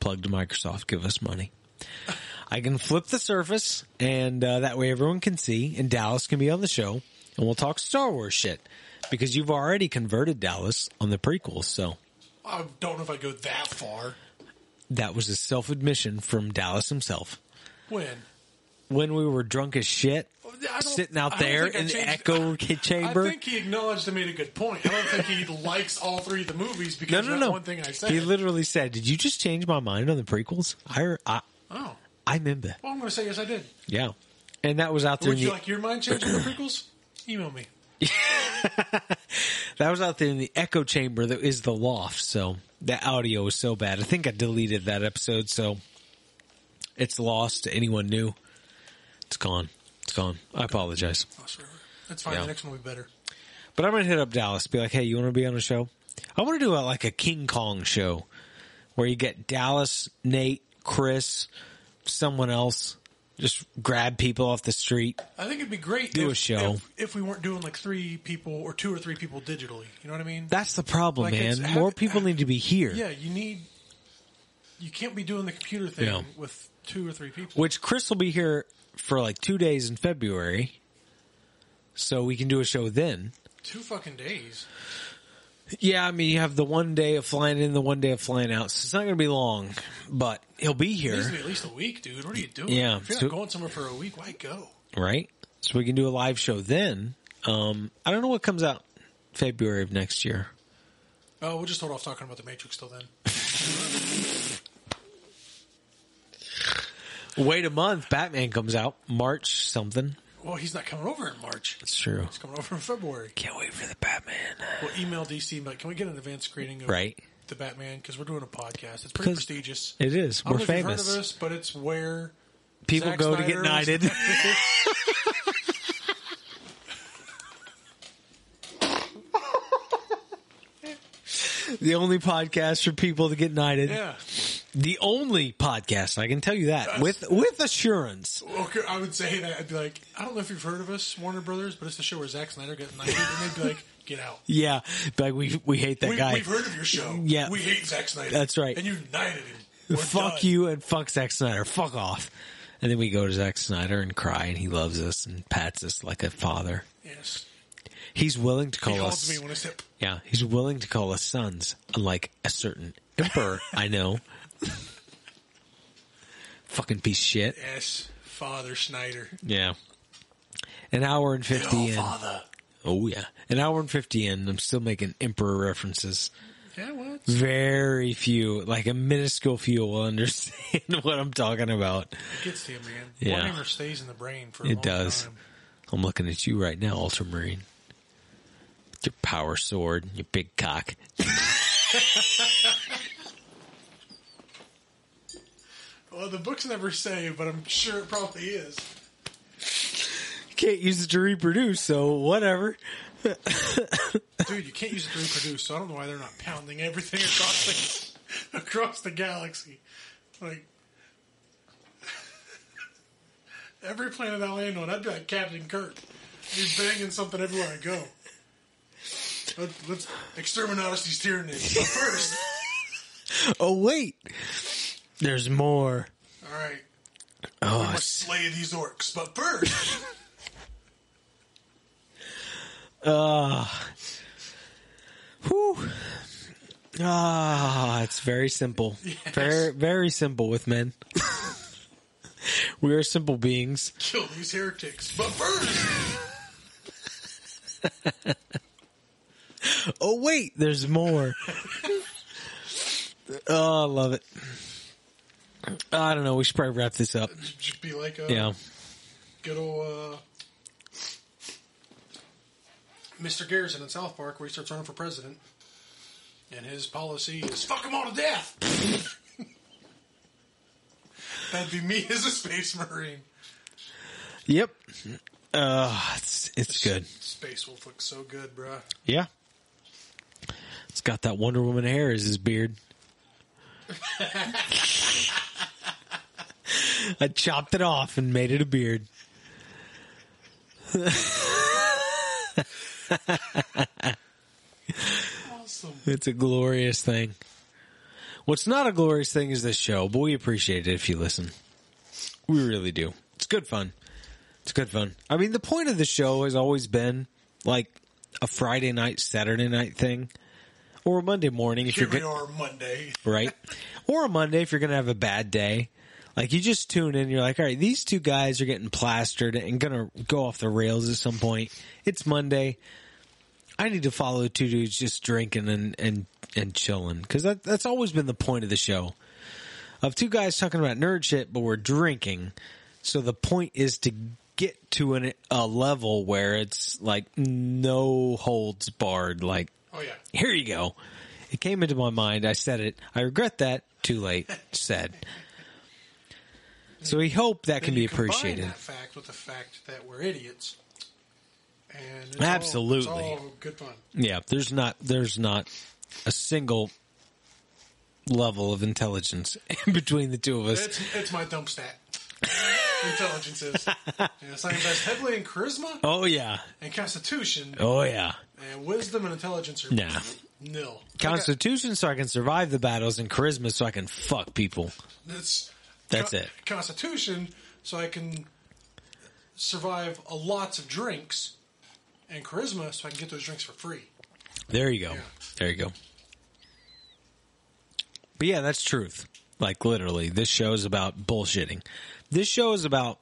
Plug to Microsoft, give us money. I can flip the Surface, and uh, that way everyone can see, and Dallas can be on the show, and we'll talk Star Wars shit because you've already converted Dallas on the prequels. So I don't know if I go that far. that was a self admission from Dallas himself. When When we were drunk as shit, sitting out there in the echo chamber. I think he acknowledged and made a good point. I don't think he likes all three of the movies because no, of no. one thing I said. He literally said, "Did you just change my mind on the prequels?" I, I, oh, I remember. well, I'm going to say yes, I did. Yeah, and that was out there. Would you the, like your mind changed on the prequels? Email me. that was out there in the echo chamber that is the loft. So that audio was so bad. I think I deleted that episode, so it's lost to anyone new. It's gone. It's gone. I apologize, Oh. That's fine. Yeah. The next one will be better. but I'm gonna hit up Dallas. Be like, hey, you want to be on a show? I want to do a, like a King Kong show where you get Dallas, Nate, Chris, someone else. Just grab people off the street. I think it'd be great Do if, a show. if, if we weren't doing like three people or two or three people digitally. You know what I mean? That's the problem, Like, man. have- More people need to be here. yeah, you need. You can't be doing the computer thing Yeah. with two or three people. Which Chris will be here for like two days in February, so we can do a show then. Two fucking days. Yeah, I mean you have the one day of flying in, the one day of flying out, so it's not going to be long. But he'll be here, needs to be at least a week, dude. What are you doing? Yeah, If you're so- not going somewhere for a week, why go? right? So we can do a live show then. Um, I don't know what comes out February of next year. Oh, we'll just hold off talking about the Matrix till then. Wait a month, Batman comes out March something. Well, he's not coming over in March. That's true. He's coming over in February. Can't wait for the Batman. We'll email DC like, can we get an advance screening of Right. the Batman? Because we're doing a podcast. It's pretty Because prestigious. It is. I don't We're know if you've heard famous. of us, but it's where People Zack go to get Snyder was- knighted. the only podcast for people to get knighted. yeah. The only podcast, I can tell you that with with assurance. Okay, I would say that. I'd be like, I don't know if you've heard of us, Warner Brothers, but it's the show where Zack Snyder gets knighted, and they'd be like, get out. Yeah, like we we hate that we, guy. We've heard of your show. Yeah. We hate Zack Snyder. That's right. And you knighted him. We're fuck done. you and fuck Zack Snyder. Fuck off. And then we go to Zack Snyder and cry, and he loves us and pats us like a father. Yes. He's willing to call us. me when I step. Yeah, he's willing to call us sons, unlike a certain emperor I know. Fucking piece of shit. Yes. Father Snyder. Yeah. An hour and 50 Oh, in. father. Oh, yeah. An hour and 50 in. I'm still making emperor references. Yeah, well, Very few, like a minuscule few, will understand what I'm talking about. it gets to you, man. Yeah. Warhammer stays in the brain for a It long does. time. I'm looking at you right now, Ultramarine. With your power sword, your big cock. Well, the books never say, but I'm sure it probably is. You can't use it to reproduce, so whatever. Dude, you can't use it to reproduce, so I don't know why they're not pounding everything across the across the galaxy. Like every planet I land on, I'd be like Captain Kirk. Be banging something everywhere I go. Let, let's exterminate these Tyranids. But first, Oh wait, there's more. all right, Oh, we must slay these orcs. But first, Ah. uh, whew. Ah, it's very simple. Very, very simple with men. we are simple beings. kill these heretics. But first, Oh wait, there's more. oh, I love it. I don't know. We should probably wrap this up. just be like a Yeah. good old uh, Mr. Garrison in South Park, where he starts running for president, and his policy is "fuck them all to death." That'd be me as a space marine. Yep. Uh, it's it's good. Space Wolf looks so good, bruh. Yeah. It's got that Wonder Woman hair as his beard. I chopped it off and made it a beard. Awesome. It's a glorious thing. What's not a glorious thing is this show, but we appreciate it if you listen. We really do. It's good fun. It's good fun. I mean, the point of the show has always been like a Friday night, Saturday night thing, or a Monday morning if Here you're we go- are Monday. right, or a Monday if you're gonna have a bad day. Like you just tune in, you're like, all right, these two guys are getting plastered and gonna go off the rails at some point. It's Monday. I need to follow two dudes just drinking and and and chilling because that that's always been the point of the show. Of two guys talking about nerd shit, but we're drinking. So the point is to get to an, a level where it's like no holds barred. Like Oh yeah. here you go. It came into my mind. I said it. I regret that. Too late. Said. So we hope that can be appreciated. That fact with the fact that we're idiots. And all- Absolutely. it's all good fun. Yeah, there's not there's not a single level of intelligence in between the two of us. It's it's my dump stat. Intelligence is. Yes, I invest heavily in charisma Oh yeah. and constitution, Oh yeah. and wisdom and intelligence are Nah. nil. Constitution so I can survive the battles and charisma so I can fuck people. That's That's it. Constitution, so I can survive a lots of drinks, and charisma, so I can get those drinks for free. There you go. There you go. But yeah, that's truth. Like literally, this show is about bullshitting. This show is about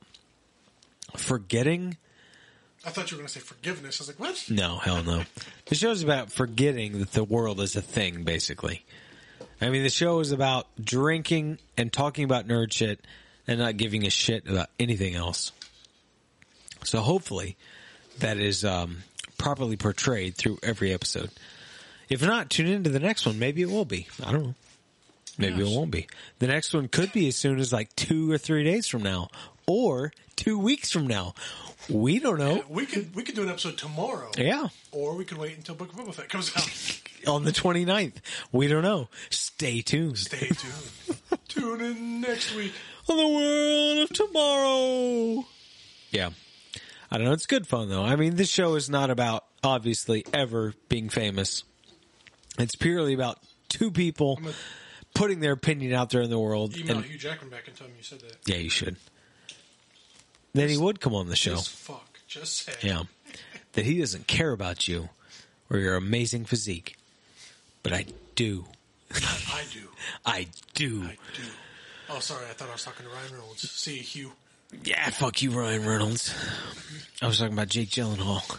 forgetting. I thought you were going to say forgiveness. I was like, what? No, hell no. The show is about forgetting that the world is a thing, basically. I mean, the show is about drinking and talking about nerd shit and not giving a shit about anything else. So hopefully that is um, properly portrayed through every episode. If not, tune into the next one. Maybe it will be. I don't know. Maybe Yes. it won't be. The next one could be as soon as like two or three days from now, or two weeks from now. We don't know. We could we could do an episode tomorrow, Yeah. or we could wait until Book of Boba Fett comes out. On the 29th. We don't know. Stay tuned. Stay tuned. Tune in next week. on the world of tomorrow. Yeah. I don't know. It's good fun though. I mean, this show is not about obviously ever being famous. It's purely about two people I'm putting their opinion out there in the world. email And Hugh Jackman back and tell him you said that. yeah, you should. Then he would come on the show. Just fuck. Just say. Yeah. That he doesn't care about you or your amazing physique. But I do. I do. I do. I do. Oh, sorry. I thought I was talking to Ryan Reynolds. See you, Hugh. Yeah, fuck you, Ryan Reynolds. I was talking about Jake Gyllenhaal.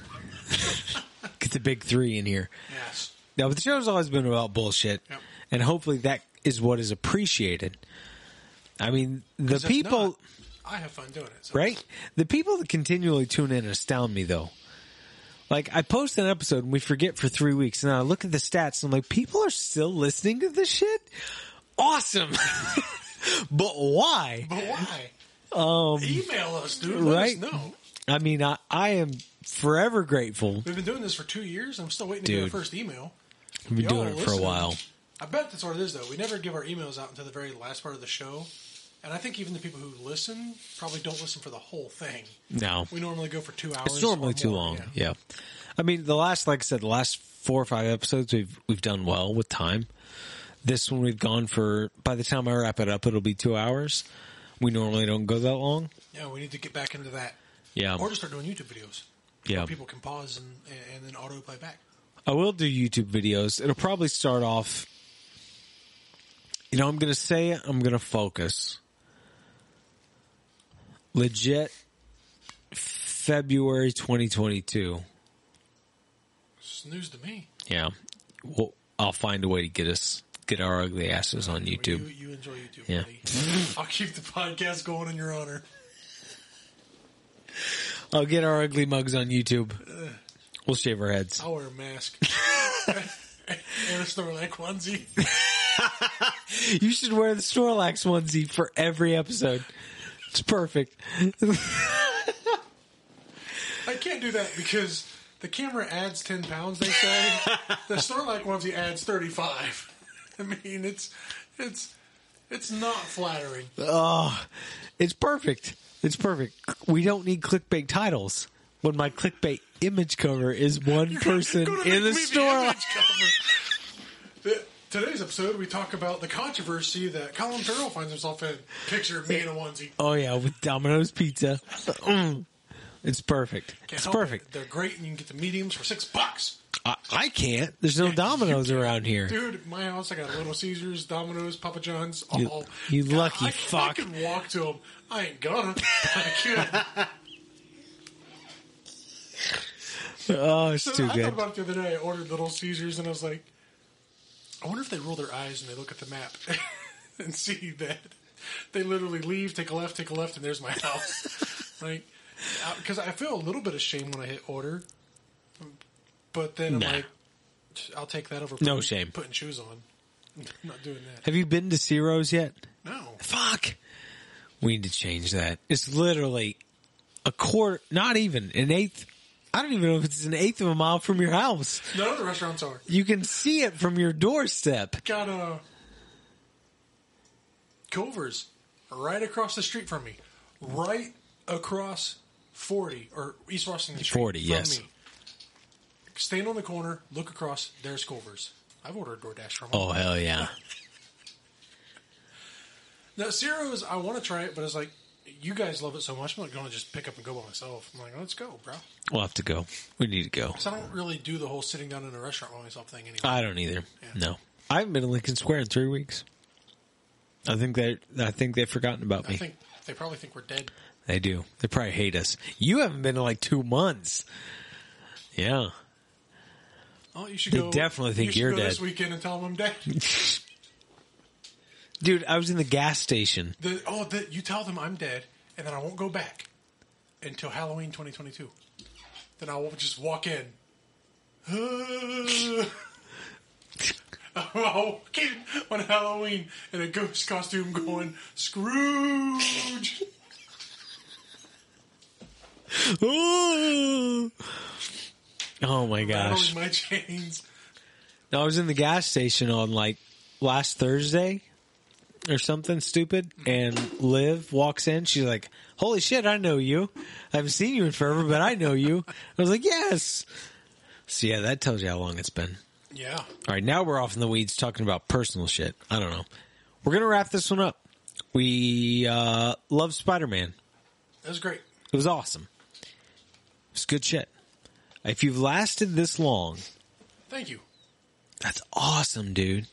Get the big three in here. Yes. No, but the show's always been about bullshit, Yep. and hopefully that is what is appreciated. I mean, the people, not, I have fun doing it. So. right? The people that continually tune in astound me, though. Like, I post an episode and we forget for three weeks, and I look at the stats and I'm like, people are still listening to this shit? Awesome! but why? But why? Um, Email us, dude. Let right? us know. I mean, I, I am forever grateful. We've been doing this for two years. I'm still waiting to Dude. get our first email. We've been Y'all doing it for a listening. while. I bet that's what it is, though. We never give our emails out until the very last part of the show. And I think even the people who listen probably don't listen for the whole thing. No. We normally go for two hours. It's normally too more, long. yeah. Yeah. I mean, the last, like I said, the last four or five episodes, we've we've done well with time. This one we've gone for. By the time I wrap it up, it'll be two hours. We normally don't go that long. Yeah, we need to get back into that. Yeah. Or just start doing YouTube videos. Yeah. Where people can pause and, and then auto play back. I will do YouTube videos. It'll probably start off. You know, I'm going to say. I'm going to focus. Legit. February 2022. It's news to me. Yeah. Well, I'll find a way to get us get our ugly asses on YouTube. You, you enjoy YouTube, Yeah. buddy. I'll keep the podcast going in your honor. I'll get our ugly mugs on YouTube. We'll shave our heads. I'll wear a mask. and a Snorlax onesie. You should wear the Snorlax onesie for every episode. It's perfect. I can't do that because the camera adds 10 pounds, they say. the Snorlax onesie adds 35. I mean, it's, it's, it's not flattering. Oh, it's perfect. It's perfect. We don't need clickbait titles. When my clickbait image cover is one person in the store. me image cover. The- Today's episode, we talk about the controversy that Colin Farrell finds himself in. Picture of me in a onesie. Oh yeah, with Domino's Pizza. Mm. It's perfect. Can't It's help it. perfect. They're great, and you can get the mediums for six bucks. I, I can't. There's no Domino's around here. Dude, at my house, I got Little Caesars, Domino's, Papa John's. You- all. you God, lucky I, fuck. I can walk to them. I ain't gonna. but I could. Oh, it's So too I thought good. about it the other day. I ordered Little Caesars, and I was like, I wonder if they roll their eyes and they look at the map and see that they literally leave, take a left, take a left, and there's my house. like, because I feel a little bit of shame when I hit order, but then I'm Nah. like, I'll take that over. No shame. Putting shoes on. I'm not doing that. Have you been to Ciro's yet? No. Fuck. We need to change that. It's literally a quarter, not even an eighth. I don't even know if it's an eighth of a mile from your house. None of the restaurants are. You can see it from your doorstep. Got a Culver's right across the street from me, right across forty or East Washington Street. 40, from yes. Me. Stand on the corner, look across. There's Culver's. I've ordered DoorDash from. Oh hell yeah! Now Ciro's, I want to try it, but it's like you guys love it so much. I'm not going to just pick up and go by myself. I'm like, let's go, bro. We'll have to go. We need to go. Because I don't really do the whole sitting down in a restaurant by myself thing anyway. I don't either. Yeah. No, I haven't been to Lincoln Square in three weeks. I think they, I think they've forgotten about I me. think they probably think we're dead. They do. They probably hate us. You haven't been in like two months. Yeah. Oh, you should They go. definitely think you you're go dead. this weekend and tell them I'm dead. Dude, I was in the gas station. The, oh, the, you tell them I'm dead, and then I won't go back until Halloween 2022. Then I will just walk in. I'll walk in on Halloween in a ghost costume going, Scrooge! oh my gosh. Rattling my chains. I was in the gas station on like last Thursday or something stupid, and Liv walks in. She's like, "Holy shit, I know you! I haven't seen you in forever, but I know you." I was like, "Yes." So yeah, that tells you how long it's been. Yeah. All right, now we're off in the weeds talking about personal shit. I don't know. We're gonna wrap this one up. We uh, love Spider Man. That was great. It was awesome. It's good shit. If you've lasted this long, Thank you. that's awesome, dude.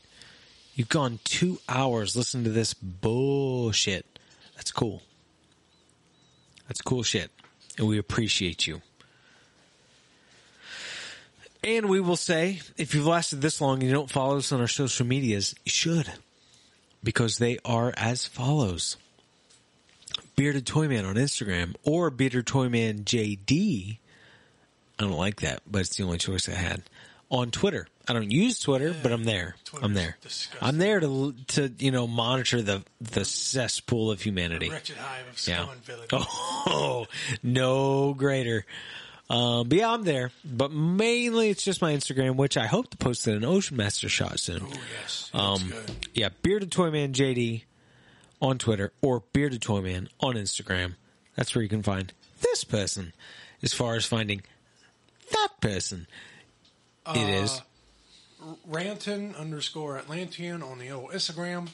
You've gone two hours listening to this bullshit. That's cool. That's cool shit. And we appreciate you. And we will say, if you've lasted this long and you don't follow us on our social medias, you should. Because they are as follows. Bearded Toyman on Instagram or Bearded Toyman JD. I don't like that, but it's the only choice I had. On Twitter. I don't use Twitter, but I'm there. Twitter's I'm there. disgusting. I'm there to to you know monitor the the cesspool of humanity. Wretched hive of scum Yeah. and villainy. Oh, no greater. Um, but yeah, I'm there. But mainly it's just my Instagram, which I hope to post in an Ocean Master shot soon. Oh yes, Um, yeah, Bearded Toyman JD on Twitter or Bearded Toyman on Instagram. That's where you can find this person. As far as finding that person, it is. Ranton underscore Atlantean on the old Instagram.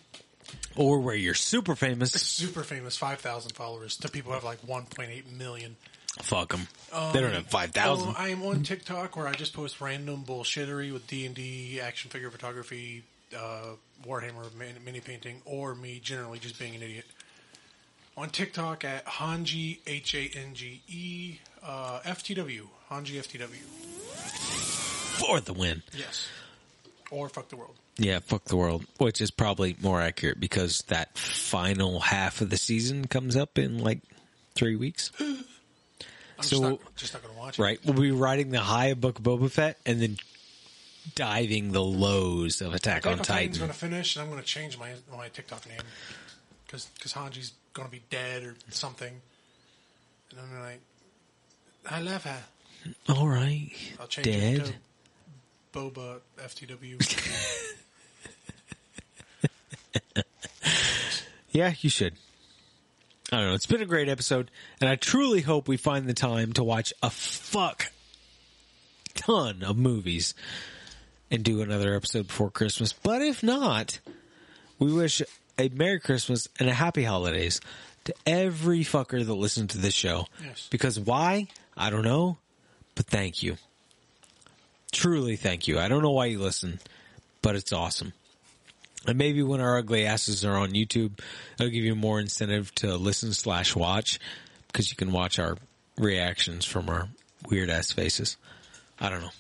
Or where you're super famous. Super famous, five thousand followers. To people who have like one point eight million. Fuck them. they don't have 5,000. Oh, I am on TikTok where I just post random bullshittery with D and D, action figure photography, uh, Warhammer mini painting, or me generally just being an idiot. On TikTok at Hange H A N G E uh, FTW Hange FTW. For the win. Yes. Or fuck the world. Yeah, fuck the world, which is probably more accurate because that final half of the season comes up in like three weeks. I'm So- just not, just not going to watch it. Right. We'll be riding the high of Book of Boba Fett and then diving the lows of Attack Attack on Titan. going to finish, and I'm going to change my my TikTok name because Hange's going to be dead or something. And I'm like, I love her. All right. I'll change Dead. Boba FTW. Yeah, you should. I don't know. It's been a great episode, and I truly hope we find the time to watch a fuck ton of movies and do another episode before Christmas. But if not, we wish a Merry Christmas and a Happy Holidays to every fucker that listened to this show. Yes. Because why? I don't know, but thank you. Truly thank you. I don't know why you listen, but it's awesome. And maybe when our ugly asses are on YouTube, it'll give you more incentive to listen slash watch because you can watch our reactions from our weird ass faces. I don't know.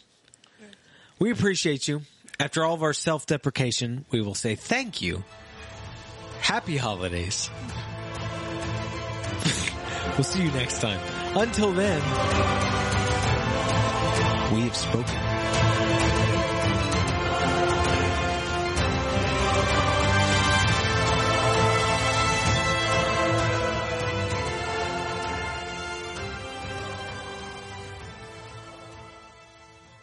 We appreciate you. After all of our self deprecation, we will say thank you. Happy holidays. we'll see you next time. Until then, we have spoken.